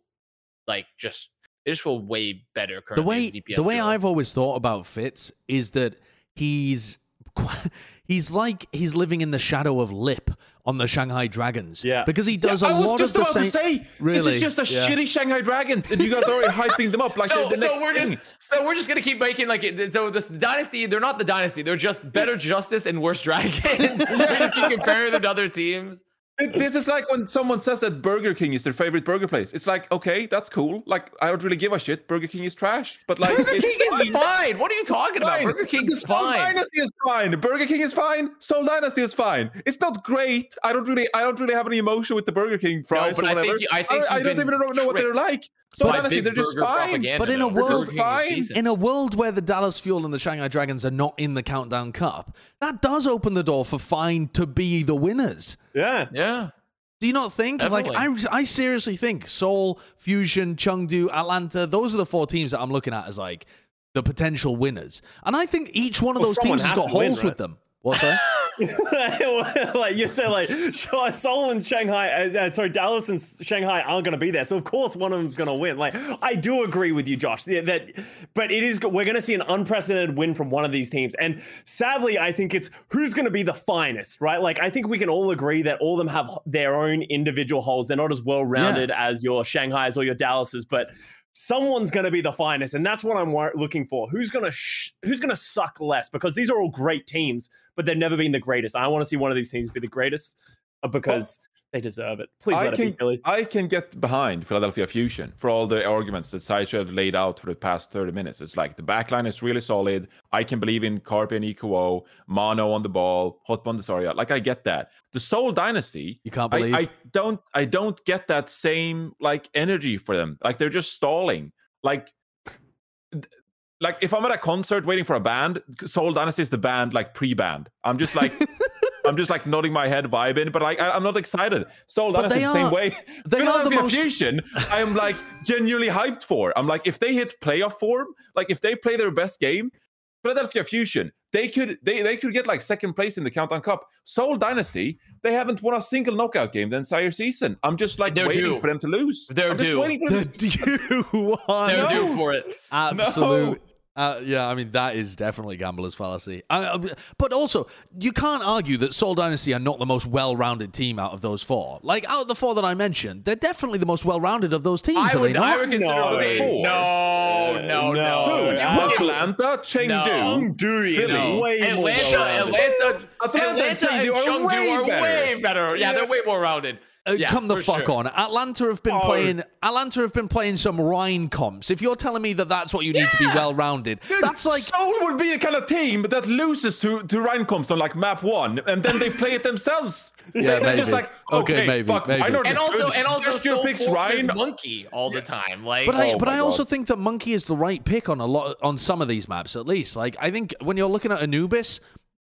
like just they just feel way better currently. the way DPS the way. I've always thought about Fits is that he's [LAUGHS] he's like he's living in the shadow of Lip on the Shanghai Dragons. Yeah. because he does Yeah, a I was lot just of the about same. to say, Really? this is just a Yeah. shitty Shanghai Dragons, and you guys are already hyping them up like [LAUGHS] so, they're the so we're thing. just so we're just gonna keep making like so this dynasty they're not the dynasty they're just better justice and worse dragons [LAUGHS] we just keep comparing them to other teams It- This is like when someone says that Burger King is their favorite burger place. It's like, okay, that's cool. Like, I don't really give a shit. Burger King is trash, but like, Burger it's King is fine. fine what are you talking about Burger King's fine Seoul Dynasty is fine. Burger King is fine. Seoul Dynasty is fine. It's not great. I don't really, I don't really have any emotion with the Burger King fries no, but or I whatever. think you- I think I, you've don't even know, know what they're like. Seoul by Dynasty, big they're just fine. But in a though. Burger world- fine. in a world where the Dallas Fuel and the Shanghai Dragons are not in the Countdown Cup, that does open the door for Fine to be the winners. Yeah. yeah Do you not think? Like, I, I seriously think Seoul, Fusion, Chengdu, Atlanta, those are the four teams that I'm looking at as like the potential winners. And I think each one of Well, those teams has has got to win, holes with them. What's [LAUGHS] that? like you said, like Seoul and Shanghai, uh, uh, sorry, Dallas and Shanghai aren't going to be there, so of course one of them's going to win. Like I do agree with you, Josh. yeah, That, but it is we're going to see an unprecedented win from one of these teams, and sadly, I think it's who's going to be the finest, right? Like I think we can all agree that all of them have their own individual holes. They're not as well rounded as your Shanghai's or your Dallases, but someone's going to be the finest and that's what i'm looking for. Who's going to sh- who's going to suck less? Because these are all great teams but they've never been the greatest. I want to see one of these teams be the greatest uh, because they deserve it please I let it can, be Billy. I can get behind Philadelphia Fusion for all the arguments that Sideshow have laid out for the past 30 minutes. It's like the backline is really solid. I can believe in Carpe and EQO, Mano on the ball, Hot Bondessaria. Like I get that. The Seoul Dynasty, You can't I, believe. I don't I don't get that same like energy for them. Like they're just stalling. Like like if I'm at a concert waiting for a band, Seoul Dynasty is the band like pre-band. I'm just like [LAUGHS] I'm just like nodding my head, vibing, but like I, I'm not excited. Seoul But Dynasty they the same are- way. they are the Philadelphia most- Fusion, I'm like genuinely hyped for. I'm like, if they hit playoff form, like if they play their best game, Philadelphia Fusion, they could they they could get like second place in the Countdown Cup. Seoul Dynasty, they haven't won a single knockout game the entire season. I'm just like They're waiting due. for them to lose. They're I'm just due. waiting for them. To- [LAUGHS] due they're due for it Absolute. Uh, yeah, I mean that is definitely gambler's fallacy. I, I- but also, you can't argue that Seoul Dynasty are not the most well-rounded team out of those four. Like out of the four that I mentioned, they're definitely the most well-rounded of those teams. I are would, they I would consider No, them four. no no no. no Who? Yeah, Atlanta, Chengdu, Chengdu is Philly. way Atlanta, well-rounded. Atlanta, Atlanta and Atlanta, and Chengdu are Chengdu way are better. way better. Yeah, Yeah. they're way more rounded. Uh, Yeah, come the fuck sure. on. Atlanta have been Oh. playing. Atlanta have been playing some Rein comps. If you're telling me that that's what you need to be well-rounded, that's like Seoul would be a kind of team that loses to to Rein comps on like map one, and then they play it themselves. [LAUGHS] Yeah, They're just like, Okay, okay, maybe, fuck, maybe. I know And also, good. and also, Just your Seoul picks forces Ryan. monkey all the time. Like, But I, Oh but my I also think that Monkey is the right pick on a lot on some of these maps, at least. Like I think when you're looking at Anubis,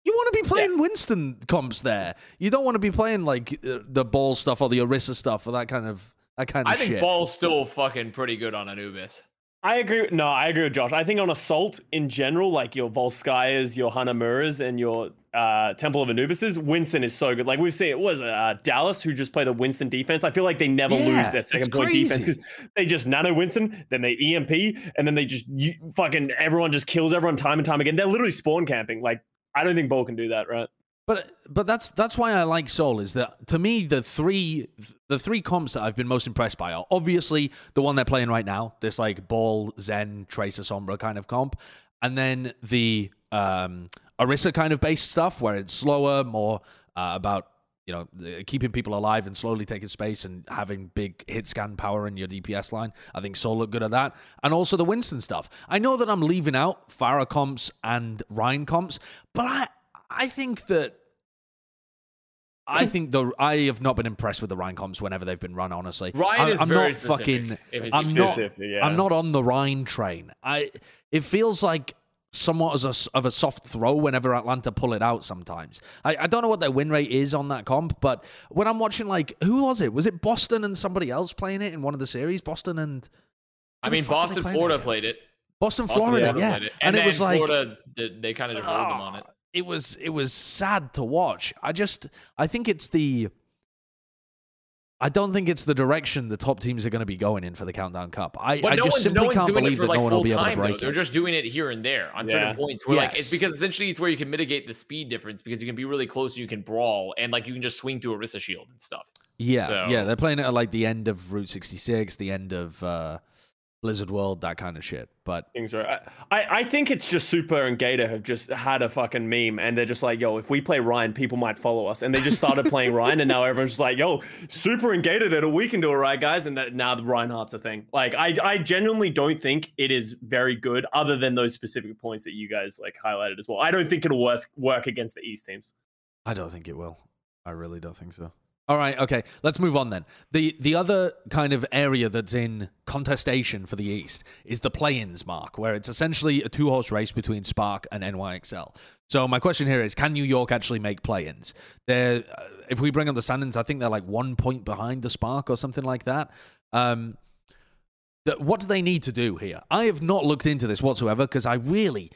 you want to be playing Winston comps there. You don't want to be playing like uh, the ball stuff or the Orisa stuff or that kind of that kind of I think shit. Ball's still fucking pretty good on Anubis. I agree. No, I agree with Josh. I think on Assault in general, like your Volskayas, your Hanamuras, and your uh, Temple of Anubises, Winston is so good. Like we've seen, it was uh, Dallas who just play the Winston defense. I feel like they never Yeah, lose their second point defense because they just nano Winston, then they EMP, and then they just you, fucking everyone just kills everyone time and time again. They're literally spawn camping. Like I don't think Ball can do that, right? But but that's that's why I like Seoul is that to me the three the three comps that I've been most impressed by are obviously the one they're playing right now, this like Ball Zen Tracer Sombra kind of comp, and then the um Orisa kind of based stuff where it's slower, more uh, about you know keeping people alive and slowly taking space and having big hit scan power in your DPS line. I think Seoul looked good at that, and also the Winston stuff. I know that I'm leaving out Pharah comps and Rein comps, but I I think that I think the I have not been impressed with the Rein comps whenever they've been run. Honestly, Ryan I'm, is I'm very not specific. fucking. I'm not. Yeah. I'm not on the Rein train. I. It feels like somewhat as a of a soft throw whenever Atlanta pull it out. Sometimes I, I don't know what their win rate is on that comp, but when I'm watching, like, who was it? Was it Boston and somebody else playing it in one of the series? Boston and I mean, fuck are they Boston, Florida played it. Boston, Boston, Florida, Florida yeah, it. and, And, it was like Florida, they, they kind of just rolled them on it. Ah, It was it was sad to watch. I just I think it's the I don't think it's the direction the top teams are going to be going in for the Countdown Cup. I, But I no just one's, simply no can't doing believe it for that like no one will full be able to time though. break They're just doing it here and there on Yeah. certain points. Where like it's because essentially it's where you can mitigate the speed difference because you can be really close and you can brawl and like you can just swing through Orisa shield and stuff. Yeah, So- yeah, they're playing it at like the end of Route 66, the end of uh, Blizzard World, that kind of shit. But things right. I, I think it's just Super and Gator have just had a fucking meme and they're just like, yo, if we play Rein, people might follow us. And they just started playing [LAUGHS] Rein and now everyone's just like, yo, Super and Gator did it. We can do it, right, guys? And that, now the Reinhardt's a thing. Like, I, I genuinely don't think it is very good other than those specific points that you guys like highlighted as well. I don't think it'll work, work against the East teams. I don't think it will. I really don't think so. All right, okay, let's move on then. The the other kind of area that's in contestation for the East is the play-ins mark, where it's essentially a two-horse race between Spark and NYXL. So my question here is, can New York actually make play-ins? They're, uh, if we bring up the standings, I think they're like one point behind the Spark or something like that. Um, what do they need to do here? I have not looked into this whatsoever because I really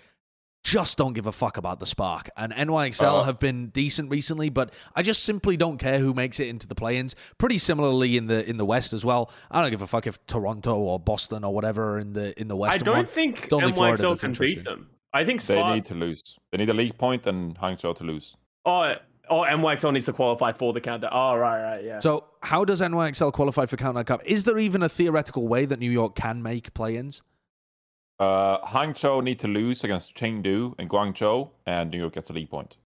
just don't give a fuck about the Spark. And NYXL Uh, have been decent recently, but I just simply don't care who makes it into the play-ins. Pretty similarly in the in the West as well. I don't give a fuck if Toronto or Boston or whatever in the in the West. I don't won. think It's only NYXL that's can beat them. I think They need to lose. They need a league point and Hangzhou to lose. Oh, oh, NYXL needs to qualify for the countdown. Oh, right, right, yeah. So how does NYXL qualify for Countdown Cup? Is there even a theoretical way that New York can make play-ins? Uh, Hangzhou need to lose against Chengdu and Guangzhou, and New York gets a league point.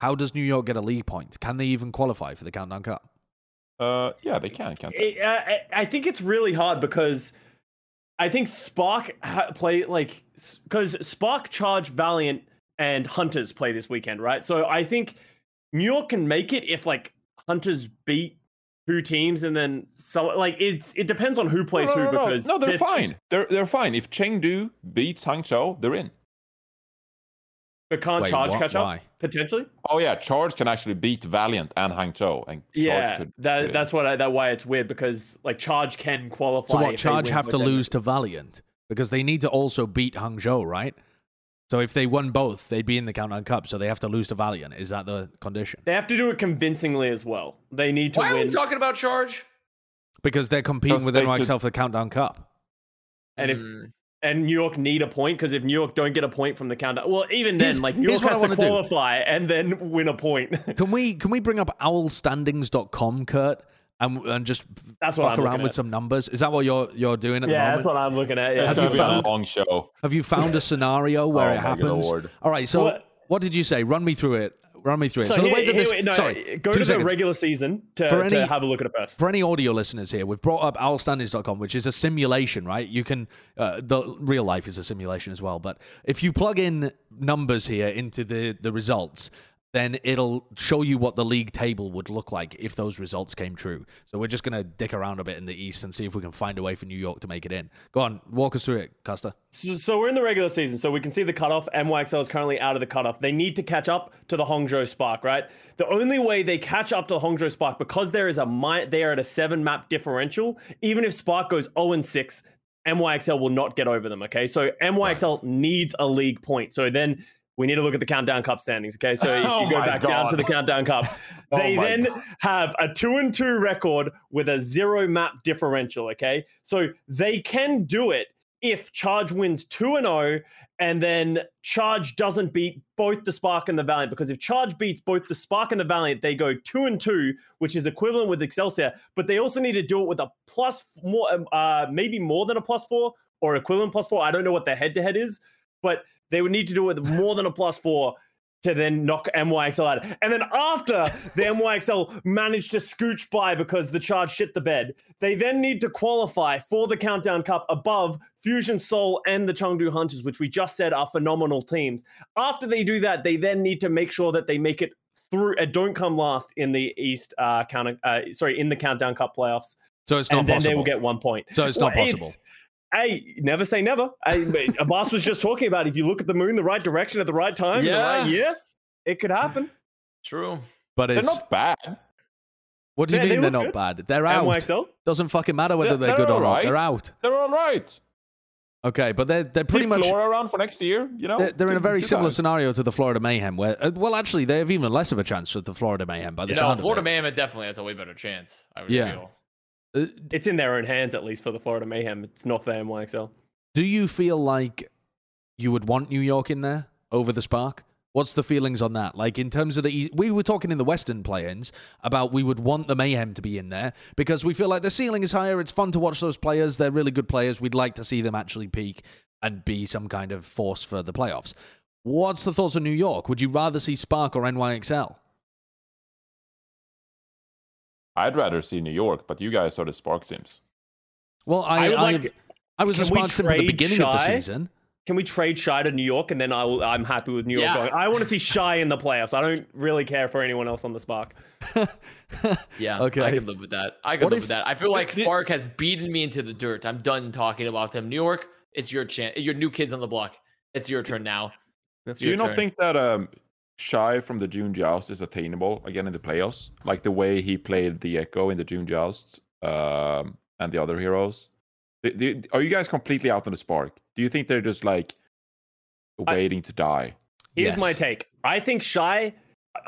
How does New York get a league point? Can they even qualify for the Countdown Cup? Uh, yeah, they can, can't they? It, uh, I- I think it's really hard because I think Spark ha- play like because Spark, Charge, Valiant, and Hunters play this weekend, right? So I think New York can make it if like Hunters beat two teams and then so like it's it depends on who plays no, who no, no, because no, they're they're two- fine. They're they're fine. If Chengdu beats Hangzhou, they're in. but can't Wait, Charge wha- catch why? up potentially. Oh yeah, Charge can actually beat Valiant and Hangzhou, and Yeah, could that that's what I, that why it's weird because like Charge can qualify. So what? Charge have to lose to Valiant because they need to also beat Hangzhou, right? So if they won both, they'd be in the Countdown Cup. So they have to lose to Valiant. Is that the condition? They have to do it convincingly as well. They need to Why are win. we talking about charge? Because they're competing Because with they NYXL could- for the Countdown Cup. And if Mm. and New York need a point because if New York don't get a point from the countdown, well, even then, Here's- like New here's York what I has to wanna do. qualify and then win a point. Can we can we bring up owlstandings.com, Kurt, and and just That's what fuck I'm around looking with at. some numbers? Is that what you're you're doing at the yeah, that's what I'm looking at. Yeah, It's Have gonna you be found- a long show. Have you found a scenario [LAUGHS] where Oh it happens? All right. So What- what? did you say? Run me through it. Run me through it. So, So, the way that this we- no, sorry, go two to the seconds. regular season to, For to have a look at it first. For any audio listeners here, we've brought up owlstandings.com, which is a simulation, right? You can, uh, the real life is a simulation as well. But if you plug in numbers here into the, the results, then it'll show you what the league table would look like if those results came true. So we're just going to dick around a bit in the East and see if we can find a way for New York to make it in. Go on, walk us through it, Custa. So, so we're in the regular season, so we can see the cutoff. NYXL is currently out of the cutoff. They need to catch up to the Hangzhou Spark, right? The only way they catch up to the Hangzhou Spark because there is a mi- they are at a seven map differential. Even if Spark goes 0 and 6, NYXL will not get over them. Okay, so NYXL needs a league point. So then we need to look at the Countdown Cup standings. Okay, so [LAUGHS] if Oh you go back down to the Countdown Cup. [LAUGHS] Oh they then God. have a two and two record with a zero map differential. Okay, so they can do it if Charge wins two and zero, and then Charge doesn't beat both the Spark and the Valiant. Because if Charge beats both the Spark and the Valiant, they go two and two, which is equivalent with Excelsior. But they also need to do it with a plus more, um, uh, maybe more than a plus four or equivalent plus four. I don't know what their head to head is, but they would need to do it with more than a plus four to then knock NYXL out. And then after the [LAUGHS] NYXL managed to scooch by because the charge shit the bed, they then need to qualify for the Countdown Cup above Fusion Soul and the Chengdu Hunters, which we just said are phenomenal teams. After they do that, they then need to make sure that they make it through uh, don't come last in the East uh, count uh, sorry in the Countdown Cup playoffs, So it's not and then possible. they will get one point. so it's not Well, possible. Hey, never say never. Hey, but Abbas was just talking about if you look at the moon the right direction at the right time, yeah, the right Yeah. year, it could happen. True. But They're it's not bad. what do you They- they mean they're look not good. bad? They're out. NYXL. Doesn't fucking matter whether They're- they're, good they're or not. They're out. They're all right. Okay, but they're they're pretty Keep much Flora around for next year. You know, they're, they're in a very similar times. scenario to the Florida Mayhem, where uh, well, actually, they have even less of a chance with the Florida Mayhem by the You know, Florida of it. Mayhem definitely has a way better chance. I would Yeah. feel. Uh, It's in their own hands, at least for the Florida Mayhem. It's not for NYXL. Do you feel like you would want New York in there over the Spark? What's the feelings on that? Like in terms of the, we were talking in the Western play-ins about we would want the Mayhem to be in there because we feel like the ceiling is higher. It's fun to watch those players. They're really good players. We'd like to see them actually peak and be some kind of force for the playoffs. What's the thoughts on New York? Would you rather see Spark or NYXL? I'd rather see New York, but you guys are the Spark Sims. Well, I I I, like- I was a can Spark sim at the trade beginning of the season. Can we trade Shy to New York, and then I will, I'm happy with New York. Yeah. Going. I want to see Shy in the playoffs. I don't really care for anyone else on the Spark. [LAUGHS] Yeah, Okay. I could live with that. I could What live if- with that. I feel like Spark has beaten me into the dirt. I'm done talking about them. New York, it's your chance. Your new kids on the block. It's your turn now. It's Do you not turn. think that um, Shy from the June Joust is attainable again in the playoffs? Like the way he played the Echo in the June Joust um, and the other heroes? Do- do- are you guys completely out on the Spark? Do you think they're just like I- waiting to die? Here's my take. I think Shy.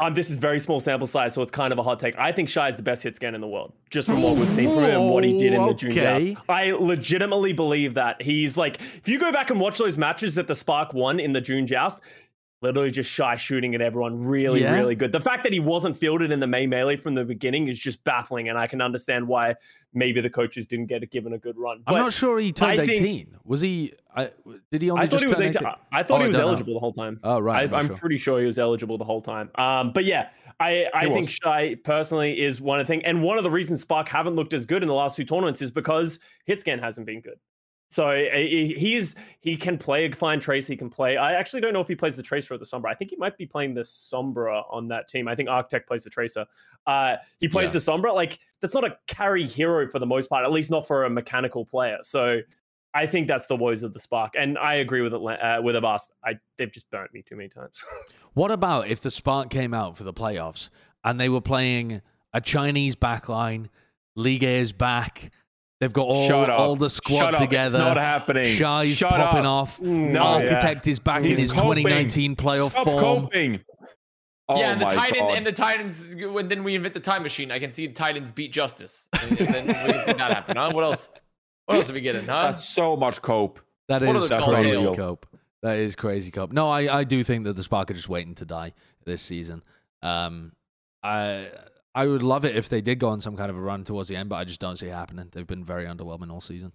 Um, this is very small sample size, so it's kind of a hot take. I think Shy is the best hit scan in the world, just from what we've seen from him what he did in the June Okay. Joust. I legitimately believe that he's like, if you go back and watch those matches that the Spark won in the June Joust, literally just Shy shooting at everyone, really, Yeah. really good. The fact that he wasn't fielded in the May melee from the beginning is just baffling, and I can understand why maybe the coaches didn't get it given a good run. I'm not sure he turned I think- 18. Was he? I, did he only I thought just he was 18. 18? I thought Oh, he was don't know. eligible the whole time. Oh, right. I, sure. pretty sure he was eligible the whole time. Um, but yeah, I, I He think was. Shy personally is one of the things, and one of the reasons Spark haven't looked as good in the last two tournaments is because Hitscan hasn't been good. So he- he's he can play a fine Trace. He can play. I actually don't know if he plays the Tracer or the Sombra. I think he might be playing the Sombra on that team. I think Architect plays the Tracer. Uh, he plays Yeah. the Sombra. Like that's not a carry hero for the most part, at least not for a mechanical player. So I think that's the woes of the Spark, and I agree with Atla- uh, with Avast. I they've just burnt me too many times. [LAUGHS] What about if the Spark came out for the playoffs and they were playing a Chinese backline? Liga is back. They've got all, Shut up. all the squad Shut up. together. It's not happening. Shy's Shut popping up. off. No, Architect is back in He's his coping. 2019 playoff Stop form. coping. Oh yeah, and the my Titans God. and the Titans. When then we invent the time machine, I can see the Titans beat Justice, and, and then we can see that happen. Huh? [LAUGHS] What else? What else are we getting? Huh? That's so much cope. That What is are crazy telltales? cope. That is crazy cope. No, I, I do think that the Spark are just waiting to die this season. Um, I I would love it if they did go on some kind of a run towards the end, but I just don't see it happening. They've been very underwhelming all season.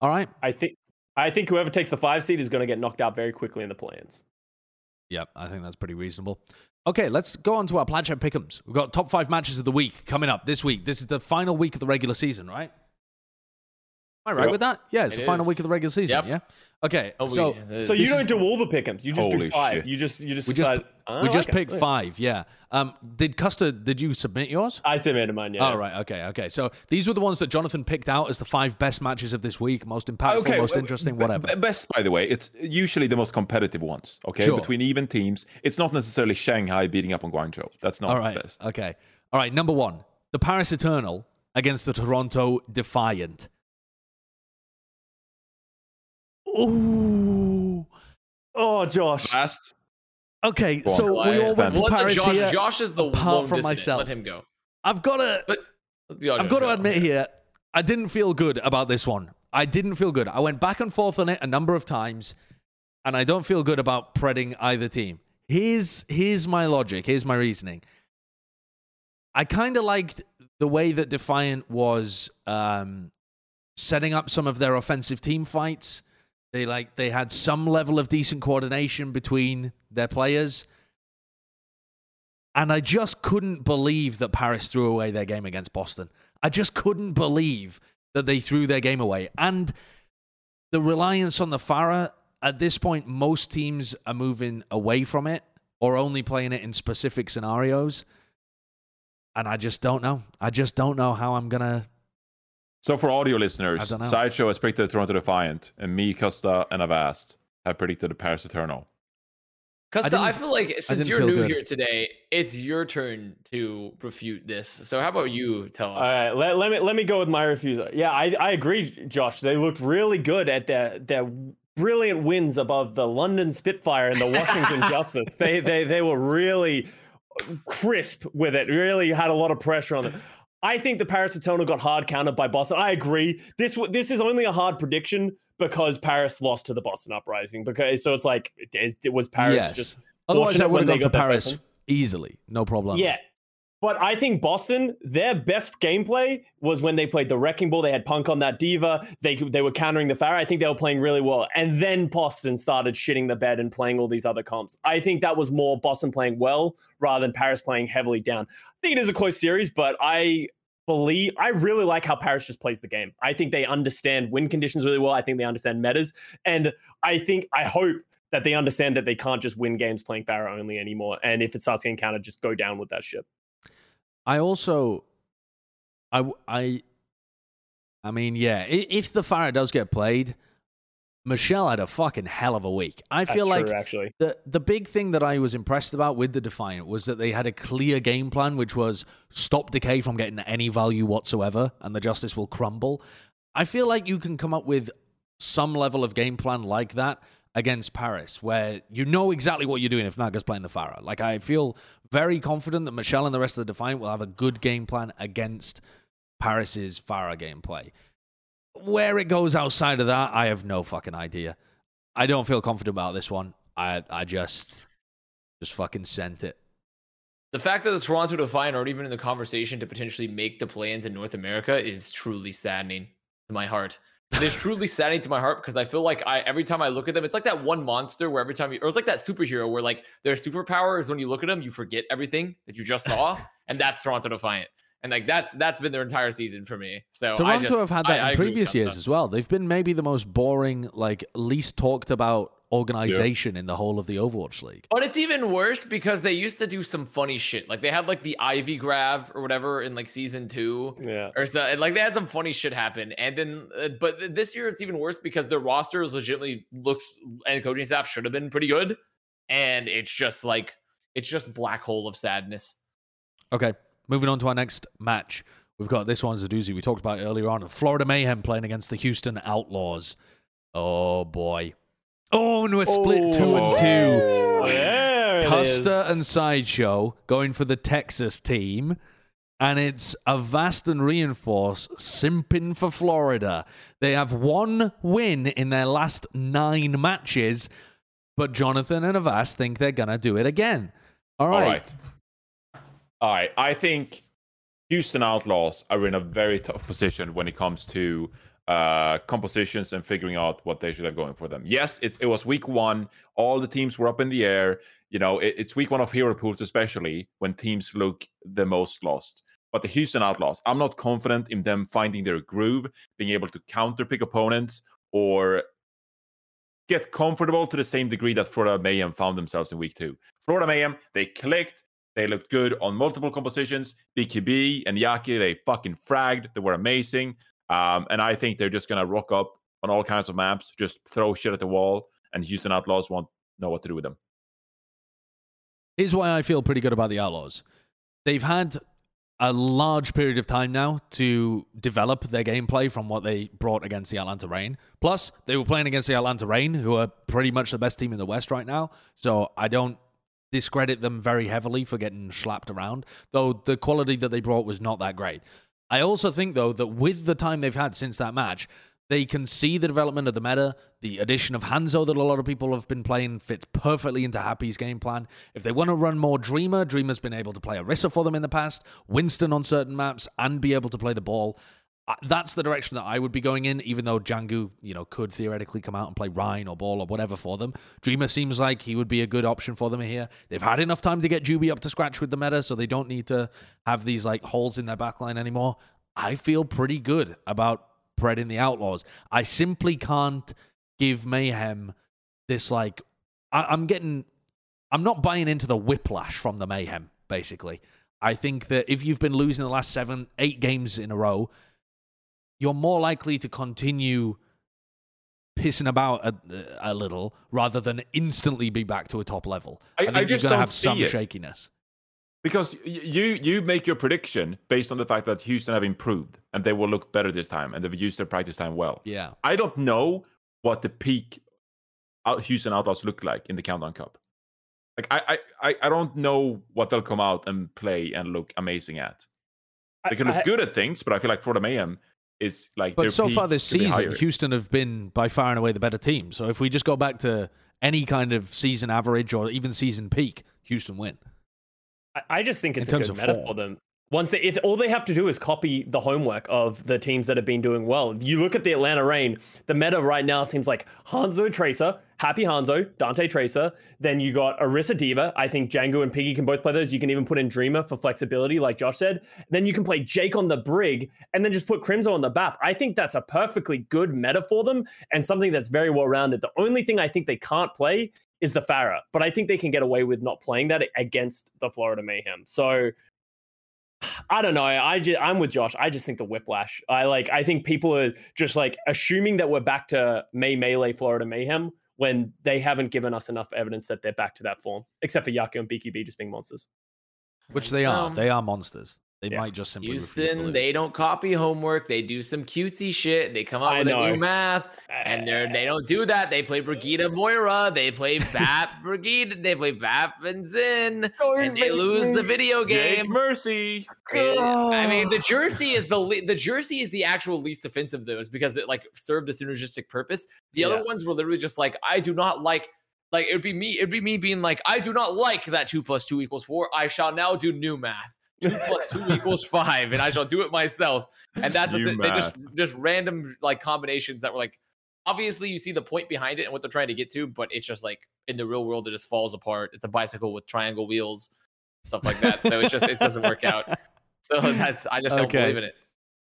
All right. I think I think whoever takes the five seed is going to get knocked out very quickly in the plans. Yep, I think that's pretty reasonable. Okay, let's go on to our Plat Pick'ems. We've got top five matches of the week coming up this week. This is the final week of the regular season, right? Am I right Yep. with that? Yeah, it's It the final is. week of the regular season. Yep. Yeah. Okay. Oh, so So you don't do all the pickums. You just do five. shit. You just you just We just- decide. "Ah, we I just like it." picked five. Yeah. Um, did Custa? Did you submit yours? I submitted mine. Yeah. Oh, right. Okay. Okay. So these were the ones that Jonathan picked out as the five best matches of this week, most impactful, most uh, interesting, whatever. Best, by the way, it's usually the most competitive ones. Okay, Sure. between even teams, it's not necessarily Shanghai beating up on Guangzhou. That's not All the right. best. Okay. All right. Number one, the Paris Eternal against the Toronto Defiant. Ooh. Oh, Josh. Last, Okay. Go. So Well, we all went Fan- for Paris Josh, here. Josh is the apart lone from dissident. myself. Let him go. I've got to. But I've got to admit here, I didn't feel good about this one. I didn't feel good. I went back and forth on it a number of times, and I don't feel good about predding either team. Here's here's my logic. Here's my reasoning. I kind of liked the way that Defiant was um, setting up some of their offensive team fights. They like they had some level of decent coordination between their players. And I just couldn't believe that Paris threw away their game against Boston. I just couldn't believe that they threw their game away. And the reliance on the Pharah, at this point, most teams are moving away from it or only playing it in specific scenarios. And I just don't know. I just don't know how I'm gonna. So for audio listeners. Sideshow has predicted Toronto Defiant, and me, Custa, and Avast have predicted the Paris Eternal. Custa, I, didn't- feel like since you're new good. here today, it's your turn to refute this. So how about you tell All us? right, let, let me let me go with my refusal. Yeah, I, I agree, Josh. They looked really good at their their brilliant wins above the London Spitfire and the Washington [LAUGHS] Justice. They they they were really crisp with it. Really had a lot of pressure on them. I think the Paris Eternal got hard countered by Boston. I agree. This this is only a hard prediction because Paris lost to the Boston Uprising. Because so it's like it was Paris yes. just Otherwise, I would have gone for Paris easily, no problem. yeah. But I think Boston, their best gameplay was when they played the Wrecking Ball. They had Punk on that D.Va. They they were countering the Pharah. I think they were playing really well. And then Boston started shitting the bed and playing all these other comps. I think that was more Boston playing well rather than Paris playing heavily down. Think it is a close series, but I believe I really like how Paris just plays the game. I think they understand win conditions really well. I think they understand metas. And I think I hope that they understand that they can't just win games playing Pharah only anymore. And if it starts getting countered, just go down with that ship. I also, I I, I mean, yeah. If the Pharah does get played, Michelle had a fucking hell of a week. I That's feel like true, actually. the the big thing that I was impressed about with the Defiant was that they had a clear game plan, which was stop Decay from getting any value whatsoever, and the Justice will crumble. I feel like you can come up with some level of game plan like that against Paris, where you know exactly what you're doing if Naga's playing the Pharah. Like I feel very confident that Michelle and the rest of the Defiant will have a good game plan against Paris's Pharah gameplay. Where it goes outside of that, I have no fucking idea. I don't feel confident about this one. I I just just fucking sent it. The fact that the Toronto Defiant aren't even in the conversation to potentially make the plans in North America is truly saddening to my heart. It is truly saddening to my heart because I feel like I every time I look at them, it's like that one monster where every time you, or it's like that superhero where like their superpower is when you look at them, you forget everything that you just saw, [LAUGHS] and that's Toronto Defiant. And like that's that's been their entire season for me. So I Toronto just- have had that I in agree with previous years Custa. as well. They've been maybe the most boring, like least talked about organization in the whole of the Overwatch League. But it's even worse because they used to do some funny shit. Like they had like the Ivy grab or whatever in like season two. Yeah. Or so, and, like they had some funny shit happen, and then uh, but this year it's even worse because their roster is legitimately looks and coaching staff should have been pretty good, and it's just like it's just black hole of sadness. Okay, moving on to our next match. We've got this one's a doozy. We talked about earlier on. Florida Mayhem playing against the Houston Outlaws. Oh boy. Oh, and we're split two and two. Custa and Sideshow going for the Texas team. And it's Avast and Reinforce simping for Florida. They have one win in their last nine matches, but Jonathan and Avast think they're going to do it again. All right. All right. All right. I think Houston Outlaws are in a very tough position when it comes to uh, compositions and figuring out what they should have going for them. Yes, it, it was week one. All the teams were up in the air. You know, it, it's week one of hero pools, especially when teams look the most lost. But the Houston Outlaws, I'm not confident in them finding their groove, being able to counter pick opponents or get comfortable to the same degree that Florida Mayhem found themselves in week two. Florida Mayhem, they clicked. They looked good on multiple compositions. BQB and Yaki, they fucking fragged. They were amazing. Um, and I think they're just going to rock up on all kinds of maps, just throw shit at the wall, and Houston Outlaws won't know what to do with them. Here's why I feel pretty good about the Outlaws. They've had a large period of time now to develop their gameplay from what they brought against the Atlanta Reign. Plus, they were playing against the Atlanta Reign, who are pretty much the best team in the West right now. So I don't discredit them very heavily for getting slapped around, though the quality that they brought was not that great. I also think, though, that with the time they've had since that match, they can see the development of the meta. The addition of Hanzo that a lot of people have been playing fits perfectly into Happy's game plan. If they want to run more Dreamer, Dreamer's been able to play Orisa for them in the past, Winston on certain maps, and be able to play the ball. That's the direction that I would be going in, even though Django, you know, could theoretically come out and play Rein or Ball or whatever for them. Dreamer seems like he would be a good option for them here. They've had enough time to get Juby up to scratch with the meta, so they don't need to have these like holes in their backline anymore. I feel pretty good about Pred in the Outlaws. I simply can't give Mayhem this like I, I'm getting I'm not buying into the whiplash from the mayhem. Basically, I think that if you've been losing the last seven, eight games in a row, you're more likely to continue pissing about a, a little rather than instantly be back to a top level. I- think I you're just going to don't have some see it. shakiness. Because you you make your prediction based on the fact that Houston have improved and they will look better this time and they've used their practice time well. Yeah. I don't know what the peak uh, Houston Outlaws look like in the Countdown Cup. Like I, I I I don't know what they'll come out and play and look amazing at. They can look I- good at things, but I feel like for the Mayhem, it's like. But so far this season. Houston have been by far and away the better team. So if we just go back to any kind of season average or even season peak, Houston win. I, I just think it's In a terms good of meta form. for them. Once they, if all they have to do is copy the homework of the teams that have been doing well. You look at the Atlanta Reign. The meta right now seems like Hanzo Tracer, Happy Hanzo, Danteh Tracer. Then you got Orisa D.Va. I think Django and Piggy can both play those. You can even put in Dreamer for flexibility, like Josh said. Then you can play Jake on the Brig, and then just put Crimzo on the BAP. I think that's a perfectly good meta for them and something that's very well rounded. The only thing I think they can't play is the Pharah, but I think they can get away with not playing that against the Florida Mayhem. So I don't know. I just, I'm with Josh. I just think the whiplash. I like. I think people are just like assuming that we're back to May Melee Florida Mayhem when they haven't given us enough evidence that they're back to that form, except for Yaki and BQB just being monsters. Which they are. Um, They are monsters. They Yeah. might just simply refuse to Houston, they don't copy homework. They do some cutesy shit. They come up I with a new math, and they're they don't do that. They play Brigitte Moira. They play [LAUGHS] Bap Brigitte. They play Bap and Zen, and they lose the video Jake game. Mercy. I mean, the jersey is the le- the jersey is the actual least offensive of those because it like served a synergistic purpose. The Yeah. other ones were literally just like, I do not like. Like it would be me. It'd be me being like, I do not like that two plus two equals four. I shall now do new math. Two plus two [LAUGHS] equals five, and I shall do it myself. And that's they just just random like combinations that were like. Obviously, you see the point behind it and what they're trying to get to, but it's just like in the real world, it just falls apart. It's a bicycle with triangle wheels, stuff like that. So it just it doesn't work out. [LAUGHS] So that's I just don't Okay. believe in it.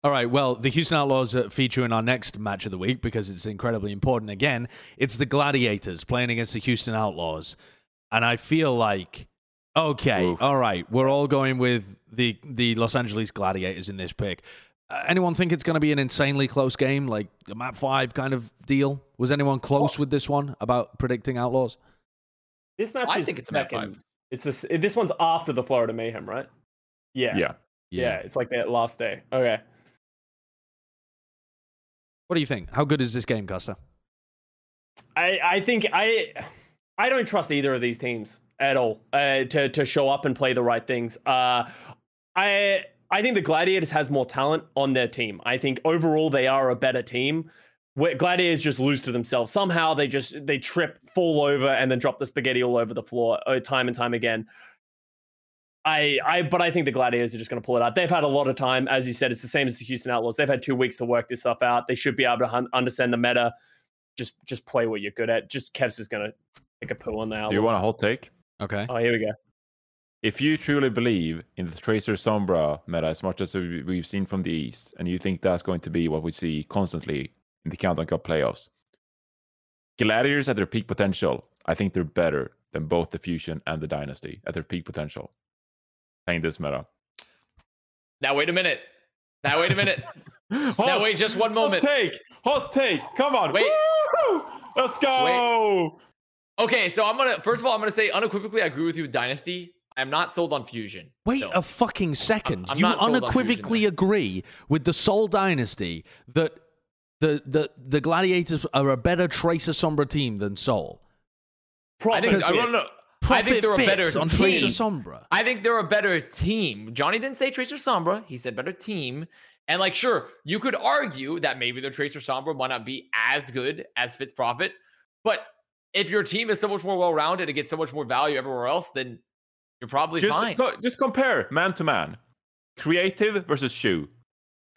All right. Well, the Houston Outlaws uh, feature in our next match of the week because it's incredibly important. Again, it's the Gladiators playing against the Houston Outlaws, and I feel like, okay, Oof. all right, we're all going with the the Los Angeles Gladiators in this pick. Uh, anyone think it's going to be an insanely close game, like a map five kind of deal? Was anyone close with this one about predicting Outlaws? This match I is think it's a map second- five. It's this. This one's after the Florida Mayhem, right? Yeah. Yeah. Yeah. It's like that last day. Okay. What do you think? How good is this game, Custa? I I think I I don't trust either of these teams at all uh, to to show up and play the right things. Uh, I I think the Gladiators has more talent on their team. I think overall they are a better team. Where Gladiators just lose to themselves. Somehow they just they trip, fall over, and then drop the spaghetti all over the floor uh, time and time again. I, I, but I think the Gladiators are just going to pull it out. They've had a lot of time, as you said. It's the same as the Houston Outlaws. They've had two weeks to work this stuff out. They should be able to hun- understand the meta. Just, just play what you're good at. Just Kevster is going to take a poo on the Outlaws. Do you want a whole take? Okay. Oh, here we go. If you truly believe in the Tracer Sombra meta as much as we- we've seen from the East, and you think that's going to be what we see constantly in the Countdown Cup playoffs, Gladiators at their peak potential, I think they're better than both the Fusion and the Dynasty at their peak potential. Playing this meta. Now wait a minute. Now wait a minute. [LAUGHS] Hot, now wait just one moment. Hot take. Hot take. Come on. Wait. Woo! Let's go. Okay, so I'm gonna first of all I'm gonna say unequivocally I agree with you with Dynasty. I'm not sold on Fusion. Wait So, a fucking 2nd I'm you unequivocally agree with the Seoul Dynasty that the, the the Gladiators are a better Tracer Sombra team than Seoul. Profit. I think I don't know. I think they're a better on team. Tracer Sombra. I think they're a better team. Johnny didn't say Tracer Sombra. He said better team. And like, sure, you could argue that maybe their Tracer Sombra might not be as good as Fits Profit. But if your team is so much more well rounded and gets so much more value everywhere else, then you're probably Just, fine. co- just compare man to man. Creative versus Shu.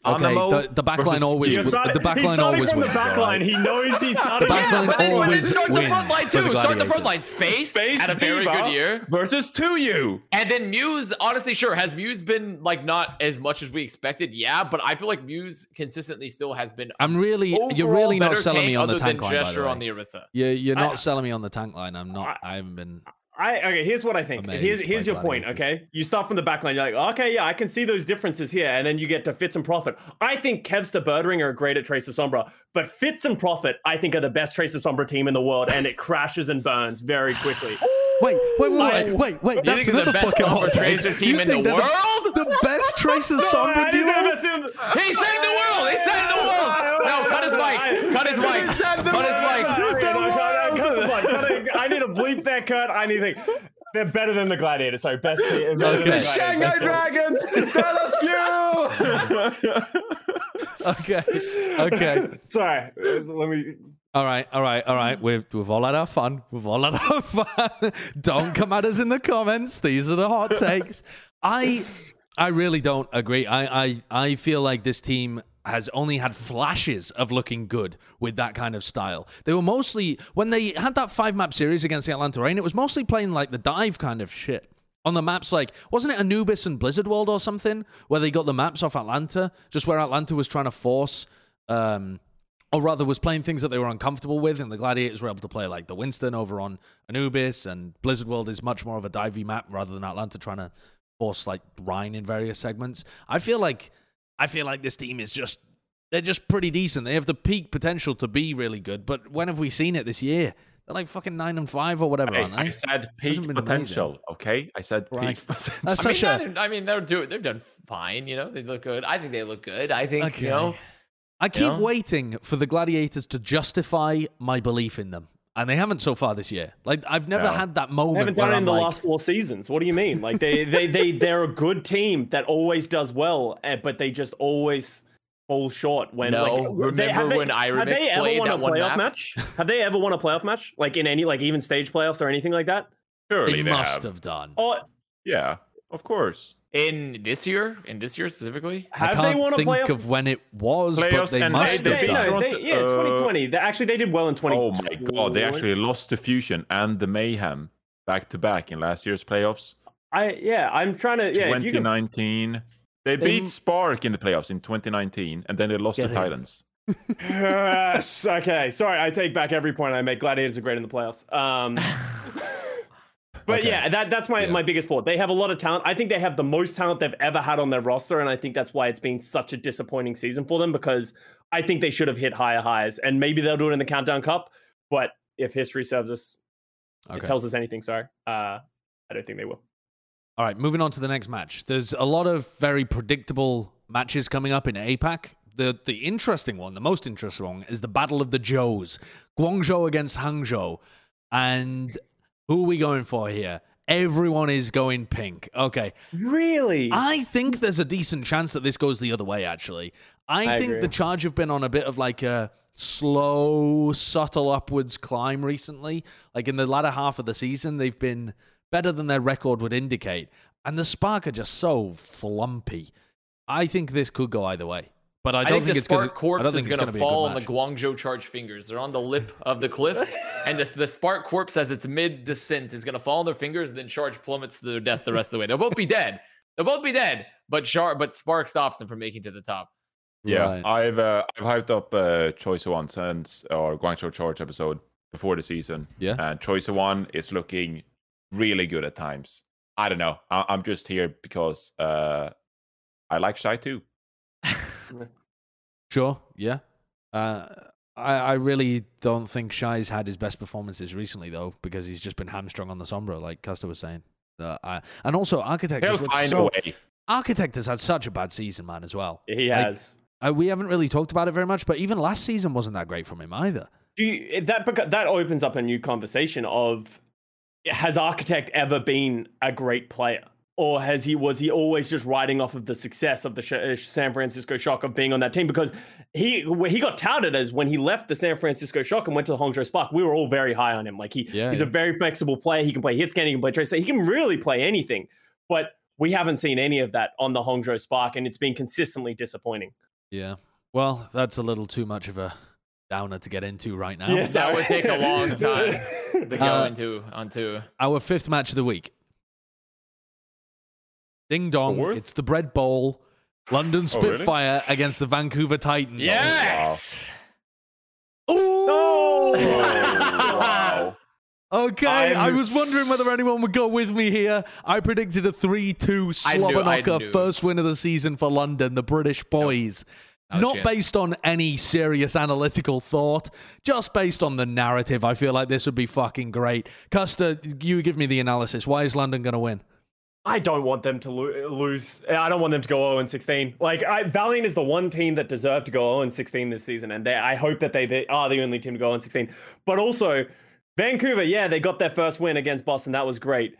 Okay, the, the backline versus always Ski. He's w- the he's backline always from wins. the all back right? line. He knows he's starting. The yeah, backline but then, but always start the front line too. the Start the front line. Space, Space had a very D.Va good year. versus 2U. And then Muse, honestly, sure, has Muse been like not as much as we expected? Yeah, but I feel like Muse consistently still has been. I'm really you're really not selling me on the tank line. By Gesture the on way. the Orisa. You're, you're I- not selling me on the tank line. I'm not. I haven't been. I okay. Here's what I think. Amazed Here's here's your point. Gladiators. Okay, you start from the back line. You're like, okay, yeah, I can see those differences here, and then you get to Fits and Profit. I think Kevster the Birdringer are great at Tracer Sombra, but Fits and Profit, I think, are the best Tracer Sombra team in the world, and it crashes and burns very quickly. [GASPS] Wait, wait, wait, wait, wait, wait. You That's think another the best fucking Sombra hot take. Tracer team You in the think they're world? The best Tracer [LAUGHS] Sombra duo? ever see them- He saved the world. He saved the world. No, cut his mic. Cut his mic. Cut his mic. Okay, no, cut- cut the mic, cut it. I need to bleep that cut. I need to. They're better than the Gladiator. Sorry, best. better than the Okay. The Gladiator. Shanghai Dragons, [LAUGHS] Dallas Fuel. Okay, okay. Sorry, let me. All right, all right, all right. We've we've all had our fun. We've all had our [LAUGHS] fun. don't come at us in the comments. These are the hot takes. I I really don't agree. I I I feel like this team has only had flashes of looking good with that kind of style. They were mostly when they had that five map series against the Atlanta Reign. It was mostly playing like the dive kind of shit. On the maps, like, wasn't it Anubis and Blizzard World or something, where they got the maps off Atlanta, just where Atlanta was trying to force um, or rather was playing things that they were uncomfortable with, and the Gladiators were able to play like the Winston over on Anubis, and Blizzard World is much more of a divey map rather than Atlanta trying to force like Rein in various segments. I feel like I feel like this team is just they're just pretty decent. They have the peak potential to be really good, but when have we seen it this year? They're like fucking nine and five or whatever, Hey, aren't I said peak Hasn't amazing. potential. Okay, I said Right. peak potential. That's I mean, such a not- I mean, they're doing. They've done fine. You know, they look good. I think they look good. I think Okay. you know. I keep know? waiting for the Gladiators to justify my belief in them. And they haven't so far this year. Like I've never No. had that moment. They moment. haven't done it I'm in the like, last four seasons. What do you mean? Like they they they they're a good team that always does well, eh, but they just always fall short when. No, like, they, have remember they, when have Ironix they ever played won a that one playoff map? match? Have they ever won a playoff match? Like in any like even stage playoffs or anything like that? Surely It they must have. have done. Oh, Yeah, of course. In this year, in this year specifically, I can't they won a think playoff? of when it was, but Playoffs they and must they- have they, done. no, they, Toronto- yeah, uh, 2020. They actually they did well in 2020. Oh my god, they actually lost to Fusion and the Mayhem back to back in last year's playoffs. I yeah, I'm trying to yeah. If you can, 2019. They They- beat Spark in the playoffs in 2019, and then they lost Get to him. Titans. [LAUGHS] yes. Okay. Sorry, I take back every point I make. Gladiators are great in the playoffs. Um, [LAUGHS] but Okay. yeah, that that's my Yeah. my biggest fault. They have a lot of talent. I think they have the most talent they've ever had on their roster, and I think that's why it's been such a disappointing season for them because I think they should have hit higher highs, and maybe they'll do it in the Countdown Cup. But if history serves us, it tells us anything. Sorry, uh, I don't think they will. All right, moving on to the next match. There's a lot of very predictable matches coming up in APAC. The the interesting one, the most interesting one, is the Battle of the Joes. Guangzhou against Hangzhou. And who are we going for here? Everyone is going pink. Okay. Really? I think there's a decent chance that this goes the other way, actually. I, I think agree. the Charge have been on a bit of like a slow, subtle upwards climb recently. Like in the latter half of the season, they've been better than their record would indicate. And the Spark are just so flumpy. I think this could go either way. But I I, don't think, think, the it's 'cause Spark it- I corpse don't is think it's going to be a good fall on the. Guangzhou charge fingers. They're on the lip of the cliff, [LAUGHS] and this, the Spark corpse, as its mid descent, is going to fall on their fingers, and then charge plummets to their death the rest of the way. They'll both be dead. They'll both be dead. But Char- but Spark stops them from making to the top. Yeah, Right. I've uh, I've hyped up uh, ChoiSehwan since our Guangzhou Charge episode before the season. Yeah. and ChoiSehwan is looking really good at times. I don't know. I- I'm just here because uh, I like Shy too. Sure, yeah. Uh, I, I really don't think Shy's had his best performances recently, though, because he's just been hamstrung on the Sombra, like Custa was saying. Uh, I, and also, Architect He'll find so. a way. Architect has had such a bad season, man, as well. he Like, has. Uh, we haven't really talked about it very much, but even last season wasn't that great from him either. Do you, that beca- that opens up a new conversation of has Architect ever been a great player, or has he was he always just riding off of the success of the uh, San Francisco Shock of being on that team? Because he he got touted as when he left the San Francisco Shock and went to the Hangzhou Spark, we were all very high on him. Like he Yeah, he's yeah. a very flexible player. He can play hit scan, he can play trace, he can really play anything. But we haven't seen any of that on the Hangzhou Spark, and it's been consistently disappointing. Yeah. Well, that's a little too much of a downer to get into right now. Yes, That would take a long [LAUGHS] time [LAUGHS] to go Uh, into onto. Our fifth match of the week. Ding dong. Fourth? It's the Bread Bowl. London Oh, really? Spitfire against the Vancouver Titans. Yes. Ooh! Oh, wow. [LAUGHS] Okay, i I'm- was wondering whether anyone would go with me here. I predicted a 3 2 I slobber knocker first win of the season for London, the British boys. Not Not based on any serious analytical thought, just based on the narrative. I feel like this would be fucking great. Custa, you give me the analysis. Why is London going to win? I don't want them to lo- lose. I don't want them to go 0 and 16. Like I, Valiant is the one team that deserved to go 0 and 16 this season, and they, I hope that they, they are the only team to go 0 and 16. But also, Vancouver, yeah, they got their first win against Boston. That was great.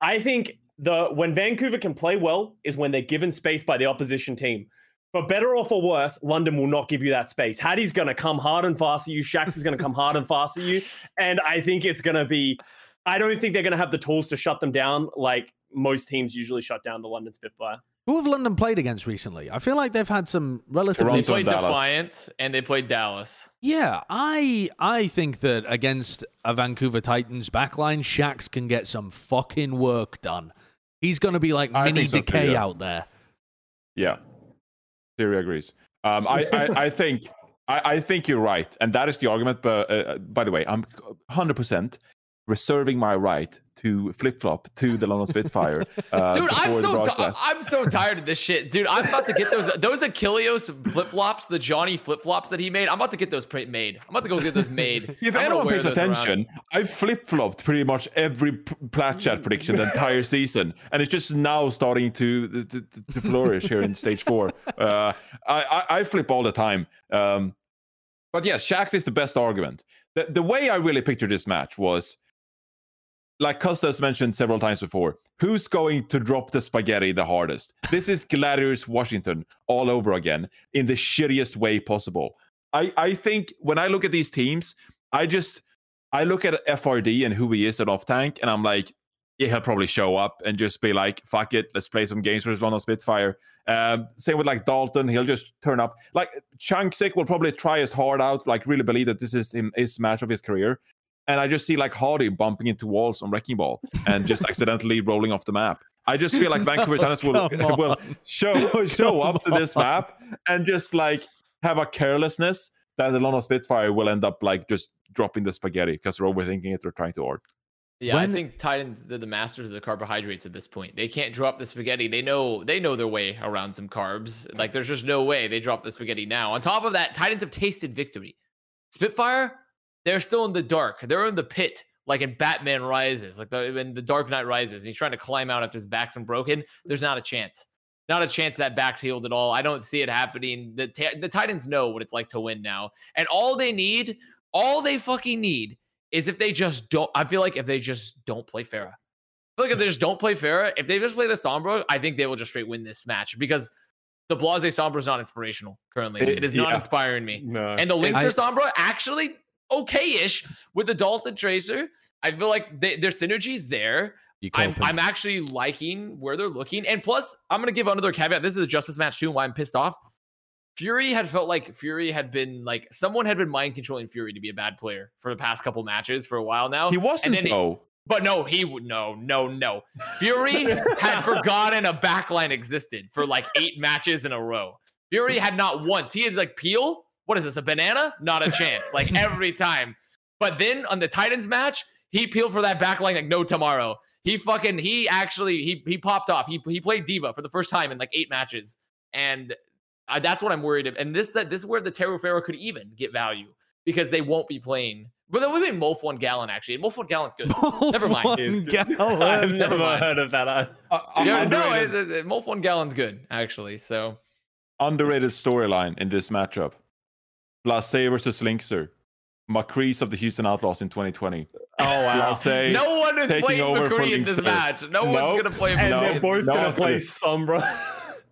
I think the when Vancouver can play well is when they're given space by the opposition team. For better or for worse, London will not give you that space. Hattie's going to come hard and fast at you. Shax is going to come hard and fast at you. And I think it's going to be, I don't think they're going to have the tools to shut them down like most teams usually shut down the London Spitfire. Who have London played against recently? I feel like they've had some relatively. They Toronto. played Dallas. Defiant and they played Dallas. Yeah, I I think that against a Vancouver Titans backline, Shax can get some fucking work done. He's going to be like I mini think so too, decay yeah. out there. Yeah, Theory agrees. Um, I, I, I think I, I think you're right, and that is the argument. But uh, by the way, I'm 100 percent reserving my right to flip flop to the London Spitfire. [LAUGHS] Uh, Dude, I'm so broadcast. I'm so tired of this shit, dude. I'm about to get those [LAUGHS] those Achilleos flip flops, the Johnny flip flops that he made. I'm about to get those print made. I'm about to go get those made. [LAUGHS] If I'm anyone pays attention, I've flip flopped pretty much every plat chat prediction the entire season, and it's just now starting to to, to- to flourish here in stage four. Uh, I, I I flip all the time. Um, but yes, Shax is the best argument. The the way I really pictured this match was. Like Custa's mentioned several times before, who's going to drop the spaghetti the hardest? This is Gladiators Washington all over again in the shittiest way possible. I, I think when I look at these teams, I just I look at FRD and who he is at off tank, and I'm like, yeah, he'll probably show up and just be like, fuck it, let's play some games for his London Spitfire. Um, same with like Dalton, he'll just turn up. Like Chunksick will probably try his hard out, like really believe that this is his match of his career. And I just see like Hardy bumping into walls on Wrecking Ball and just [LAUGHS] accidentally rolling off the map. I just feel like [LAUGHS] Vancouver Titans will Come [LAUGHS] will show show Come up to this map and just like have a carelessness that the London Spitfire will end up like just dropping the spaghetti because they're overthinking it. They're trying to art. Yeah, When- I think Titans they're the masters of the carbohydrates at this point. They can't drop the spaghetti. They know they know their way around some carbs. Like there's just no way they drop the spaghetti now. On top of that, Titans have tasted victory. Spitfire, they're still in the dark. They're in the pit, like in Batman Rises, like the, when the Dark Knight Rises, and he's trying to climb out after his back's been broken. There's not a chance. Not a chance that back's healed at all. I don't see it happening. The the Titans know what it's like to win now, and all they need, all they fucking need, is if they just don't. I feel like if they just don't play Pharah. I feel like if they just don't play Pharah, if they just play the Sombra, I think they will just straight win this match because the Blase Sombra is not inspirational currently. It- it is not yeah. inspiring me. No. And the Linkzr I- Sombra actually okay-ish with the Dalton Tracer. I feel like they, their synergy's there. I'm. I'm actually liking where they're looking. And plus, I'm going to give another caveat. This is a justice match too, why I'm pissed off. Fury had felt like Fury had been like someone had been mind controlling Fury to be a bad player for the past couple matches for a while now. He wasn't then he- though. But no, he would no, no, no. Fury [LAUGHS] had forgotten a backline existed for like eight matches in a row. Fury had not once. He had like peel. What is this? A banana? Not a chance. Like [LAUGHS] every time. But then on the Titans match, he peeled for that backline like no tomorrow. He fucking he actually he he popped off. He he played D.Va for the first time in like eight matches, and uh, that's what I'm worried of. And this that this is where the Terror Pharah could even get value because they won't be playing. But then we made Molf one gallon actually. And Molf one gallon's good. Never mind. One gallon. [LAUGHS] I've Never never mind. heard of that. Uh, [LAUGHS] uh, Yeah, no, underrated, it, it, Molf one gallon's good actually. So underrated storyline in this matchup. Blase versus Linkzr. McCrees of the Houston Outlaws in 2020. Oh wow. [LAUGHS] Blase no one is playing for McCree in this match. No Nope. one's gonna play and McCree. No, they're both no gonna play gonna- Sombra.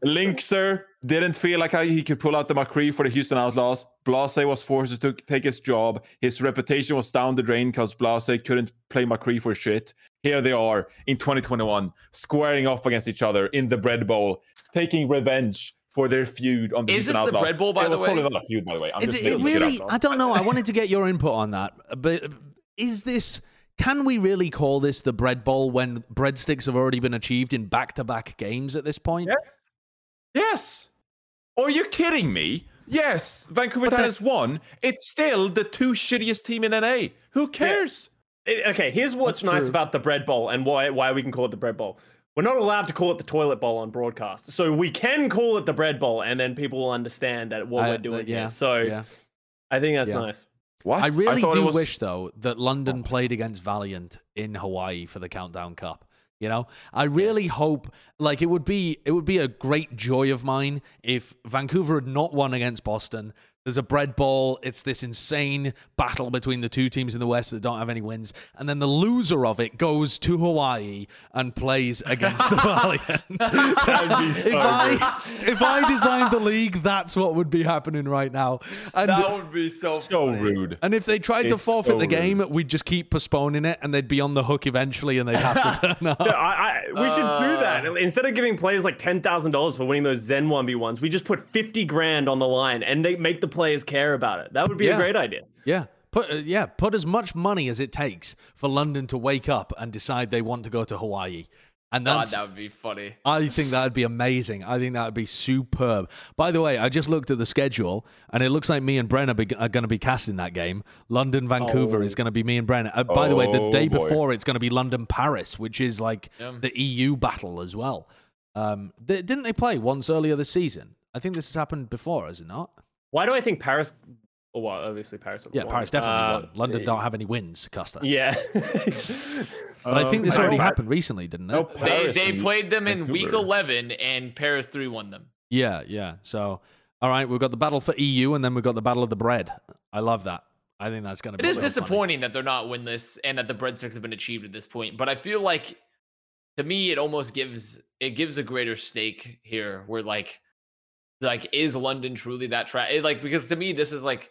Linkzr didn't feel like he could pull out the McCree for the Houston Outlaws. Blase was forced to take his job. His reputation was down the drain because Blase couldn't play McCree for shit. Here they are in 2021, squaring off against each other in the Bread Bowl, taking revenge for their feud on the Is this the Outlaws. Bread Bowl, by it the was way? probably not a feud, by the way. I'm It, just it making shit really, up. I don't know. I wanted to get your input on that. But is this, can we really call this the bread bowl when breadsticks have already been achieved in back to back games at this point? Yeah. Yes. Are you're kidding me? Yes, Vancouver But the- Titans won. It's still the two shittiest team in NA. Who cares? Eh, Okay, here's what's That's nice true. about the bread bowl and why why we can call it the bread bowl. We're not allowed to call it the toilet bowl on broadcast, so we can call it the bread bowl, and then people will understand that what I- we're uh, doing yeah, here. So yeah. I think that's Yeah. nice. What? I really thought it do was- wish though that London oh. played against Valiant in Hawaii for the Countdown Cup. You know, I really hope like it would be it would be a great joy of mine if Vancouver had not won against Boston. There's a bread bowl. It's this insane battle between the two teams in the West that don't have any wins, and then the loser of it goes to Hawaii and plays against the Valiant. [LAUGHS] [LAUGHS] if I if I designed the league, that's what would be happening right now. And That would be so So funny. rude. and if they tried to forfeit so the game, we'd just keep postponing it, and they'd be on the hook eventually, and they'd have to [LAUGHS] turn up. Yeah, I, I, we should do that Uh. instead of giving players like ten thousand dollars for winning those Zen one v ones. We just put fifty grand on the line, and they make the players care about it. That would be Yeah. a great idea. Yeah, put uh, yeah, put as much money as it takes for London to wake up and decide they want to go to Hawaii, and God, that would be funny. I think that would be amazing. I think that would be superb. By the way, I just looked at the schedule, and it looks like me and Bren are, be- are going to be casting that game. London Vancouver Oh. is going to be me and Bren. Uh, by the way, the Oh, day boy. before it's going to be London Paris, which is like Yeah. the EU battle as well. Um, they, didn't they play once earlier this season? I think this has happened before, has it not? Why do I think Paris? Oh, well, obviously Paris. would Yeah, won. Paris definitely Uh, won. London don't have any wins, Custa. [LAUGHS] Yeah. [LAUGHS] But I think this Um, already I- happened recently, didn't it? No, They Paris they and played them in week 11, and Paris three won them. Yeah, yeah. So, all right, we've got the battle for EU, and then we've got the battle of the bread. I love that. I think that's going to It be. is so funny. disappointing that they're not winless and that the breadsticks have been achieved at this point. But I feel like, to me, it almost gives it gives a greater stake here. Where like, like is London truly that tra- it, like because to me this is like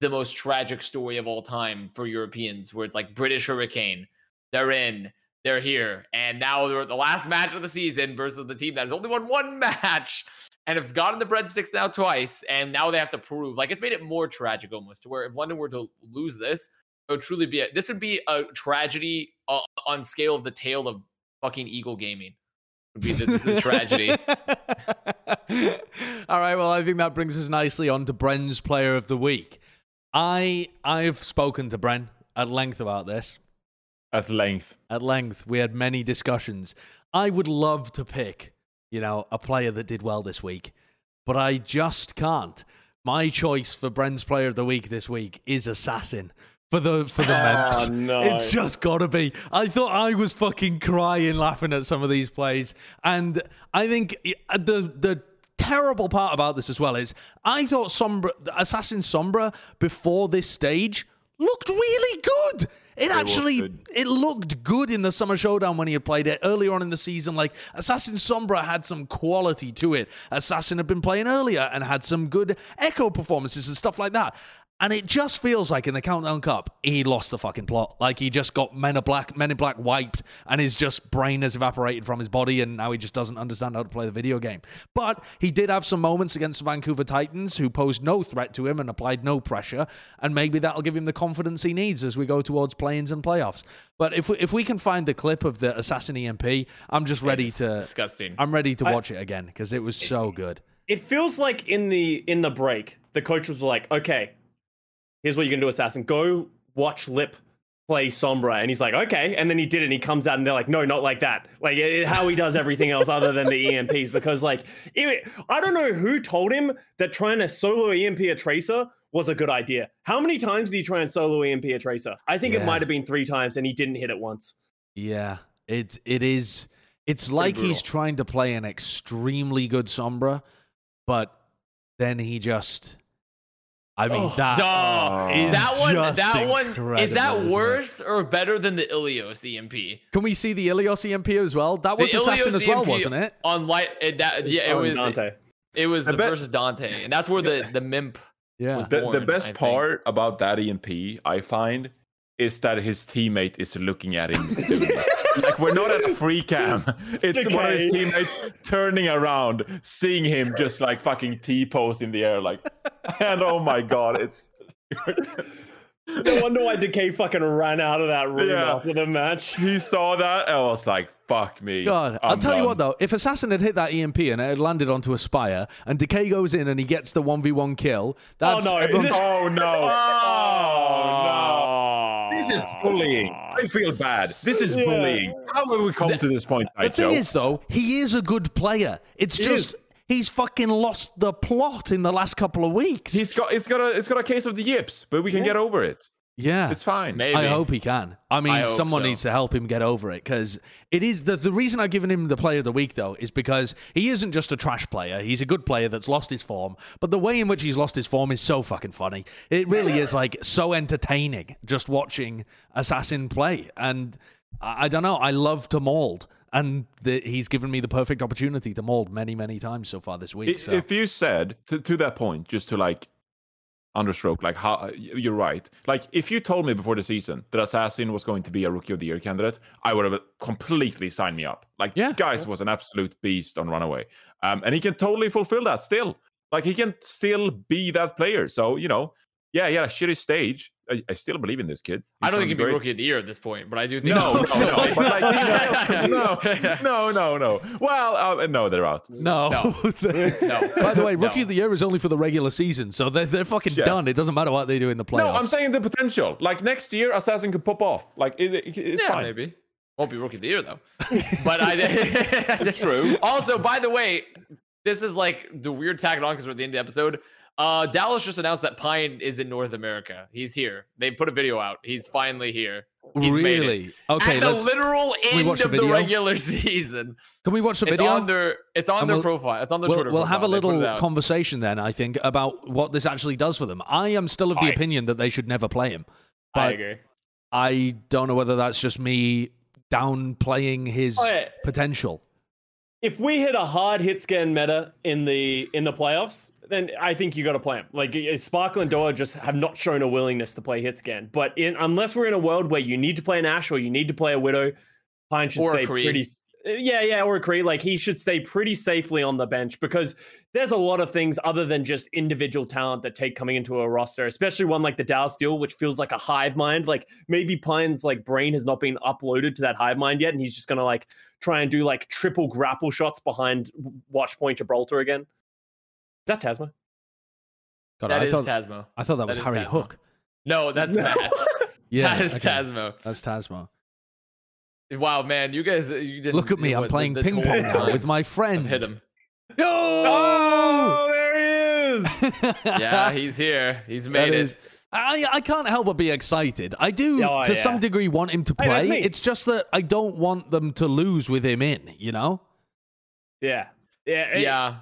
the most tragic story of all time for Europeans. Where it's like British Hurricane, they're in, they're here, and now they're at the last match of the season versus the team that has only won one [LAUGHS] match and has gotten the breadsticks now twice, and now they have to prove. Like it's made it more tragic almost to where if London were to lose this, it would truly be a, this would be a tragedy uh, on scale of the tale of fucking Eagle Gaming. Would be the, the tragedy. [LAUGHS] All right, well, I think that brings us nicely on to Bren's player of the week. I I've spoken to Bren at length about this. At length. At length, we had many discussions. I would love to pick, you know, a player that did well this week, but I just can't. My choice for Bren's player of the week this week is Assassin for the for the Mems. Oh, no. It's just gotta be. I thought I was fucking crying laughing at some of these plays, and I think uh, the the terrible part about this as well is I thought Sombra, Assassin Sombra before this stage looked really good. It was actually it looked good in the summer showdown when he had played it earlier on in the season. Like Assassin Sombra had some quality to it. Assassin had been playing earlier and had some good echo performances and stuff like that. And it just feels like in the Countdown Cup, he lost the fucking plot. Like he just got Men in Black, Men in Black wiped, and his just brain has evaporated from his body, and now he just doesn't understand how to play the video game. But he did have some moments against the Vancouver Titans, who posed no threat to him and applied no pressure, and maybe that'll give him the confidence he needs as we go towards play-ins and playoffs. But if we, if we can find the clip of the Assassin EMP, I'm just ready It's to. disgusting. I'm ready to I- watch it again because it was so good. it feels like in the in the break, the coaches were like, "Okay, here's what you're gonna do, assassin. Go watch Lip play Sombra," and he's like, "Okay," and then he did it, and he comes out, and they're like, "No, not like that. Like it, how he does everything else other than the EMPs, because like it, I don't know who told him that trying to solo EMP a tracer." Was a good idea. How many times did he try and solo EMP a tracer? I think Yeah. it might have been three times, and he didn't hit it once. Yeah, it it is. It's like he's trying to play an extremely good Sombra, but then he just. I mean Oh, that Dog. is that one, just that one is incredible, that isn't it? worse or better than the Ilios EMP? Can we see the Ilios EMP as well? That was The Assassin Ilios as well, EMP wasn't it? On light, it, that yeah, it Oh, was Danteh. it was the bet- versus Danteh, and that's where the the Mimp Yeah. was The, the best I think. part about that EMP, I find, is that his teammate is looking at him. Doing it. like we're not at a free cam. [LAUGHS] It's one of his teammates turning around, seeing him just like fucking T pose in the air, like, [LAUGHS] and oh my god, it's. it's- [LAUGHS] No wonder why Decay fucking ran out of that room Yeah. after the match. he saw that and was like, "Fuck me." God, i will I'm tell you what though, if Assassin had hit that EMP and it had landed onto a spire, and Decay goes in and he gets the one v one kill, oh, that's oh, no, everyone's- this- Oh no! Oh, Oh no! This This is bullying. I feel bad. This is Yeah. bullying. How have we come to this point, The thing Joe? is, though, he is a good player. It's He just he's fucking lost the plot in the last couple of weeks. He's got it's got a it's got a case of the yips, but we can get over it. Yeah, It's fine. Maybe. I hope he can. I mean, I someone so. needs to help him get over it because it is the the reason I've given him the player of the week though is because he isn't just a trash player. He's a good player that's lost his form, but the way in which he's lost his form is so fucking funny. It really is like so entertaining just watching Assassin play, and I, I don't know. I love to mold. And the, he's given me the perfect opportunity to mold many, many times so far this week. I- So. If you said to, to that point, just to like understroke, like how you're right. Like if you told me before the season that Assassin was going to be a Rookie of the Year candidate, I would have completely signed me up. Like, Yeah. guys was an absolute beast on Runaway, um, and he can totally fulfill that still. Like he can still be that player. So you know, yeah, yeah, shitty stage. I, I still believe in this kid. I don't think he'd be great. rookie of the year at this point, but I do think No, no, no, but like, he's [LAUGHS] no, no, no, no. Well, uh, no, they're out. No. No. [LAUGHS] No. By the way, No. Rookie of the Year is only for the regular season, so they're, they're fucking Yeah. done. It doesn't matter what they do in the playoffs. No, I'm saying the potential. Like next year, Assassin could pop off. Like it, it- it's yeah, fine. maybe. Won't be rookie of the year though. [LAUGHS] but I True. Also, by the way, this is like the weird tag on because we're at the end of the episode. Uh, Dallas just announced that Pine is in North America. He's here. They put a video out. He's finally here. He's made it. really? Okay, At the literal end watch the of the regular [LAUGHS] season. Can we watch the It's video? on their it's on their we'll- profile. It's on their We'll, Twitter. we'll have a profile. They put it little conversation then, I think, about what this actually does for them. I am still of the I- opinion that they should never play him. I agree. I don't know whether that's just me downplaying his yeah. potential. If we hit a hard hit scan meta in the in the playoffs, then I think you got to play him. Like uh, Sparkle and Doha just have not shown a willingness to play hit scan. But in unless we're in a world where you need to play an Ash or you need to play a Widow, Pine should Or stay pretty. Yeah, yeah, or a Kree. Like he should stay pretty safely on the bench because there's a lot of things other than just individual talent that take coming into a roster, especially one like the Dallas Fuel, which feels like a hive mind. Like maybe Pine's like brain has not been uploaded to that hive mind yet, and he's just gonna like try and do like triple grapple shots behind Watchpoint Gibraltar again. Is that Tasma? God, That I is thought, Tasmo. I thought that was Harry Tasmo. Hook. No, that's [LAUGHS] Matt. Yeah, that is okay. Tasmo. That's Tasmo. Wow, man, you guys, uh, you didn't Look at me, I'm what, playing the ping pong now with my of friend. hit him. Oh, there he is. [LAUGHS] Yeah, he's here. He's made is- it. I, I can't help but be excited. I do, Oh, to yeah. some degree, want him to play. me. It's just that I don't want them to lose with him in, you know? yeah, yeah, it- Yeah,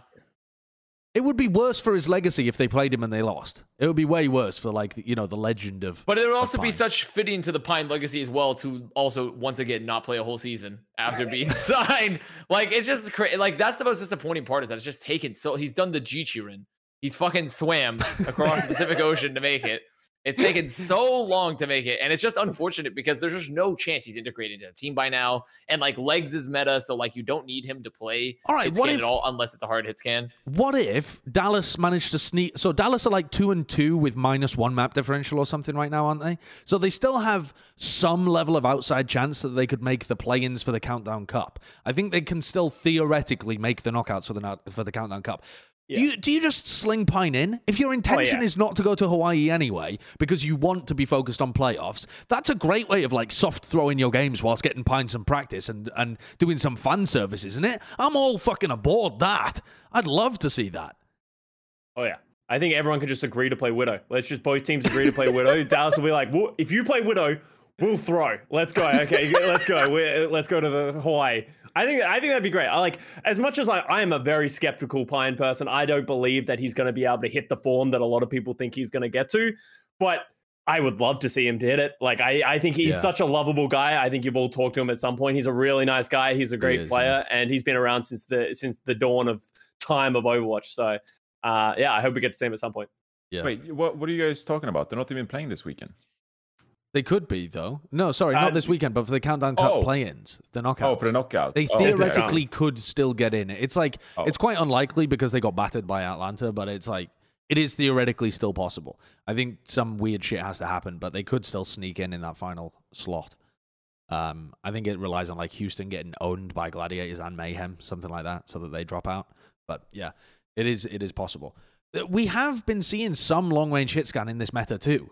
It would be worse for his legacy if they played him and they lost. It would be way worse for, like, you know, the legend of. but it would also be such fitting to the Pine legacy as well to also once again not play a whole season after being [LAUGHS] signed. Like it's just crazy. Like that's the most disappointing part is that it's just taken so he's done the Jichirin. He's fucking swam across the Pacific Ocean to make it. It's taken so long to make it, and it's just unfortunate because there's just no chance he's integrated into the team by now. And like legs is meta, so like you don't need him to play All right, what if- at all unless it's a hard hit scan. What if Dallas managed to sneak? So Dallas are like two and two with minus one map differential or something right now, aren't they? So they still have some level of outside chance that they could make the play-ins for the Countdown Cup. I think they can still theoretically make the knockouts for the for the Countdown Cup. Yeah. Do you do you just sling Pine in? If your oh, intention yeah. is not to go to Hawaii anyway because you want to be focused on playoffs, that's a great way of like soft throwing your games whilst getting Pine some practice and and doing some fan service, isn't it? I'm all fucking aboard that. I'd love to see that. Oh yeah. I think everyone can just agree to play Widow. Let's just both teams agree to play Widow. [LAUGHS] Dallas will be like, well, if you play Widow, we'll throw. Let's go. Okay, let's go. We're, let's go to the Hawaii. I think I think that'd be great. I like as much as I, I am a very skeptical Pine person. I don't believe that he's going to be able to hit the form that a lot of people think he's going to get to. But I would love to see him to hit it. Like I, I think he's Yeah. such a lovable guy. I think you've all talked to him at some point. He's a really nice guy. He's a great is, player, and he's been around since the since the dawn of time of Overwatch. So uh, yeah, I hope we get to see him at some point. Yeah. Wait, what what are you guys talking about? They're not even playing this weekend. They could be though. No, sorry, not this weekend, but for the Countdown Cup oh. play-ins, the knockouts. Oh, for the knockout. They oh, theoretically could still get in. It's like Oh. it's quite unlikely because they got battered by Atlanta, but it's like it is theoretically still possible. I think some weird shit has to happen, but they could still sneak in in that final slot. Um, I think it relies on like Houston getting owned by Gladiators and Mayhem, something like that, so that they drop out. But yeah, it is it is possible. We have been seeing some long range hit scan in this meta too.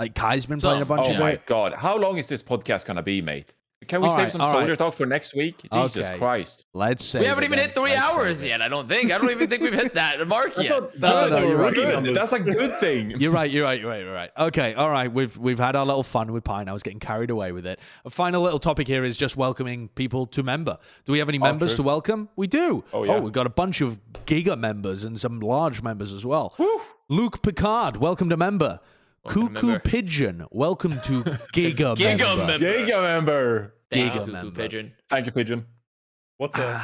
Like Kai's been playing a bunch Oh of Oh my it. god, how long is this podcast gonna be, mate? Can we All save right, some all soldier right. talk for next week? Jesus Okay. Christ! Let's say we haven't even hit three hours yet. I don't think. I don't even think we've hit that mark yet. No, Good, no, you're right. good. That's a good thing. [LAUGHS] You're right. You're right. You're right. You're right. Okay. All right. We've we've had our little fun with Pine. I was getting carried away with it. A final little topic here is just welcoming people to member. Do we have any oh, members true. to welcome? We do. Oh, yeah. Oh, we've got a bunch of giga members and some large members as well. Luke Picard, welcome to member. Welcome to Cuckoo member. Pigeon, welcome to Giga, Giga member. member. Giga member. Thank Giga you, Cuckoo member. Pigeon. Thank you, Pigeon. What's a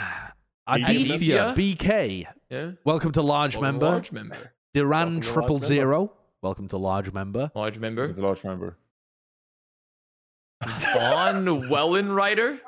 Ah, Giga Adithya BK, Yeah. welcome to large Welcome member. Large member. Duran Welcome to large Triple member. Zero, welcome to large member. Large member. The large member. Vaughn Wellenreiter.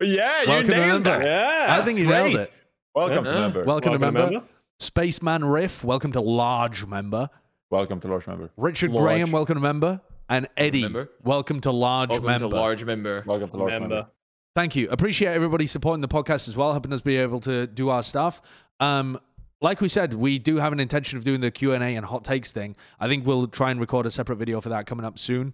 Yeah, you Welcome to nailed member. it. yeah? I think you great. nailed it. Welcome Yeah. to member. Welcome, to Welcome to member. member. Spaceman Riff, welcome to large member. Welcome to large member. Richard Large. Graham, welcome to member. And Eddie, member. welcome to large Welcome member. to large member. Welcome to large member. member. Thank you. Appreciate everybody supporting the podcast as well, helping us be able to do our stuff. Um, like we said, we do have an intention of doing the Q and A and hot takes thing. I think we'll try and record a separate video for that coming up soon.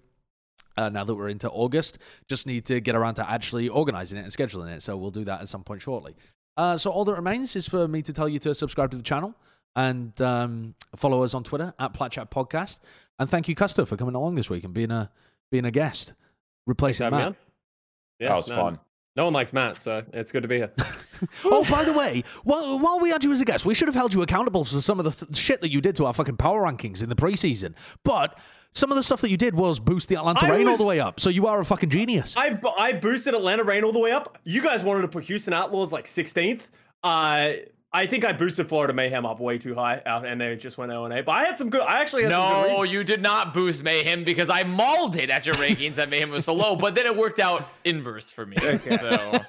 Uh, now that we're into August, just need to get around to actually organizing it and scheduling it. So we'll do that at some point shortly. Uh, so all that remains is for me to tell you to subscribe to the channel and um, follow us on Twitter at Platchat Podcast. And thank you, Custa, for coming along this week and being a being a guest, replacing for me Matt. on. Yeah, that was no, fun. No one likes Matt, so it's good to be here. [LAUGHS] Oh, by the way, while, while we had you as a guest, we should have held you accountable for some of the th- shit that you did to our fucking power rankings in the preseason. But some of the stuff that you did was boost the Atlanta I Reign all the way up. So you are a fucking genius. I I boosted Atlanta Reign all the way up. You guys wanted to put Houston Outlaws like 16th. Uh, I think I boosted Florida Mayhem up way too high, out, and they just went 0 and 8. But I had some good. I actually had some good. No, you did not boost Mayhem because I mauled it at your rankings that Mayhem was so low, but then it worked out inverse for me. So [LAUGHS]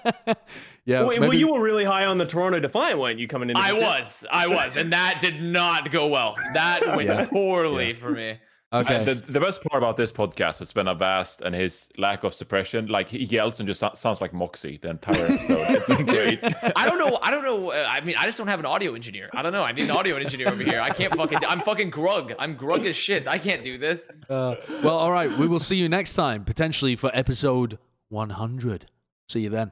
yeah, Wait, well, maybe- you were really high on the Toronto Defiant, weren't you? Coming in, I was, I was, and that did not go well. That [LAUGHS] went Yeah. poorly for me. Okay. And the, the best part about this podcast has been Avast and his lack of suppression. Like he yells and just so- sounds like Moxie the entire episode. it's been [LAUGHS] great. I don't know. I don't know. uh, I mean, I just don't have an audio engineer. I don't know. I need an audio engineer over here. I can't fucking. I'm fucking grug. I'm grug as shit. I can't do this. Uh, well, all right. We will see you next time, potentially for episode 100. See you then.